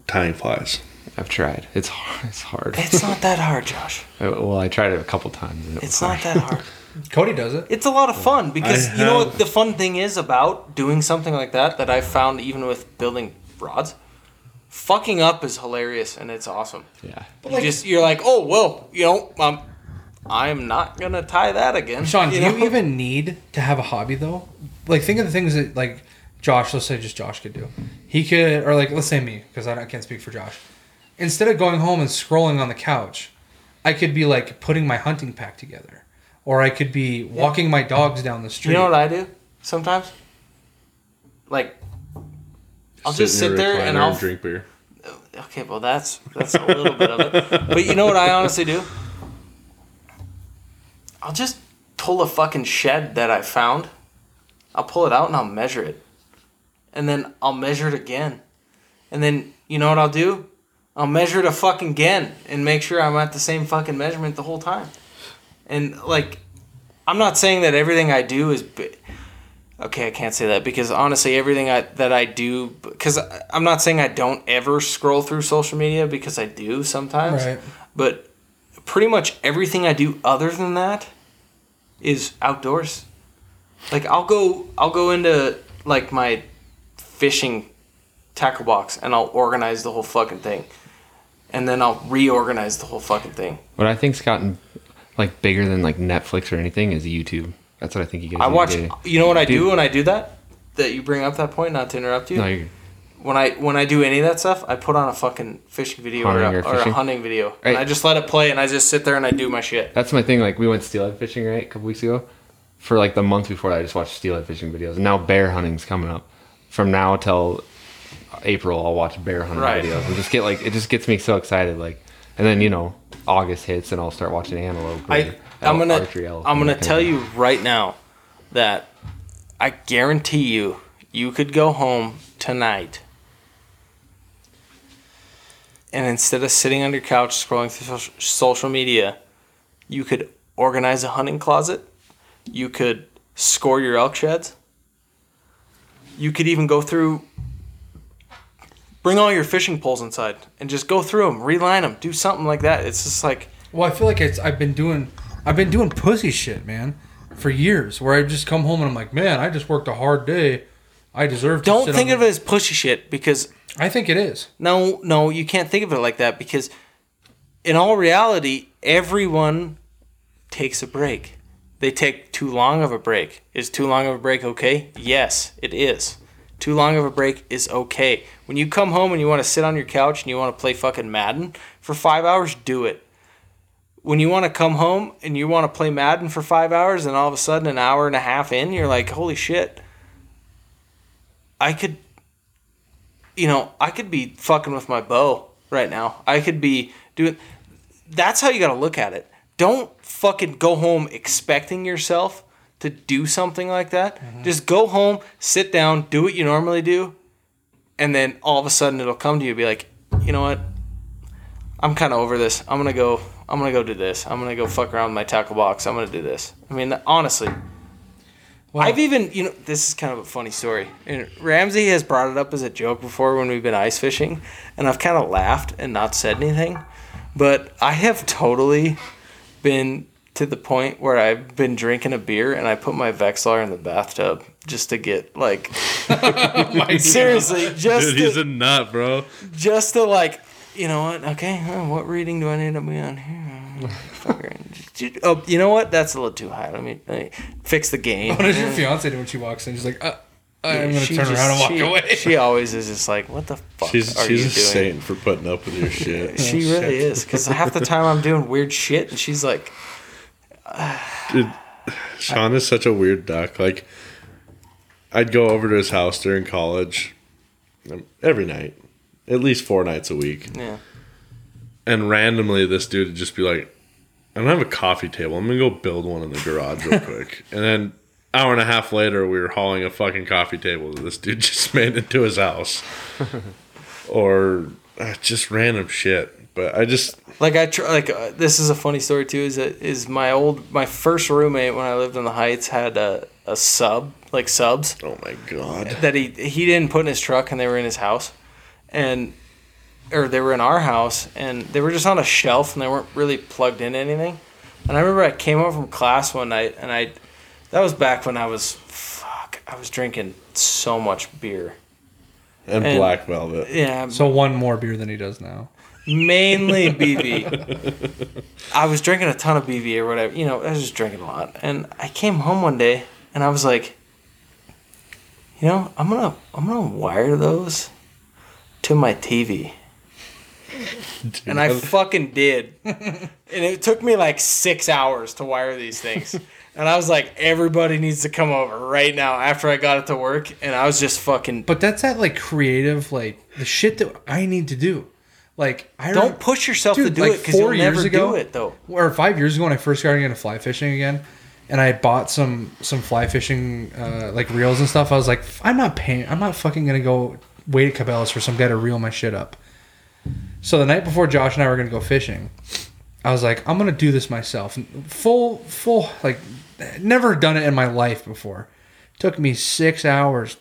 Speaker 5: tying flies.
Speaker 4: I've tried. It's hard. It's hard.
Speaker 2: it's not that hard, Josh.
Speaker 4: well, I tried it a couple times. And it
Speaker 2: It's not
Speaker 4: hard.
Speaker 2: that hard.
Speaker 3: Cody does it.
Speaker 2: It's a lot of fun because
Speaker 5: I
Speaker 2: you know what the fun thing is about doing something like that that I've found even with building rods. Fucking up is hilarious and it's awesome.
Speaker 4: Yeah.
Speaker 2: You just you're like, oh well, you know, um, I'm not gonna tie that again.
Speaker 3: Sean, do
Speaker 2: you
Speaker 3: you even need to have a hobby though? Like, think of the things that like Josh. Let's say just Josh could do. He could, or like let's say me, because I don't- can't speak for Josh. Instead of going home and scrolling on the couch, I could be like putting my hunting pack together, or I could be walking my dogs down the street.
Speaker 2: You know what I do sometimes? Like, I'll just sit there and I'll.
Speaker 5: drink beer.
Speaker 2: Okay, well that's that's a little bit of it. But you know what I honestly do? I'll just pull a fucking shed that I found. I'll pull it out and I'll measure it. And then I'll measure it again. And then you know what I'll do? I'll measure it a fucking again and make sure I'm at the same fucking measurement the whole time. And like I'm not saying that everything I do is bi- Okay, I can't say that because honestly, everything I, that I do, because I'm not saying I don't ever scroll through social media because I do sometimes,
Speaker 3: Right.
Speaker 2: but pretty much everything I do other than that is outdoors. Like I'll go, I'll go into like my fishing tackle box and I'll organize the whole fucking thing, and then I'll reorganize the whole fucking thing.
Speaker 4: What I think's gotten like bigger than like Netflix or anything is YouTube. That's what I think you guys.
Speaker 2: I watch.
Speaker 4: do.
Speaker 2: You know what I do when I do that? That you bring up that point, not to interrupt you.
Speaker 4: No, you're,
Speaker 2: when I when I do any of that stuff, I put on a fucking fishing video or, a,
Speaker 4: or
Speaker 2: or a hunting video, and I just let it play, and I just sit there and I do my shit.
Speaker 4: that's my thing. Like we went steelhead fishing right a couple weeks ago. For like the month before that, I just watched steelhead fishing videos. And now bear hunting's coming up. From now till April, I'll watch bear hunting
Speaker 2: Right.
Speaker 4: videos and just get like it just gets me so excited. Like, and then you know August hits and I'll start watching antelope. or
Speaker 2: I I'm
Speaker 4: elk-
Speaker 2: gonna
Speaker 4: archery elk
Speaker 2: I'm gonna tell you right now that I guarantee you you could go home tonight and instead of sitting on your couch scrolling through social media, you could organize a hunting closet. You could score your elk sheds. You could even go through bring all your fishing poles inside and just go through them, reline them, do something like that. It's just like
Speaker 3: Well, I feel like it's I've been doing I've been doing pussy shit, man, for years where I just come home and I'm like, man, I just worked a hard day. I deserve. to
Speaker 2: Don't think of
Speaker 3: the-"
Speaker 2: it as pussy shit because
Speaker 3: I think it is.
Speaker 2: no, no, you can't think of it like that because in all reality, everyone takes a break. They take too long of a break. Is too long of a break okay? Yes, it is. Too long of a break is okay. When you come home and you want to sit on your couch and you want to play fucking Madden for five hours, do it. When you want to come home and you want to play Madden for five hours and all of a sudden an hour and a half in, you're like, holy shit. I could you know, I could be fucking with my bow right now. I could be doing. That's how you got to look at it. Don't fucking go home expecting yourself to do something like that. Mm-hmm. Just go home, sit down, do what you normally do, and then all of a sudden it'll come to you. Be like, you know what? I'm kind of over this. I'm gonna go. I'm gonna go do this. I'm gonna go fuck around with my tackle box. I'm gonna do this. I mean, honestly,
Speaker 3: Well,
Speaker 2: I've even, you know, this is kind of a funny story. And Ramsey has brought it up as a joke before when we've been ice fishing, and I've kind of laughed and not said anything. But I have totally been to the point where I've been drinking a beer and I put my Vexilar in the bathtub just to get like seriously just
Speaker 5: Dude, he's
Speaker 2: to,
Speaker 5: a nut, bro.
Speaker 2: just to like you know what okay uh, what reading do I need to be on here oh you know what that's a little too high let me, let me fix the game.
Speaker 3: What does your fiance do when she walks in? She's like, uh, I'm gonna turn
Speaker 2: just-
Speaker 3: around and walk
Speaker 2: she,
Speaker 3: away.
Speaker 2: She always is just like, "What the fuck
Speaker 5: She's
Speaker 2: are
Speaker 5: she's
Speaker 2: you
Speaker 5: a
Speaker 2: doing?"
Speaker 5: saint for putting up with your shit.
Speaker 2: She really is, because half the time I'm doing weird shit, and she's like,
Speaker 5: Dude, Sean is such a weird duck. Like, I'd go over to his house during college um, every night, at least four nights a week.
Speaker 2: "Yeah,
Speaker 5: And randomly, this dude would just be like, I don't have a coffee table. I'm going to go build one in the garage real quick. And then, hour and a half later, we were hauling a fucking coffee table that this dude just made into his house. or uh, just random shit. But I just,
Speaker 2: like I tr- like uh, this is a funny story too. Is that is my old my first roommate when I lived in the Heights had a a sub like subs
Speaker 5: oh my God.
Speaker 2: that he he didn't put in his truck, and they were in his house, and or they were in our house, and they were just on a shelf, and they weren't really plugged into anything. And I remember I came home from class one night, and I that was back when I was fuck I was drinking so much beer.
Speaker 5: And,
Speaker 2: And-
Speaker 5: Black Velvet.
Speaker 2: Yeah,
Speaker 3: So one more beer than he does now.
Speaker 2: Mainly BV. I was drinking a ton of BV or whatever. You know, I was just drinking a lot. And I came home one day and I was like, you know, I'm gonna I'm gonna wire those to my TV. And I fucking did. and it took me like six hours to wire these things. And I was like, everybody needs to come over right now after I got it to work. And I was just fucking
Speaker 3: But that's that like creative, like the shit that I need to do. Like I
Speaker 2: don't
Speaker 3: rem-
Speaker 2: push yourself to do
Speaker 3: like
Speaker 2: it because you'll
Speaker 3: years
Speaker 2: never
Speaker 3: ago-
Speaker 2: do it though.
Speaker 3: or five years ago when I first started into fly fishing again, and I bought some some fly fishing uh, like reels and stuff. I was like, I'm not paying. I'm not fucking gonna go wait at Cabela's for some guy to reel my shit up. So the night before Josh and I were gonna go fishing, I was like, I'm gonna do this myself. Full full like never done it in my life before. Took me six hours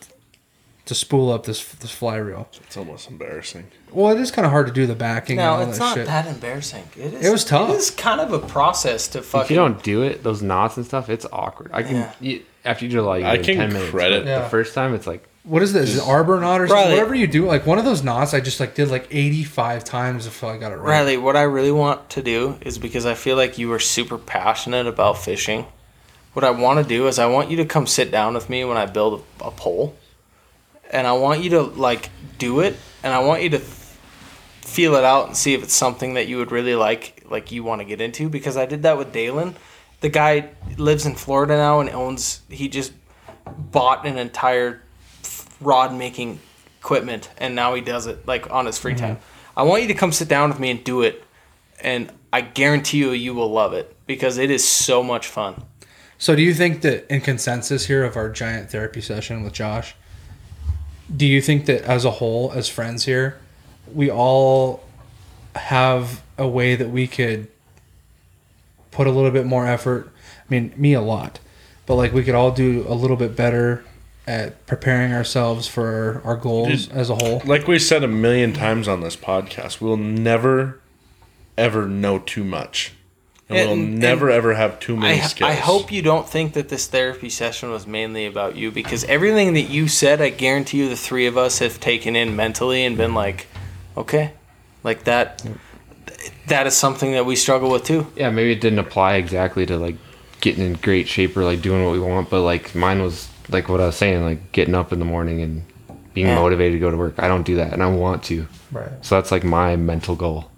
Speaker 3: to spool up this this fly reel.
Speaker 5: It's almost embarrassing.
Speaker 3: Well, it is kind of hard to do the backing and
Speaker 2: No,
Speaker 3: all
Speaker 2: it's
Speaker 3: that
Speaker 2: not
Speaker 3: shit.
Speaker 2: that embarrassing. It is.
Speaker 3: It was tough.
Speaker 2: It is kind of a process to fucking.
Speaker 4: If you don't do it, those knots and stuff, it's awkward. I can
Speaker 2: Yeah.
Speaker 4: you, after you do it like
Speaker 5: I can
Speaker 4: ten minutes.
Speaker 5: credit-
Speaker 4: but
Speaker 3: Yeah.
Speaker 4: the first time. It's like
Speaker 3: What is this? Is it arbor knot or something?
Speaker 2: Riley.
Speaker 3: Whatever you do, like one of those knots, I just like did like eighty five times before I got it right.
Speaker 2: Riley, what I really want to do is because I feel like you are super passionate about fishing. What I want to do is I want you to come sit down with me when I build a, a pole, and I want you to like do it, and I want you to feel it out and see if it's something that you would really like, like you want to get into. Because I did that with Dalen. The guy lives in Florida now and owns. He just bought an entire rod making equipment and now he does it like on his free time. Mm-hmm. I want you to come sit down with me and do it and I guarantee you you will love it because it is so much fun.
Speaker 3: So, do you think that in consensus here of our giant therapy session with Josh, do you think that as a whole, as friends here, we all have a way that we could put a little bit more effort? I mean, me a lot, but like we could all do a little bit better at preparing ourselves for our goals
Speaker 5: Dude.
Speaker 3: as a whole.
Speaker 5: Like we said a million times on this podcast, we'll never, ever know too much. And,
Speaker 2: And-
Speaker 5: we'll
Speaker 2: and-
Speaker 5: never ever have too many
Speaker 2: I,
Speaker 5: skills.
Speaker 2: I hope you don't think that this therapy session was mainly about you because everything that you said, I guarantee you, the three of us have taken in mentally and been like, okay, like that. That is something that we struggle with too.
Speaker 4: Yeah, maybe it didn't apply exactly to like getting in great shape or like doing what we want, but like mine was like what I was saying, like getting up in the morning and being
Speaker 2: Yeah.
Speaker 4: motivated to go to work. I don't do that, and I want to.
Speaker 3: Right.
Speaker 4: So that's like my mental goal.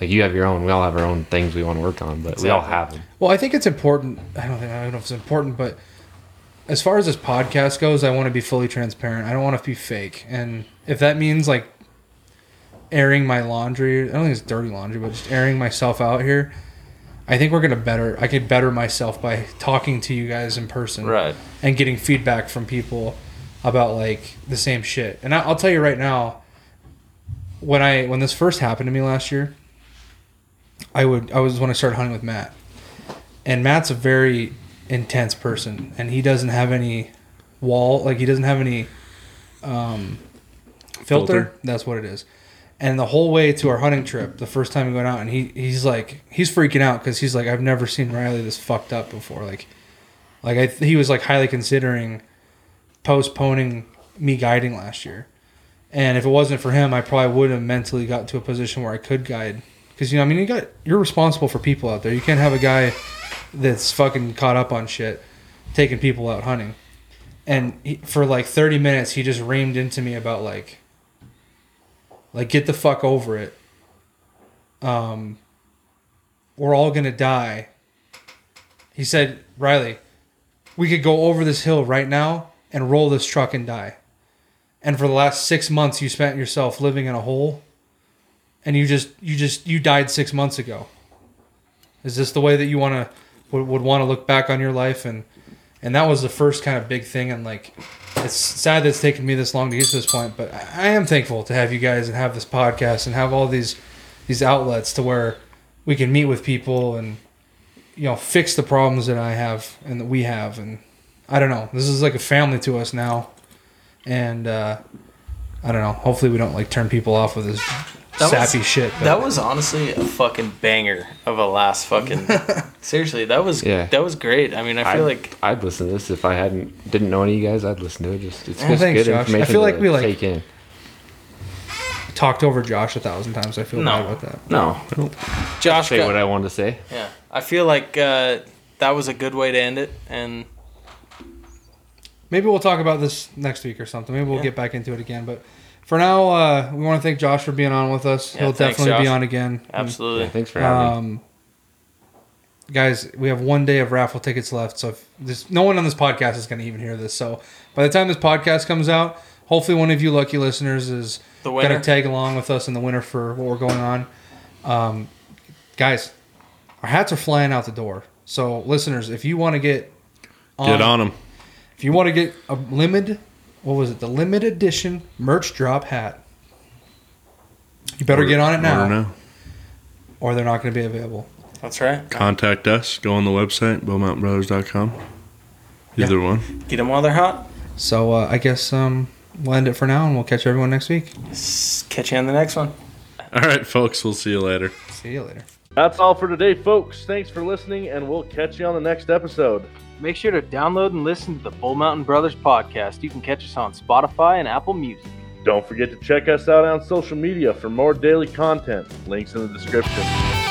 Speaker 4: Like you have your own. We all have our own things we want to work on, but we all have them.
Speaker 3: Well, I think it's important. I don't think I don't know if it's important, but as far as this podcast goes, I want to be fully transparent. I don't want to be fake, and if that means like airing my laundry, I don't think it's dirty laundry, but just airing myself out here. I think we're gonna better. I could better myself by talking to you guys in person,
Speaker 2: Right.
Speaker 3: and getting feedback from people about like the same shit. And I, I'll tell you right now, when I when this first happened to me last year, I would I was when I started hunting with Matt, and Matt's a very intense person, and he doesn't have any wall like he doesn't have any um, filter.
Speaker 5: Filter.
Speaker 3: That's what it is. And the whole way to our hunting trip, the first time we went out, and he he's like he's freaking out because he's like I've never seen Riley this fucked up before. Like, like I he was like highly considering postponing me guiding last year. And if it wasn't for him, I probably would have mentally got to a position where I could guide. Because you know, I mean, you got you're responsible for people out there. You can't have a guy that's fucking caught up on shit, taking people out hunting. And he, for like 30 minutes, he just reamed into me about like, like get the fuck over it. Um, we're all gonna die. He said, Riley, we could go over this hill right now and roll this truck and die. And for the last six months, you spent yourself living in a hole, and you just you just you died six months ago. Is this the way that you want to would, would want to look back on your life and and that was the first kind of big thing and like it's sad that it's taken me this long to get to this point, but I am thankful to have you guys and have this podcast and have all these these outlets to where we can meet with people and you know fix the problems that I have and that we have and I don't know. This is like a family to us now, and uh, I don't know. Hopefully, we don't like turn people off with this
Speaker 2: That was-
Speaker 3: sappy shit. but-
Speaker 2: That was honestly a fucking banger of a last fucking. seriously, that was
Speaker 4: Yeah.
Speaker 2: that was great. I mean, I feel
Speaker 4: I'd,
Speaker 2: like
Speaker 4: I'd listen to this if I hadn't didn't know any of you guys. I'd listen to it. Just it's just
Speaker 3: thanks,
Speaker 4: good
Speaker 3: Josh. I
Speaker 4: information.
Speaker 3: feel like
Speaker 4: to
Speaker 3: we, like-
Speaker 4: take in.
Speaker 3: talked over Josh a thousand times. I feel
Speaker 2: No.
Speaker 3: bad about that.
Speaker 4: No,
Speaker 2: Josh.
Speaker 4: say
Speaker 2: got-
Speaker 4: what I wanted to say.
Speaker 2: yeah, I feel like uh, that was a good way to end it, and
Speaker 3: Maybe we'll talk about this next week or something. Maybe we'll
Speaker 2: Yeah.
Speaker 3: get back into it again. But for now, uh, we want to thank Josh for being on with us.
Speaker 2: Yeah,
Speaker 3: He'll
Speaker 2: thanks,
Speaker 3: definitely be on again.
Speaker 2: absolutely.
Speaker 4: Yeah, thanks for having me.
Speaker 3: Um, guys, we have one day of raffle tickets left, so if this, no one on this podcast is going to even hear this. So by the time this podcast comes out, hopefully one of you lucky listeners is
Speaker 2: The
Speaker 3: going
Speaker 2: winner.
Speaker 3: to tag along with us in the winter for what we're going on. Um, guys, our hats are flying out the door. So listeners, if you want to get
Speaker 5: Get on them.
Speaker 3: if you want to get a limited, what was it? The limited edition merch drop hat. You better get on it now, or they're not going to be available.
Speaker 2: That's right.
Speaker 5: Contact us. Go on the website, bullmountainbrothers.com. Either one.
Speaker 2: Get them while they're hot.
Speaker 3: So uh, I guess um, we'll end it for now, and we'll catch everyone next week.
Speaker 2: S- Catch you on the next one.
Speaker 5: All right, folks. We'll see you later.
Speaker 3: See you later.
Speaker 1: That's all for today, folks. Thanks for listening, and we'll catch you on the next episode.
Speaker 2: Make sure to download and listen to the Bull Mountain Brothers podcast. You can catch us on Spotify and Apple Music.
Speaker 1: Don't forget to check us out on social media for more daily content. Links in the description.